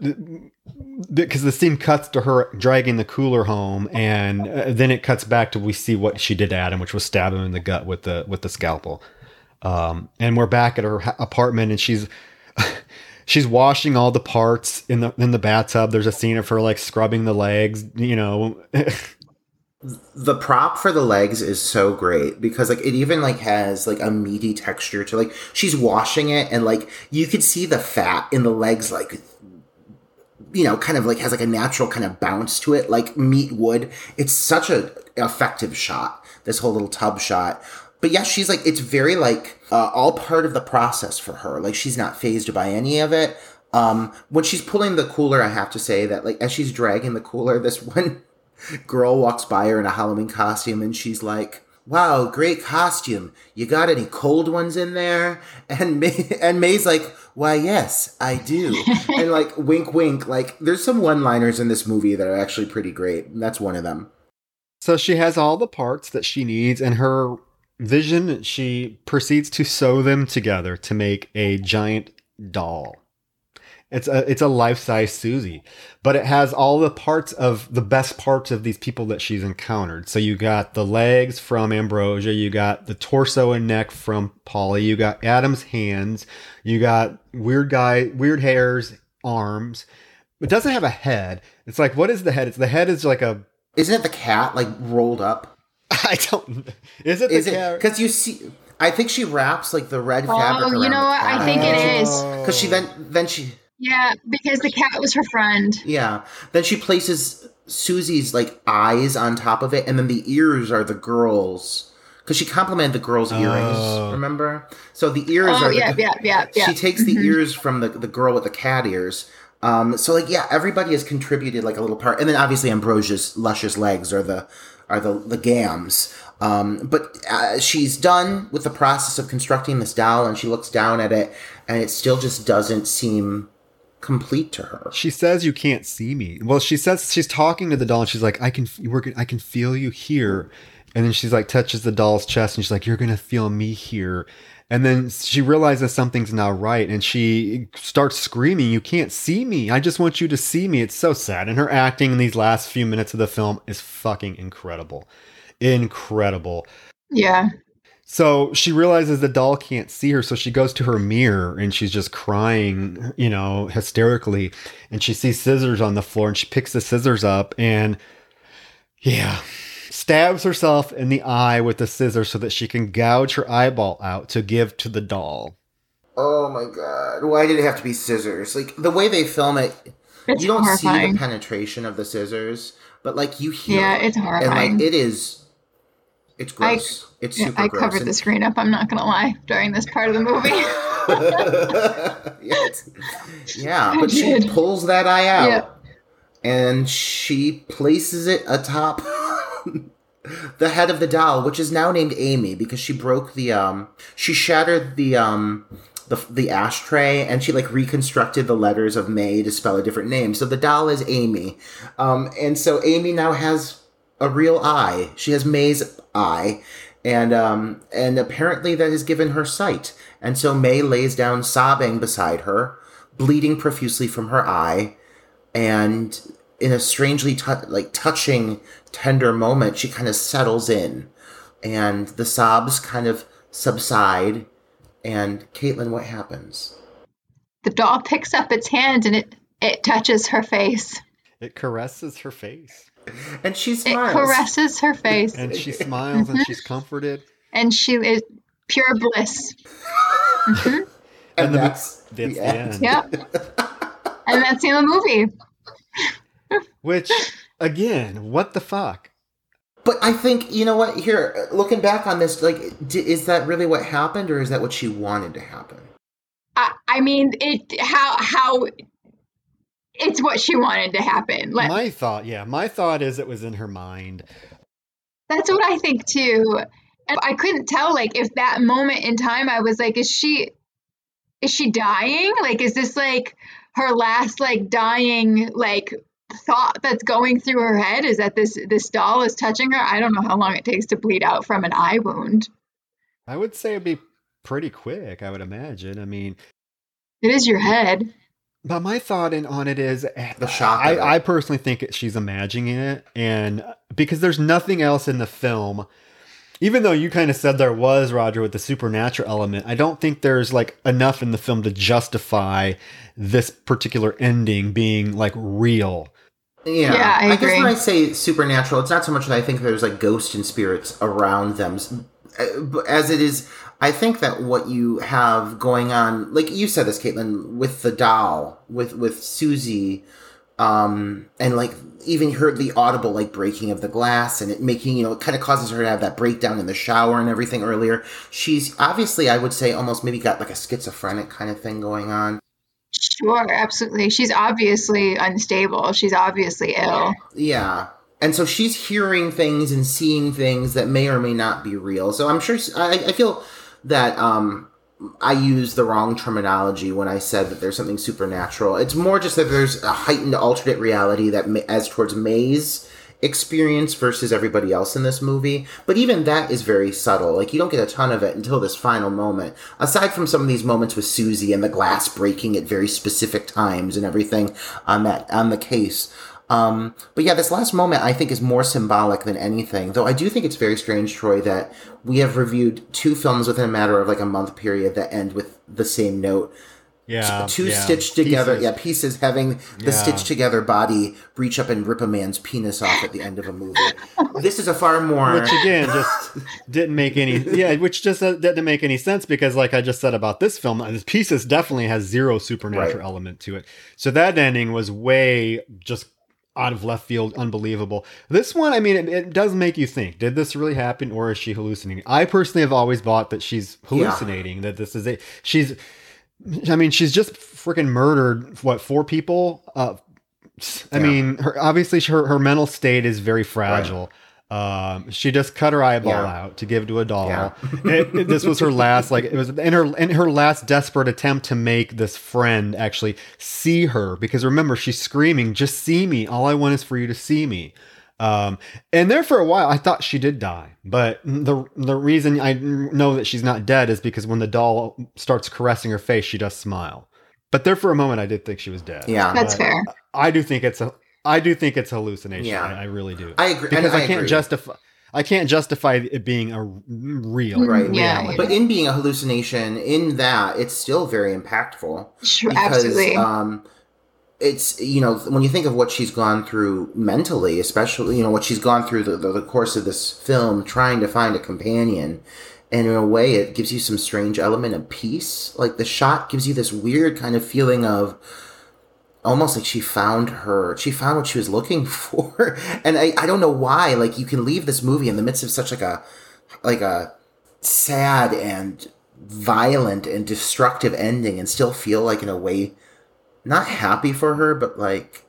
because the scene cuts to her dragging the cooler home and uh, then it cuts back to we see what she did to Adam, which was stab him in the gut with the with the scalpel. Um, and we're back at her apartment and she's she's washing all the parts in the in the bathtub. There's a scene of her like scrubbing the legs, you know. the prop for the legs is so great because like it even like has like a meaty texture to like she's washing it and like you could see the fat in the legs like you know kind of like has like a natural kind of bounce to it like meat would it's such a effective shot this whole little tub shot but yeah she's like it's very like uh, all part of the process for her like she's not phased by any of it um when she's pulling the cooler i have to say that like as she's dragging the cooler this one girl walks by her in a Halloween costume and she's like, Wow, great costume. You got any cold ones in there? And May, and May's like, Why, yes, I do. and like, wink, wink. Like, there's some one liners in this movie that are actually pretty great. And that's one of them. So she has all the parts that she needs, and her vision, she proceeds to sew them together to make a giant doll. It's a it's a life size Susie, but it has all the parts of the best parts of these people that she's encountered. So you got the legs from Ambrosia, you got the torso and neck from Polly, you got Adam's hands, you got weird guy, weird hairs, arms. It doesn't have a head. It's like what is the head? It's the head is like a. Isn't it the cat like rolled up? I don't. Is it the it because you see? I think she wraps like the red Oh, fabric. you know what? I think it is. because she then then she Yeah, because the cat was her friend. Yeah. Then she places Susie's like eyes on top of it, and then the ears are the girls. Because she complimented the girls' earrings, Oh. remember? So the ears Oh are. yeah, the, yeah, yeah, yeah. She takes the ears from the, the girl with the cat ears. Um, so like yeah, everybody has contributed like a little part, and then obviously Ambrosia's luscious legs are the are the the gams. Um, but uh, she's done with the process of constructing this doll, and she looks down at it, and it still just doesn't seem complete to her. She says you can't see me. Well, she says she's talking to the doll and she's like, I can we're I can feel you here. And then she's like touches the doll's chest and she's like, You're gonna feel me here. And then she realizes something's not right and she starts screaming, You can't see me. I just want you to see me. It's so sad. And her acting in these last few minutes of the film is fucking incredible. Incredible. yeah. So she realizes the doll can't see her, so she goes to her mirror and she's just crying, you know, hysterically. And she sees scissors on the floor and she picks the scissors up and, yeah, stabs herself in the eye with the scissors so that she can gouge her eyeball out to give to the doll. Oh my god. Why did it have to be scissors? Like the way they film it, It's you don't see the penetration of the scissors, but like you hear Yeah, it. it's And like it is it's gross. it's Yeah, I gross. covered And- the screen up. I'm not gonna lie during this part of the movie. yeah, yeah, I but she pulls that eye out Yeah. and she places it atop the head of the doll, which is now named Amy because she broke the um she shattered the um the, the ashtray and she like reconstructed the letters of May to spell a different name. So the doll is Amy. Um and so Amy now has a real eye. She has May's eye. And um and apparently that has given her sight. And so May lays down sobbing beside her, bleeding profusely from her eye, and in a strangely tou like touching tender moment she kind of settles in and the sobs kind of subside and caitlin what happens the doll picks up its hand and it it touches her face. It caresses her face. and she smiles. It caresses her face, And she smiles and she's comforted. and she is pure bliss. Mhm. and, And the- that's That's the the end. end. Yep. and that's the end of the movie. Which, again, what the fuck? but i think you know what here looking back on this like d- is that really what happened or is that what she wanted to happen I, I mean, it how how it's what she wanted to happen. Like, My thought, yeah, my thought is it was in her mind. That's what I think too. And I couldn't tell like if that moment in time I was like, is she is she dying? Like is this like her last like dying like thought that's going through her head? Is that this this doll is touching her? I don't know how long it takes to bleed out from an eye wound. I would say it'd be pretty quick, I would imagine. I mean, It is your head. but my thought in, on it is eh, The shock I. I personally think it, she's imagining it. And because there's nothing else in the film, even though you kind of said there was Roger with the supernatural element, I don't think there's like enough in the film to justify this particular ending being like real. Yeah, Yeah, I guess when I say supernatural, it's not so much that I think there's like ghosts and spirits around them, uh, as it is. I think that what you have going on, like you said this, Caitlin, with the doll, with with Susie, um, and like even heard the audible like breaking of the glass, and it making you know it kind of causes her to have that breakdown in the shower and everything earlier. She's obviously, I would say, almost maybe got like a schizophrenic kind of thing going on. Sure, absolutely. She's obviously unstable. She's obviously ill. Yeah. And so she's hearing things and seeing things that may or may not be real. So I'm sure I, I feel that um, I used the wrong terminology when I said that there's something supernatural. It's more just that there's a heightened alternate reality that as towards May's experience versus everybody else in this movie. But even that is very subtle. Like you don't get a ton of it until this final moment. Aside from some of these moments with Susie and the glass breaking at very specific times and everything on that on the case. Um, but yeah, this last moment I think is more symbolic than anything. Though I do think it's very strange, Troy, that we have reviewed two films within a matter of like a month period that end with the same note. Yeah, two yeah. stitched together, Pieces. yeah, pieces having the Yeah. stitched together body reach up and rip a man's penis off at the end of a movie. this is a far more which again just didn't make any yeah which just uh, didn't make any sense because like i just said about this film uh, this pieces definitely has zero supernatural Right. element to it so that ending was way just out of left field unbelievable this one i mean it, it does make you think did this really happen or is she hallucinating i personally have always thought that she's hallucinating that this is a she's i mean she's just freaking murdered what four people uh I Yeah. mean, her obviously her her mental state is very fragile. Um, she just cut her eyeball Yeah. out to give to a doll. Yeah. It- it- this was her last, like it was in her in her last desperate attempt to make this friend actually see her. Because remember, she's screaming, "Just see me! All I want is for you to see me." Um, and there for a while, I thought she did die, but the the reason I know that she's not dead is because when the doll starts caressing her face, she does smile. But there for a moment, I did think she was dead. Yeah. That's But fair. I do think it's a I do think it's hallucination. Yeah. I, I really do. I agree. because and I, can't agree. justify I can't justify it being a real Right. Yeah. But in being a hallucination, in that, it's still very impactful. Sure, because absolutely. um it's you know when you think of what she's gone through mentally especially you know what she's gone through the, the, the course of this film trying to find a companion and in a way it gives you some strange element of peace. Like the shot gives you this weird kind of feeling of almost like she found her she found what she was looking for. And I, I don't know why like you can leave this movie in the midst of such like a like a sad and violent and destructive ending and still feel like in a way not happy for her but like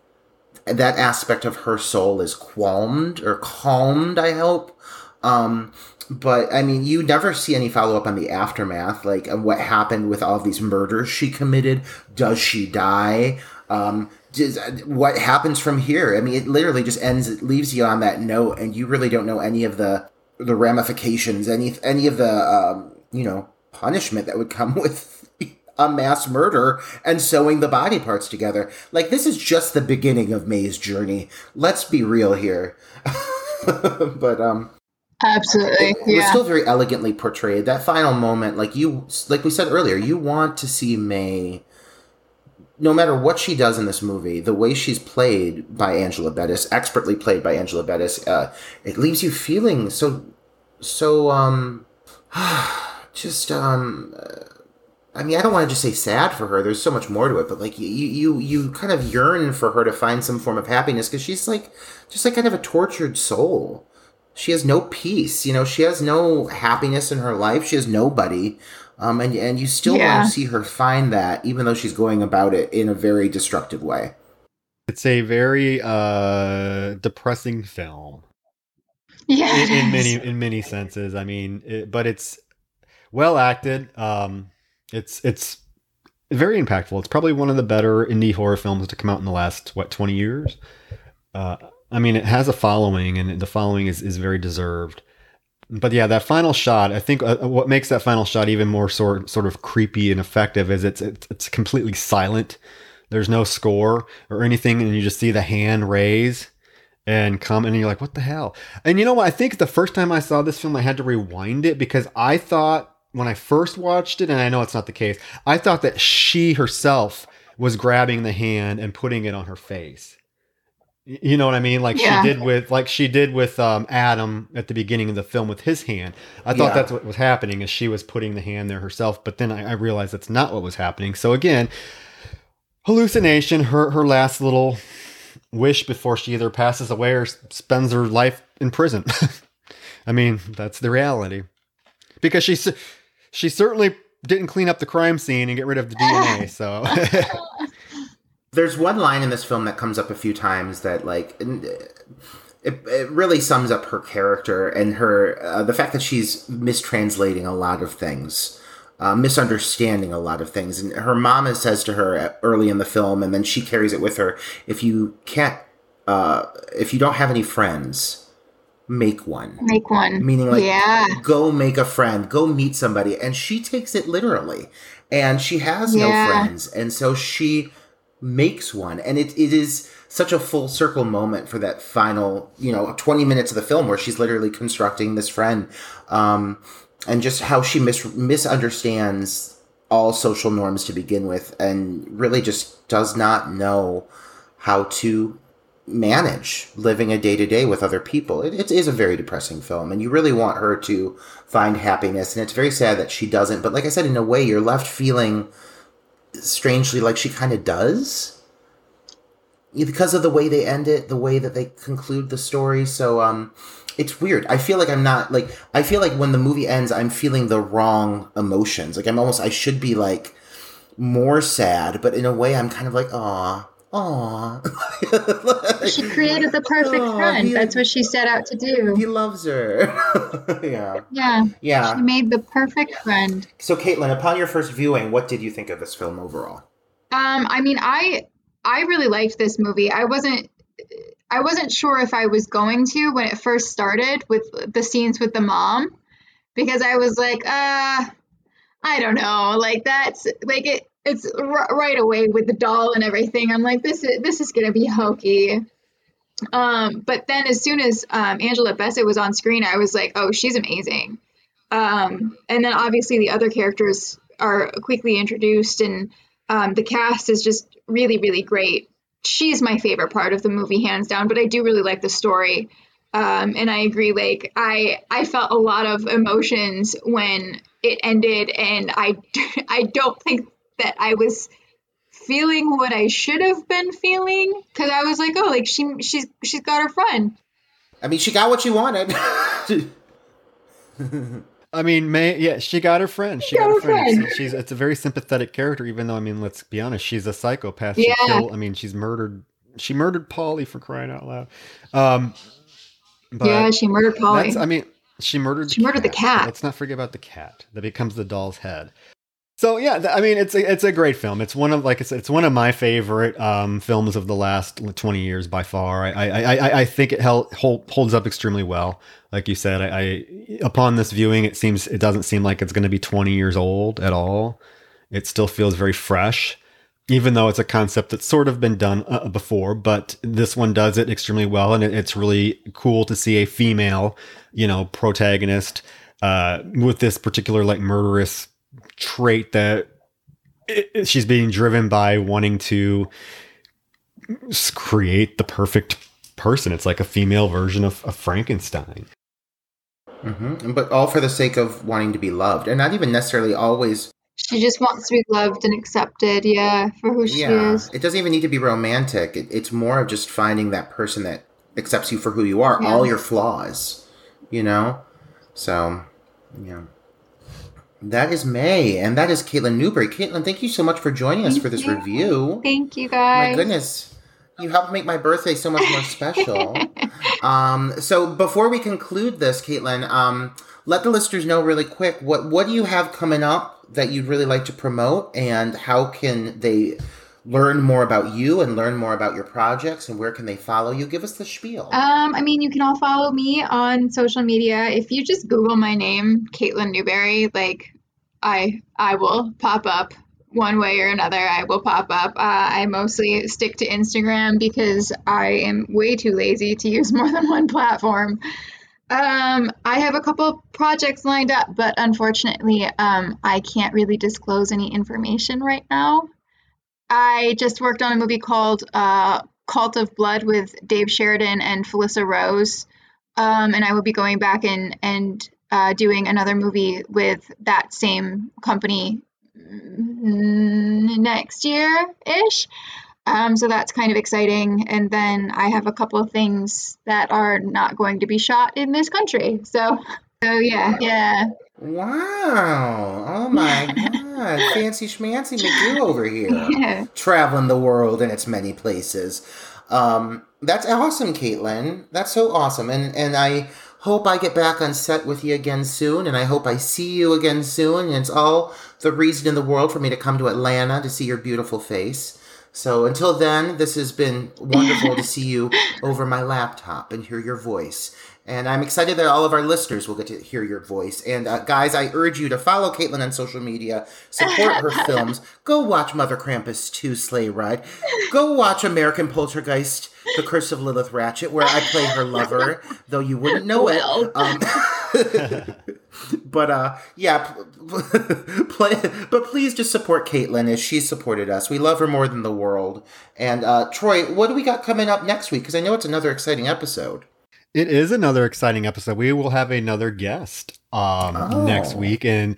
that aspect of her soul is qualmed or calmed i hope. Um but i mean you never see any follow-up on the aftermath like what happened with all these murders she committed. Does she die? Um does, what happens from here? I mean it literally just ends it leaves you on that note and you really don't know any of the the ramifications any any of the um you know punishment that would come with a mass murder and sewing the body parts together. Like this is just the beginning of May's journey. Let's be real here. but um absolutely. it was Yeah. still very elegantly portrayed. That final moment, like you like we said earlier, you want to see May no matter what she does in this movie, the way she's played by Angela Bettis, expertly played by Angela Bettis, uh, it leaves you feeling so so um just um I mean, I don't want to just say sad for her. There's so much more to it, but like you, you, you kind of yearn for her to find some form of happiness because she's like, just like kind of a tortured soul. She has no peace, you know. She has no happiness in her life. She has nobody, um, and and you still Yeah. want to see her find that, even though she's going about it in a very destructive way. it's a very uh depressing film yeah. in, in many in many senses. I mean, it, but it's well acted. Um, it's it's very impactful. It's probably one of the better indie horror films to come out in the last what twenty years. Uh, I mean, it has a following, and the following is is very deserved. But yeah, that final shot. I think uh, what makes that final shot even more sort sort of creepy and effective is it's it's, it's completely silent. There's no score or anything, and you just see the hand raise and come and you're like, what the hell? And you know what? I think the first time I saw this film, I had to rewind it because I thought when I first watched it, and I know it's not the case, I thought that she herself was grabbing the hand and putting it on her face. You know what I mean? Like Yeah. she did with like she did with um, Adam at the beginning of the film with his hand. I thought Yeah. that's what was happening is she was putting the hand there herself, but then I, I realized that's not what was happening. So again, hallucination, her her last little wish before she either passes away or spends her life in prison. I mean, that's the reality. Because she cer- she certainly didn't clean up the crime scene and get rid of the DNA. So There's one line in this film that comes up a few times that like uh, it, it really sums up her character and her uh, the fact that she's mistranslating a lot of things. Uh, misunderstanding a lot of things, and her mama says to her early in the film, and then she carries it with her. If you can't, uh, if you don't have any friends, make one. Make one. meaning like yeah. go make a friend go meet somebody and she takes it literally and she has no friends and so she makes one and it, it is such a full circle moment for that final you know 20 minutes of the film where she's literally constructing this friend um, and just how she mis- misunderstands all social norms to begin with and really just does not know how to manage living a day to day with other people. It, it is a very depressing film, and you really want her to find happiness. And it's very sad that she doesn't. But like I said, in a way, you're left feeling strangely like she kind of does because of the way they end it, the way that they conclude the story. So, um, it's weird. I feel like I'm not like I feel like when the movie ends, I'm feeling the wrong emotions. Like I'm almost I should be like more sad, but in a way, I'm kind of like aw. Aw. She created the perfect Oh, friend. he- That's what she set out to do. He loves her. yeah. Yeah. Yeah. She made the perfect friend. So, Caitlin, upon your first viewing, what did you think of this film overall? Um, I mean, I I really liked this movie. I wasn't I wasn't sure if I was going to when it first started with the scenes with the mom because I was like, uh, I don't know, like that's like it. It's r- right away with the doll and everything. I'm like, this is this is gonna be hokey. Um, but then as soon as um, Angela Bassett was on screen, I was like, oh, she's amazing. Um, and then obviously the other characters are quickly introduced, and um, the cast is just really, really great. She's my favorite part of the movie, hands down. But I do really like the story, um, and I agree. Like I, I felt a lot of emotions when it ended, and I, I don't think that I was feeling what I should have been feeling because I was like, oh, like she, she's, she's got her friend. I mean, she got what she wanted. I mean, May, yeah, she got her friend. She got, got her her friend. friend. It's, she's it's a very sympathetic character, even though I mean, let's be honest, she's a psychopath. She Yeah. killed, I mean, she's murdered. She murdered Polly for crying out loud. Um, but yeah, she murdered Polly. I mean, she murdered. She murdered the cat. Let's not forget about the cat that becomes the doll's head. So yeah, I mean, it's a, it's a great film. It's one of like I said, it's one of my favorite um, films of the last twenty years by far. I I, I, I think it held, hold, holds up extremely well. Like you said, I, I upon this viewing, it seems it doesn't seem like it's going to be twenty years old at all. It still feels very fresh, even though it's a concept that's sort of been done uh, before. But this one does it extremely well, and it, it's really cool to see a female, you know, protagonist uh, with this particular like murderous trait that it, it- she's being driven by wanting to create the perfect person. It's like a female version of, of Frankenstein. hmm But all for the sake of wanting to be loved, and not even necessarily always. She just wants to be loved and accepted, yeah, for who she Yeah, is. it doesn't even need to be romantic. It, it's more of just finding that person that accepts you for who you are, Yeah. all your flaws. You know, so yeah. That is May, and that is Caitlin Newbury. Caitlin, thank you so much for joining us Thank for this you. review. Thank you guys. My goodness. You helped make my birthday so much more special. um, so before we conclude this, Caitlin, um, let the listeners know really quick what what do you have coming up that you'd really like to promote, and how can they learn more about you and learn more about your projects, and where can they follow you? Give us the spiel. Um, I mean, you can all follow me on social media. If you just Google my name, Caitlin Newberry, like I I will pop up one way or another, I will pop up. Uh, I mostly stick to Instagram because I am way too lazy to use more than one platform. Um, I have a couple projects lined up, but unfortunately, um, I can't really disclose any information right now. I just worked on a movie called uh, Cult of Blood with Dave Sheridan and Felissa Rose, um, and I will be going back and and uh, doing another movie with that same company next year ish. Um, so that's kind of exciting. And then I have a couple of things that are not going to be shot in this country. So, so yeah, yeah. Wow. Oh my God. Fancy schmancy McGoo over here. Yeah. Traveling the world in its many places. Um, that's awesome, Caitlin. That's so awesome. And and I hope I get back on set with you again soon, and I hope I see you again soon. And it's all the reason in the world for me to come to Atlanta to see your beautiful face. So until then, this has been wonderful to see you over my laptop and hear your voice. And I'm excited that all of our listeners will get to hear your voice. And uh, guys, I urge you to follow Caitlin on social media, support her films, go watch Mother Krampus 2 Slay Ride, go watch American Poltergeist, The Curse of Lilith Ratchet, where I play her lover, though you wouldn't know Well. it. Um, but uh, yeah, play, but please just support Caitlin as she supported us. We love her more than the world. And uh, Troy, what do we got coming up next week? Because I know it's another exciting episode. It is another exciting episode. We will have another guest um, Oh. next week, and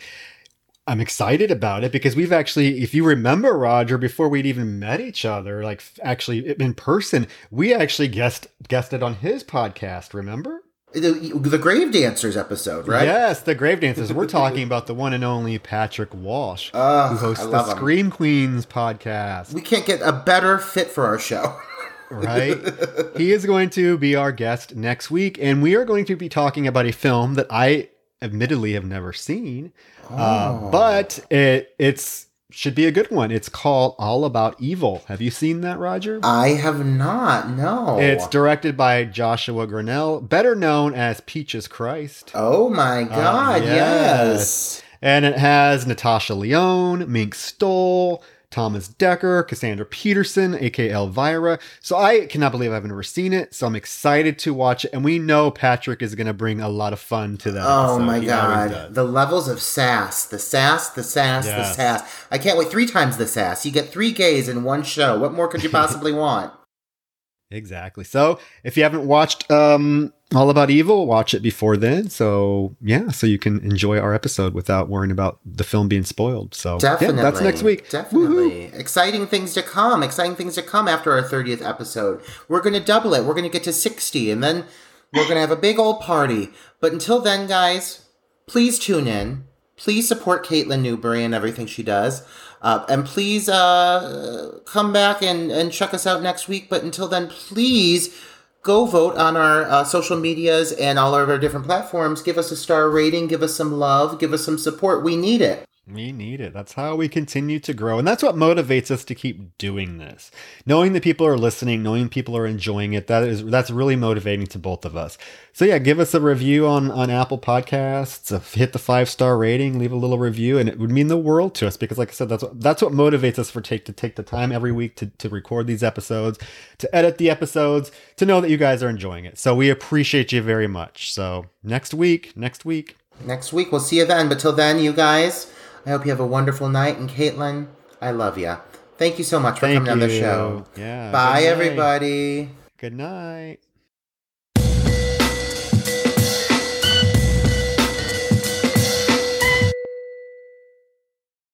I'm excited about it because we've actually, if you remember, Roger, before we'd even met each other, like actually in person, we actually guest guested on his podcast. Remember? The, the Grave Dancers episode, right? Yes, the Grave Dancers. We're talking about the one and only Patrick Walsh, Ugh, who hosts the him. Scream Queens podcast. We can't get a better fit for our show. right? he is going to be our guest next week, and we are going to be talking about a film that I admittedly have never seen, uh, but it it's should be a good one. It's called All About Evil. Have you seen that, Roger? I have not. No. It's directed by Joshua Grannell, better known as Peaches Christ. oh my God! yes. yes. And it has Natasha Lyonne, Mink Stole, Thomas Dekker, Cassandra Peterson, aka Elvira. So I cannot believe I've never seen it. So I'm excited to watch it. And we know Patrick is going to bring a lot of fun to that. Oh my god. The levels of sass. The sass, the sass, the sass. I can't wait. Three times the sass. You get three gays in one show. What more could you possibly want? Exactly. So if you haven't watched um, All About Evil, watch it before then. So yeah, so you can enjoy our episode without worrying about the film being spoiled. So Definitely. yeah, that's next week. Definitely. Exciting things to come. Exciting things to come after our 30th episode. We're going to double it. We're going to get to 60 and then we're going to have a big old party. But until then, guys, please tune in. Please support Caitlin Newberry and everything she does. Uh, and please uh, come back and, and check us out next week. But until then, please go vote on our uh, social medias and all of our different platforms. Give us a star rating, give us some love, give us some support. We need it. We need it. That's how we continue to grow. And that's what motivates us to keep doing this. Knowing that people are listening, knowing people are enjoying it, that is that's really motivating to both of us. So yeah, give us a review on on Apple Podcasts, uh, hit the five-star rating, leave a little review, and it would mean the world to us because like I said, that's what that's what motivates us for take to take the time every week to, to record these episodes, to edit the episodes, to know that you guys are enjoying it. So we appreciate you very much. So next week, next week. next week. We'll see you then. But till then, you guys, I hope you have a wonderful night. And Caitlin, I love you. Thank you so much for Thank coming on the show. Yeah. Bye, good everybody. Good night.